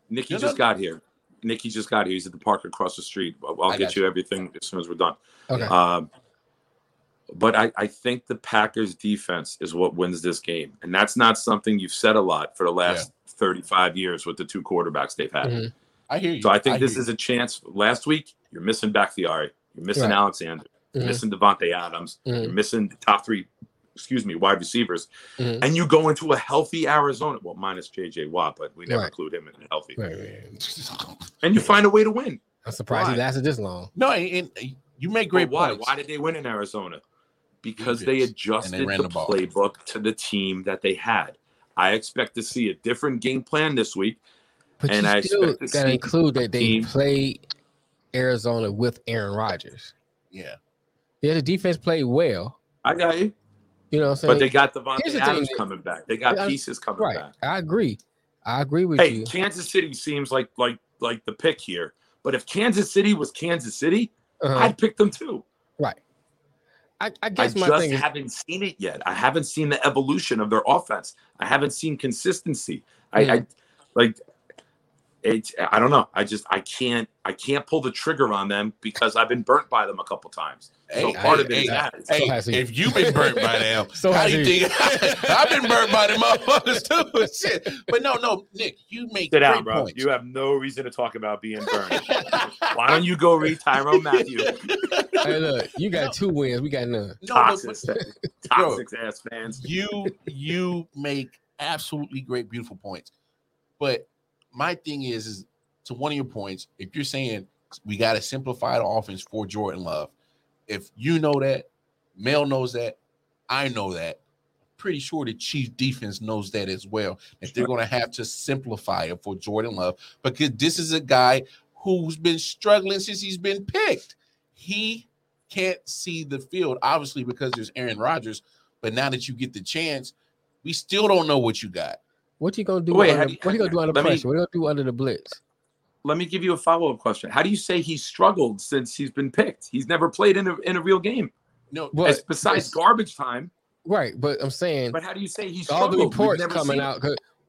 Nikki No, no. just got here. Nikki just got here. He's at the park across the street. I'll, I'll get got you everything as soon as we're done. okay. Um, but I, I think the Packers defense is what wins this game. And that's not something you've said a lot for the last 35 years with the two quarterbacks they've had. Mhm. I hear you. So I think this hear is a chance. Last week, you're missing Bakhtiari. You're missing Right. Alexander. You're Mhm. missing Davante Adams. You're Mhm. missing the top three, excuse me, wide receivers. Mhm. And you go into a healthy Arizona. Well, minus JJ Watt, but we never Right. include him in the healthy. Right, right, right. [LAUGHS] And you find a way to win. I'm surprised Why? he lasted this long. No, and, and you make great But why? points. Why did they win in Arizona? Because they adjusted ran the, the playbook to the team that they had. I expect to see a different game plan this week. But And you I still got to include that they team- played Arizona with Aaron Rodgers. Yeah. Yeah, the defense played well. I got you. You know what I'm saying? But they got Here's Davante the thing Adams that- coming back. They got Yeah, pieces coming right. back. I agree. I agree with Hey, you. Kansas City seems like like like the pick here. But if Kansas City was Kansas City, Uh-huh. I'd pick them too. Right. I, I I guess my just thing is haven't seen it yet. I haven't seen the evolution of their offense. I haven't seen consistency. I, Hmm. I like it. I don't know. I just I can't I can't pull the trigger on them because I've been burnt by them a couple times. So Hey, part hey, of it is hey, that. Hey, has if you've been burnt by them, [LAUGHS] So how do you he. think [LAUGHS] I've been burnt by them motherfuckers too? [LAUGHS] Shit. But no, no, Nick, you make Sit great down, bro. points. You have no reason to talk about being burnt. Why don't you go read Tyrone Matthew? hey, look, you got two wins. We got none. No, but- Toxic, toxic ass fans. you you make absolutely great, beautiful points. But my thing is, is to one of your points, if you're saying we got to simplify the offense for Jordan Love, if you know that, Mel knows that, I know that. Pretty sure the Chief defense knows that as well. If they're going to have to simplify it for Jordan Love because this is a guy who's been struggling since he's been picked. He can't see the field, obviously, because there's Aaron Rodgers. But now that you get the chance, we still don't know what you got. What you gonna do? Wait, under, you- what you gonna do under let me- pressure? What you gonna do under the blitz? Let me give you a follow up question. How do you say he's struggled since he's been picked? He's never played in a in a real game, No, But As besides garbage time. right, but I'm saying But how do you say he's all the reports coming out.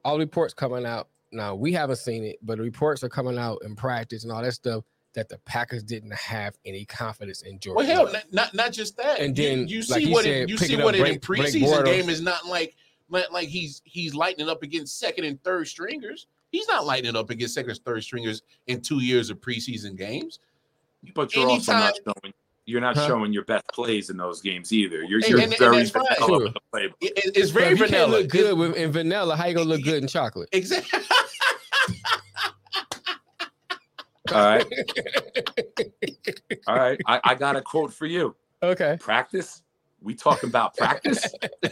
All the reports coming out. Now we haven't seen it, but the reports are coming out in practice and all that stuff that the Packers didn't have any confidence in Jordan. well, hell, not, not not just that. And then, you, like see he what said, it, you see what it in Blake- Blake preseason Bortles. game is not like like like he's he's lighting up against second and third stringers. He's not lighting up against second and third stringers in two years of preseason games. But you're also not showing you're not Huh? showing your best plays in those games either. You're, And- you're and- and very that's fine. vanilla Sure. with the playbook. It- it- it's very if you can't vanilla. look good with, in vanilla. How you gonna look good in chocolate? Exactly. [LAUGHS] All right. [LAUGHS] All right. I, I got a quote for you. okay. Practice? We talking about practice? [LAUGHS]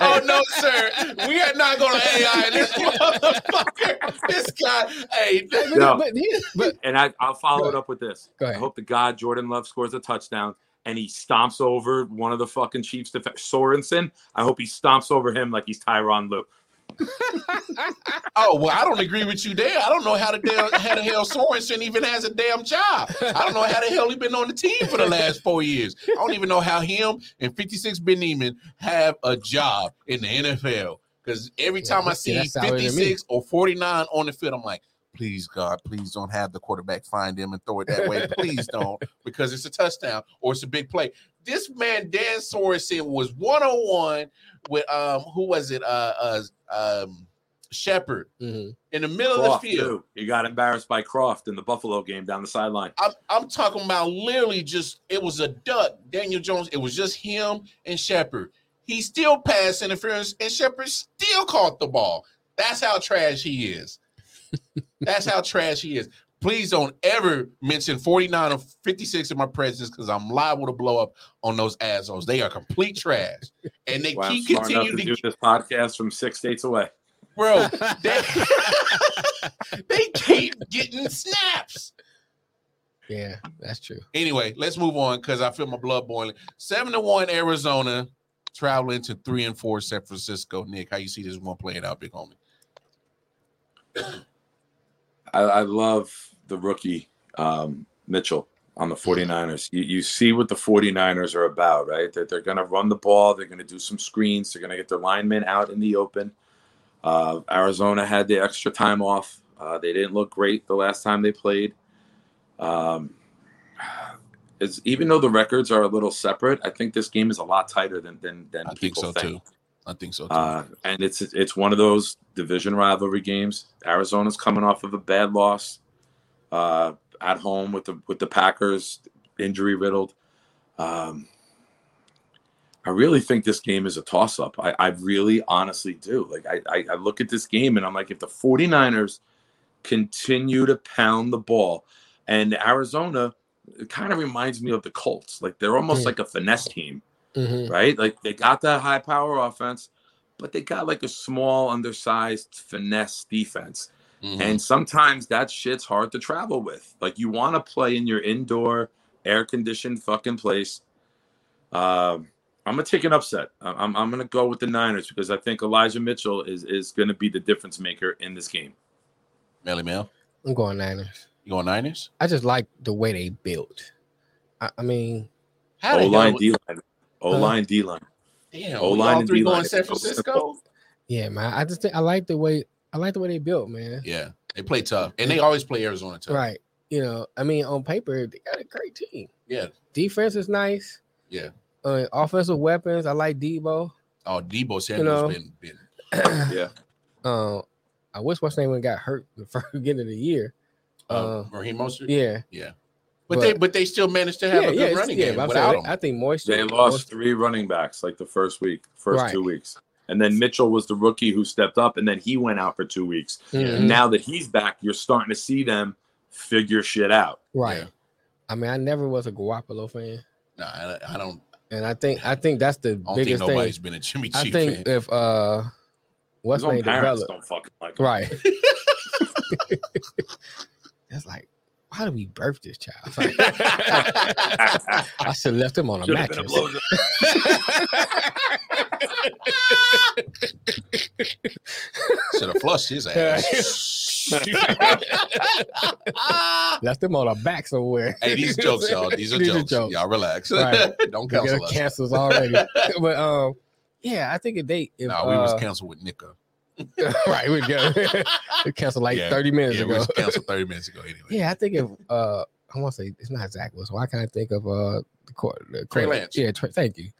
oh no, sir. We are not going to AI this [LAUGHS] motherfucker. This guy. Hey, But, No. but, he- but And I, I'll follow it up with this. Go I hope the God Jordan Love scores a touchdown and he stomps over one of the fucking Chiefs defense Sorensen. I hope he stomps over him like he's Tyronn Lue. [LAUGHS] Oh well, I don't agree with you there. I don't know how the damn how the hell Sorensen even has a damn job. I don't know how the hell he's been on the team for the last four years. I don't even know how him and 56 Ben Niemann have a job in the NFL. Because every Yeah, time I see that's salary to me. 56 or 49 on the field, I'm like, please God, please don't have the quarterback find him and throw it that way. Please don't, because it's a touchdown or it's a big play. This man Dan Sorensen was one on one with um who was it uh uh um Shepard Mhm. in the middle Croft, of the field. too. He got embarrassed by Croft in the Buffalo game down the sideline. I'm, I'm talking about literally just it was a duck. Daniel Jones. It was just him and Shepard. He still passed interference, and Shepard still caught the ball. That's how trash he is. That's how trash he is. Please don't ever mention 49 or 56 in my presence because I'm liable to blow up on those assholes. They are complete trash. And they Wow, keep continuing to to, do this podcast from six states away. bro. [LAUGHS] They, [LAUGHS] they keep getting snaps. yeah, that's true. Anyway, let's move on because I feel my blood boiling. Seven to one Arizona, traveling to three and four San Francisco. Nick, how you see this one playing out, big homie? I, I love the rookie um, Mitchell on the 49ers. You, you see what the 49ers are about, right? That they're going to run the ball, they're going to do some screens, they're going to get their linemen out in the open. Uh, Arizona had the extra time off. Uh, they didn't look great the last time they played. Um, even though the records are a little separate, I think this game is a lot tighter than than, than I think people so think. too. I think so too. Uh, and it's it's one of those division rivalry games. Arizona's coming off of a bad loss uh, at home with the with the Packers, injury riddled. Um, I really think this game is a toss up. I, I really honestly do. Like I, I, I look at this game and I'm like, if the 49ers continue to pound the ball, and Arizona, it kind of reminds me of the Colts. Like they're almost Mm. like a finesse team Mhm. right? Like they got that high power offense, but they got like a small, undersized finesse defense. Mhm. And sometimes that shit's hard to travel with. Like you want to play in your indoor, air conditioned fucking place. Um, I'm gonna take an upset. I'm I'm, I'm gonna go with the Niners because I think Elijah Mitchell is is gonna be the difference maker in this game. Melly Mel, I'm going Niners. you going Niners? I just like the way they built. I, I mean, How the O line, hell- D line, O line, D line. Damn, O line and three D-line going San Francisco. yeah, man. I just think I like the way I like the way they built, man. Yeah, they play tough, and they always play Arizona tough. Right. You know, I mean, on paper, they got a great team. Yeah, Defense is nice. yeah. Uh, offensive weapons, I like Deebo. Oh, Deebo Samuel's know, been been. [CLEARS THROAT] Yeah. uh, I wish what's name got hurt the [LAUGHS] first beginning of the year. Uh, Uh, Raheem Mostert. yeah, yeah. But, But- they but they still managed to have yeah, a good yeah, running yeah. game but I'm without saying, him. I think Moisture. They lost Moisture- three running backs like the first week, first Right. two weeks. And then Mitchell was the rookie who stepped up, and then he went out for two weeks. Mhm. And now that he's back, you're starting to see them figure shit out. Right. Yeah. I mean, I never was a Garoppolo fan, Nah, I, I don't. and I think I think that's the I don't think biggest thing. nobody's been a Jimmy I G think fan. if uh, what's His own name developed, don't fucking like him. right? [LAUGHS] [LAUGHS] That's like, why did we birth this child? It's [LAUGHS] like, I should have left him on a Should have been a mattress. [LAUGHS] Should have flushed his [LAUGHS] ass. left him on a back somewhere. hey, these jokes, y'all. These are jokes. Y'all relax. Right. don't We got cancel us. cancels already. but um, yeah, I think if they if No, we was uh, canceled with Nika. [LAUGHS] right, we go. [LAUGHS] we canceled like Yeah, thirty minutes Yeah, ago. was canceled [LAUGHS] 30 minutes ago anyway. Yeah, I think if uh, I want to say it's not Zach Wilson. Why can't I think of uh the court? The Trey quarter- Lance. Yeah, Trey, thank you.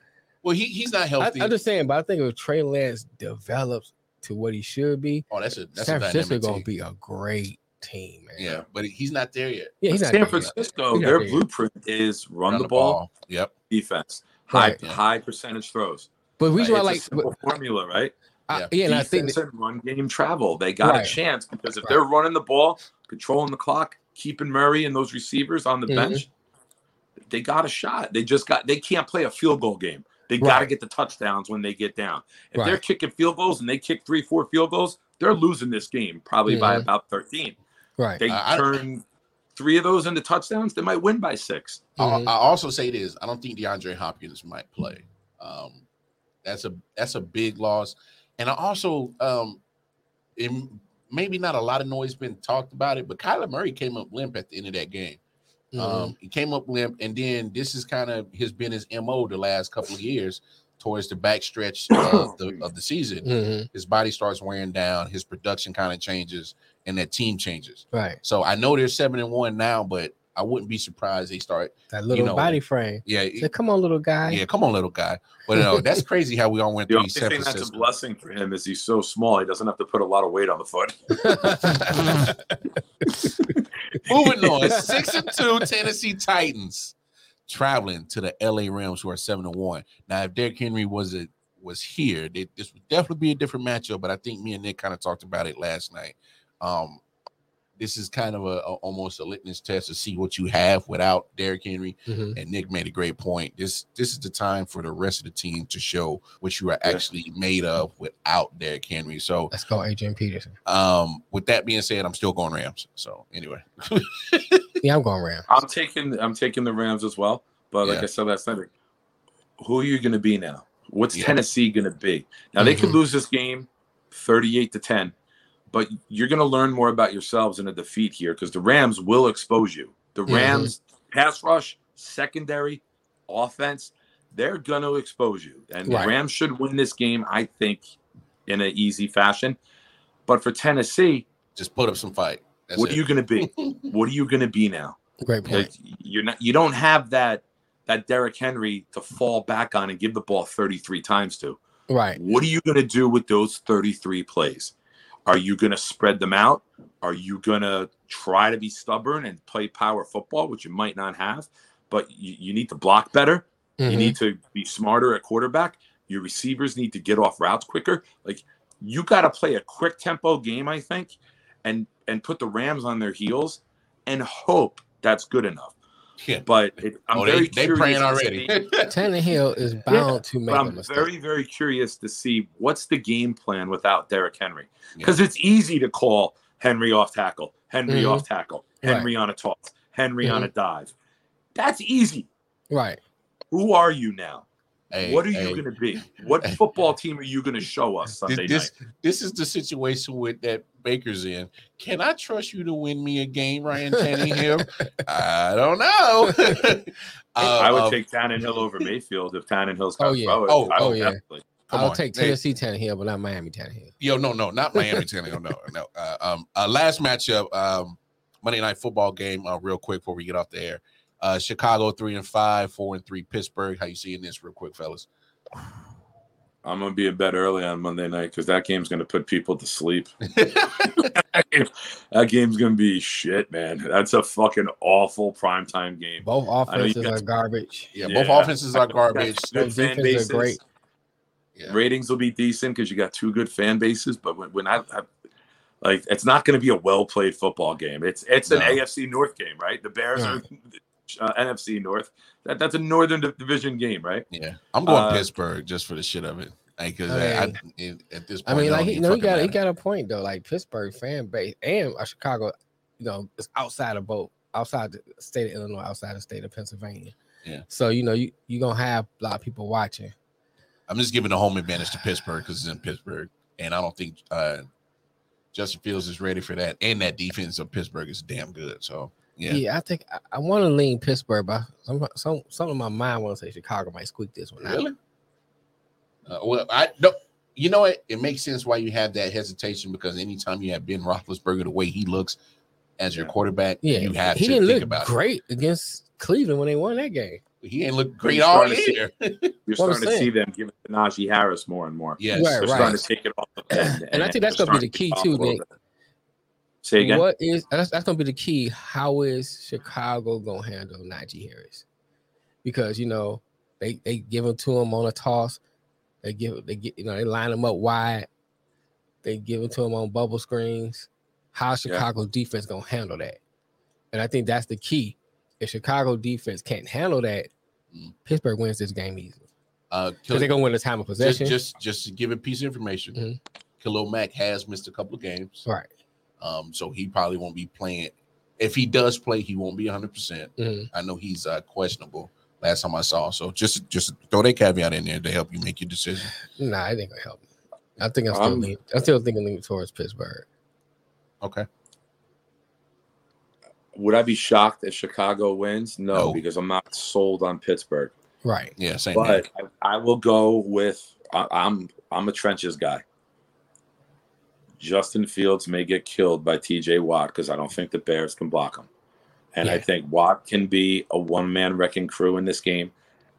Well, he, he's not healthy. I'm just saying, but I think if Trey Lance develops to what he should be, oh, that's a that's San a Francisco dynamic gonna team. be a great team, man. Yeah, but he's not there yet. yeah, he's not San there yet. Francisco, He's not their there yet. blueprint is run, the, ball, Yep. defense, high Right. High percentage throws. But the reason why it's like, a simple formula, right? I- Yeah. yeah, and I think Defense and run game travel. They got Right. a chance because if Right. they're running the ball, controlling the clock, keeping Murray and those receivers on the Mhm. bench, they got a shot. They just got they can't play a field goal game. They got to get the touchdowns when they get down. If they're kicking field goals and they kick three, four field goals, they're losing this game probably by Mhm. about 13. right, They I- I- turn three of those into touchdowns, they might win by six. Mhm. I, I also say this: I don't think DeAndre Hopkins might play. Um, that's a that's a big loss, and I also um, it, maybe not a lot of noise been talked about it, but Kyler Murray came up limp at the end of that game. Mhm. Um, he came up limp, and then this is kind of has been his mo the last couple of years towards the backstretch of the of the season. Mhm. His body starts wearing down, his production kind of changes, and that team changes. right. So I know they're seven and one now, but I wouldn't be surprised they start. That little know, body frame. Yeah, Say, come on, little guy. yeah. Come on, little guy. But no, that's [LAUGHS] crazy how we all went The through only San thing that's a blessing for him is he's so small, he doesn't have to put a lot of weight on the foot. [LAUGHS] [LAUGHS] Moving on, six and two Tennessee Titans traveling to the LA Rams, who are seven and one. Now, if Derrick Henry was a was here, they, this would definitely be a different matchup. But I think me and Nick kind of talked about it last night. Um, this is kind of a, a- almost a litmus test to see what you have without Derrick Henry. Mhm. And Nick made a great point. This this is the time for the rest of the team to show what you are Yeah. actually made of without Derrick Henry. So, Let's go, Adrian Peterson. um, with that being said, I'm still going Rams. So anyway, [LAUGHS] Yeah, I'm going Rams. I'm taking I'm taking the Rams as well. But like Yeah. I said last night, who are you going to be now? What's Yeah. Tennessee going to be? Now they could Mhm. lose this game, 38 to 10, but you're going to learn more about yourselves in a defeat here because the Rams will expose you. The. Rams pass rush, secondary, offense, they're going to expose you, and Right. the Rams should win this game. I think in an easy fashion. But for Tennessee, just put up some fight. That's what it. are you going to be? [LAUGHS] what are you going to be now? Great point. Like, you're not you don't have that that Derrick Henry to fall back on and give the ball 33 times to. Right. What are you going to do with those 33 plays? Are you going to spread them out? Are you going to try to be stubborn and play power football, which you might not have, but you, you need to block better? You Mhm. need to be smarter at quarterback. Your receivers need to get off routes quicker. Like you got to play a quick tempo game, I think, and and put the Rams on their heels and hope that's good enough. Yeah. But it, I'm oh, very they they praying already. see- [LAUGHS] Tannehill is bound to make but a I'm mistake. very, very curious to see what's the game plan without Derrick Henry. Because it's easy to call Henry off tackle, Henry Mhm. off tackle, Henry on a toss, Henry on a dive. That's easy. right. Who are you now? Hey, what are hey, you going to be? What [LAUGHS] football team are you going to show us Sunday this, night? this is the situation with that Baker's in. Can I trust you to win me a game, Ryan [LAUGHS] Tannehill? I don't know. [LAUGHS] Uh, I would uh, take Tannehill over Mayfield if Tannehill's got Oh, yeah. throw it. Oh, I oh, would yeah. definitely. come I'll on. take Hey, Tennessee Tannehill, but not Miami Tannehill. Yo, no, no, not Miami Tannehill. No, no. Uh, um, uh, last matchup, um, Monday night football game. Uh, real quick before we get off the air. Uh, Chicago three and five, four and three. Pittsburgh. How you seeing this, real quick, fellas? I'm going to be in bed early on Monday night because that game's going to put people to sleep. that, [LAUGHS] [LAUGHS] game- that game's going to be shit, man. That's a fucking awful primetime game. Both know you offenses guys- are garbage. yeah, both Yeah. offenses are garbage. Good fan defenses are great. Yeah. Ratings will be decent because you got two good fan bases. But when, when I, I like, it's not going to be a well played football game. It's it's an AFC North game, right? The Bears are uh, NFC North. That that's a Northern Division game, right? Yeah, I'm going Uh, Pittsburgh just for the shit of it. Because I I, mean- I- at this point, I mean, like don't he, you know, he fucking got he got a point though. Like Pittsburgh fan base and uh, Chicago, you know, it's outside of both, outside the state of Illinois, outside the state of Pennsylvania. Yeah. So you know, you you gonna have a lot of people watching. I'm just giving the home advantage to Pittsburgh because it's in Pittsburgh, and I don't think uh, Justin Fields is ready for that. And that defense of Pittsburgh is damn good. So Yeah, yeah, I think I, I want to lean Pittsburgh, but some some some of my mind want to say Chicago might squeak this one really. Uh, well, I don't. you know what? It makes sense why you have that hesitation because anytime you have Ben Roethlisberger the way he looks as your quarterback, Yeah, you have he to didn't think look about great against Cleveland when they won that game. it. He ain't look great all starting see- year. [LAUGHS] You're starting to see them give it to Najee Harris more and more. yes, Right, They're right. starting to take it off. And, And I [CLEARS THROAT] think that's gonna be the starting to key it too, a little Nick. bit. Say again. What is that's, that's gonna be the key? How is Chicago gonna handle Najee Harris? Because you know they they give him to him on a toss. They give they get you know they line him up wide. They give it to him on bubble screens. How Chicago defense gonna handle that? And I think that's the key. If Chicago defense can't handle that, Mm. Pittsburgh wins this game easily Uh, because they're gonna win the time of just, possession. just just just to give a piece of information, Mhm. Khalil Mack has missed a couple of games. right. Um, so he probably won't be playing. If he does play, he won't be 100. percent Mhm. I know he's uh, questionable. Last time I saw, so just just throw that caveat in there to help you make your decision. Nah, I think gonna help. I think I'm still Um, lean, I'm still thinking lean towards Pittsburgh. Okay. Would I be shocked if Chicago wins? No, No. because I'm not sold on Pittsburgh. Right. Yeah, same. here. But I, I will go with I, I'm I'm a trenches guy. Justin Fields may get killed by TJ Watt because I don't think the Bears can block him. And I think Watt can be a one man wrecking crew in this game.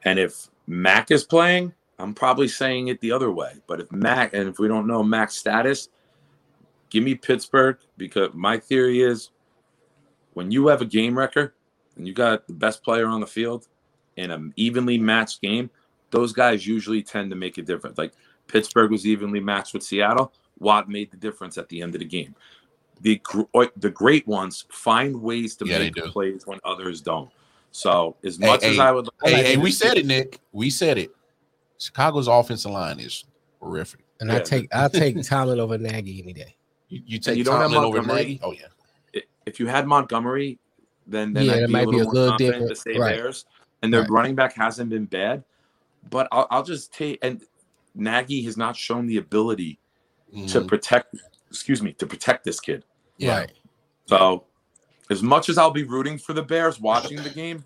And if Mack is playing, I'm probably saying it the other way. But if Mack, and if we don't know Mack's status, give me Pittsburgh because my theory is when you have a game wrecker and you got the best player on the field in an evenly matched game, those guys usually tend to make a difference. Like Pittsburgh was evenly matched with Seattle. Watt made the difference at the end of the game. The gr- oh, the great ones find ways to Yeah, make do. plays when others don't. So as Hey, much as hey, I would, hey, like hey, to we said it, Nick. We said it. Chicago's offensive line is horrific. And I Yeah. take I take Tomlin over Nagy any day. You, you take you don't have Tomlin over Montgomery? Nagy. Oh yeah, if you had Montgomery, then then Yeah, I'd that be might a be a little different. to say Right. Bears. And their Right. running back hasn't been bad, but I'll, I'll just take and Nagy has not shown the ability to Mhm. protect. Excuse me, to protect this kid. yeah. Right. So, as much as I'll be rooting for the Bears watching the game,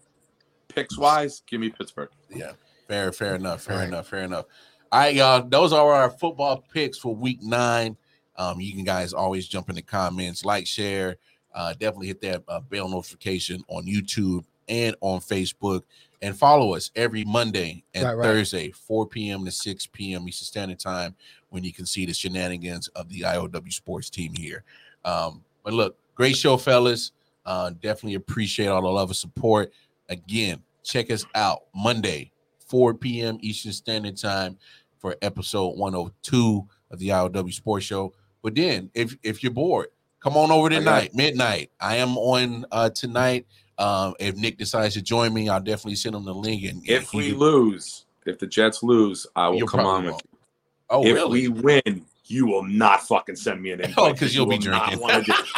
picks wise, give me Pittsburgh. Yeah, fair, fair enough, fair Right. enough, fair enough. All right, y'all. Those are our football picks for week nine. Um, you can guys always jump in the comments, like, share, uh, definitely hit that uh, bell notification on YouTube and on Facebook, and follow us every Monday and Right, right. Thursday, 4 p.m. to 6 p.m. Eastern Standard Time, when you can see the shenanigans of the IOW sports team here. Um, but look, great show, fellas. Uh, definitely appreciate all the love and support. Again, check us out Monday, 4 p.m. Eastern Standard Time for episode 102 of the IOW Sports Show. But then, if if you're bored, come on over tonight, midnight. I am on uh tonight. Um, if Nick decides to join me, I'll definitely send him the link. And If we lose, if the Jets lose, I will come on with you. Oh if really? we win, you will not fucking send me an [LAUGHS] oh, invite. Oh, 'cause you you'll be drinking.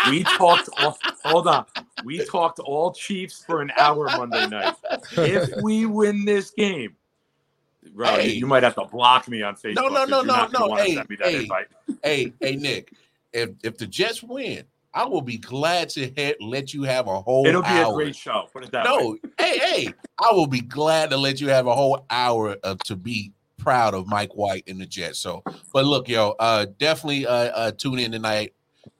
we [LAUGHS] talked. All, hold on. We talked all Chiefs for an hour Monday night. If we win this game, bro, Hey. you might have to block me on Facebook. no, no, no, no, no. Hey, send me that hey. hey, hey, Nick, if if the Jets win, I will be glad to he- let you have a whole. It'll be hour. a great show. Put it that way. No, hey, hey, I will be glad to let you have a whole hour of to be proud of Mike White and the Jets. So, but look, yo, uh, definitely uh, uh tune in tonight,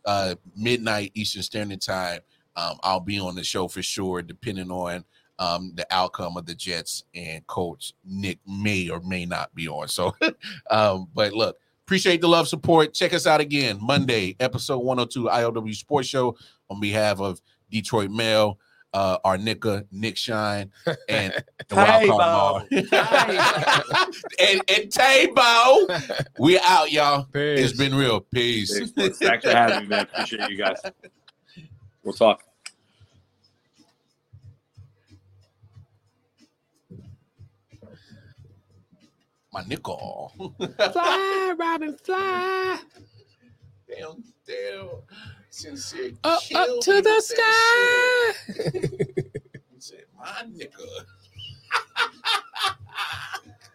uh, midnight Eastern Standard Time. Um, I'll be on the show for sure, depending on um the outcome of the Jets and Coach Nick may or may not be on. So, [LAUGHS] um, but look. Appreciate the love, support. Check us out again Monday, episode 102 IOW Sports Show on behalf of Detroit Mail, uh, our Nicka, Nick Shine, and [LAUGHS] the Wild Card Tabo. Mall. and, and Tabo. We out, y'all. Peace. It's been real. Peace. Thanks for having me, man. Appreciate you guys. We'll talk. My nickel. fly, Robin, fly. damn, damn. Sincere up, up to the sky. he said, my nigga. [LAUGHS]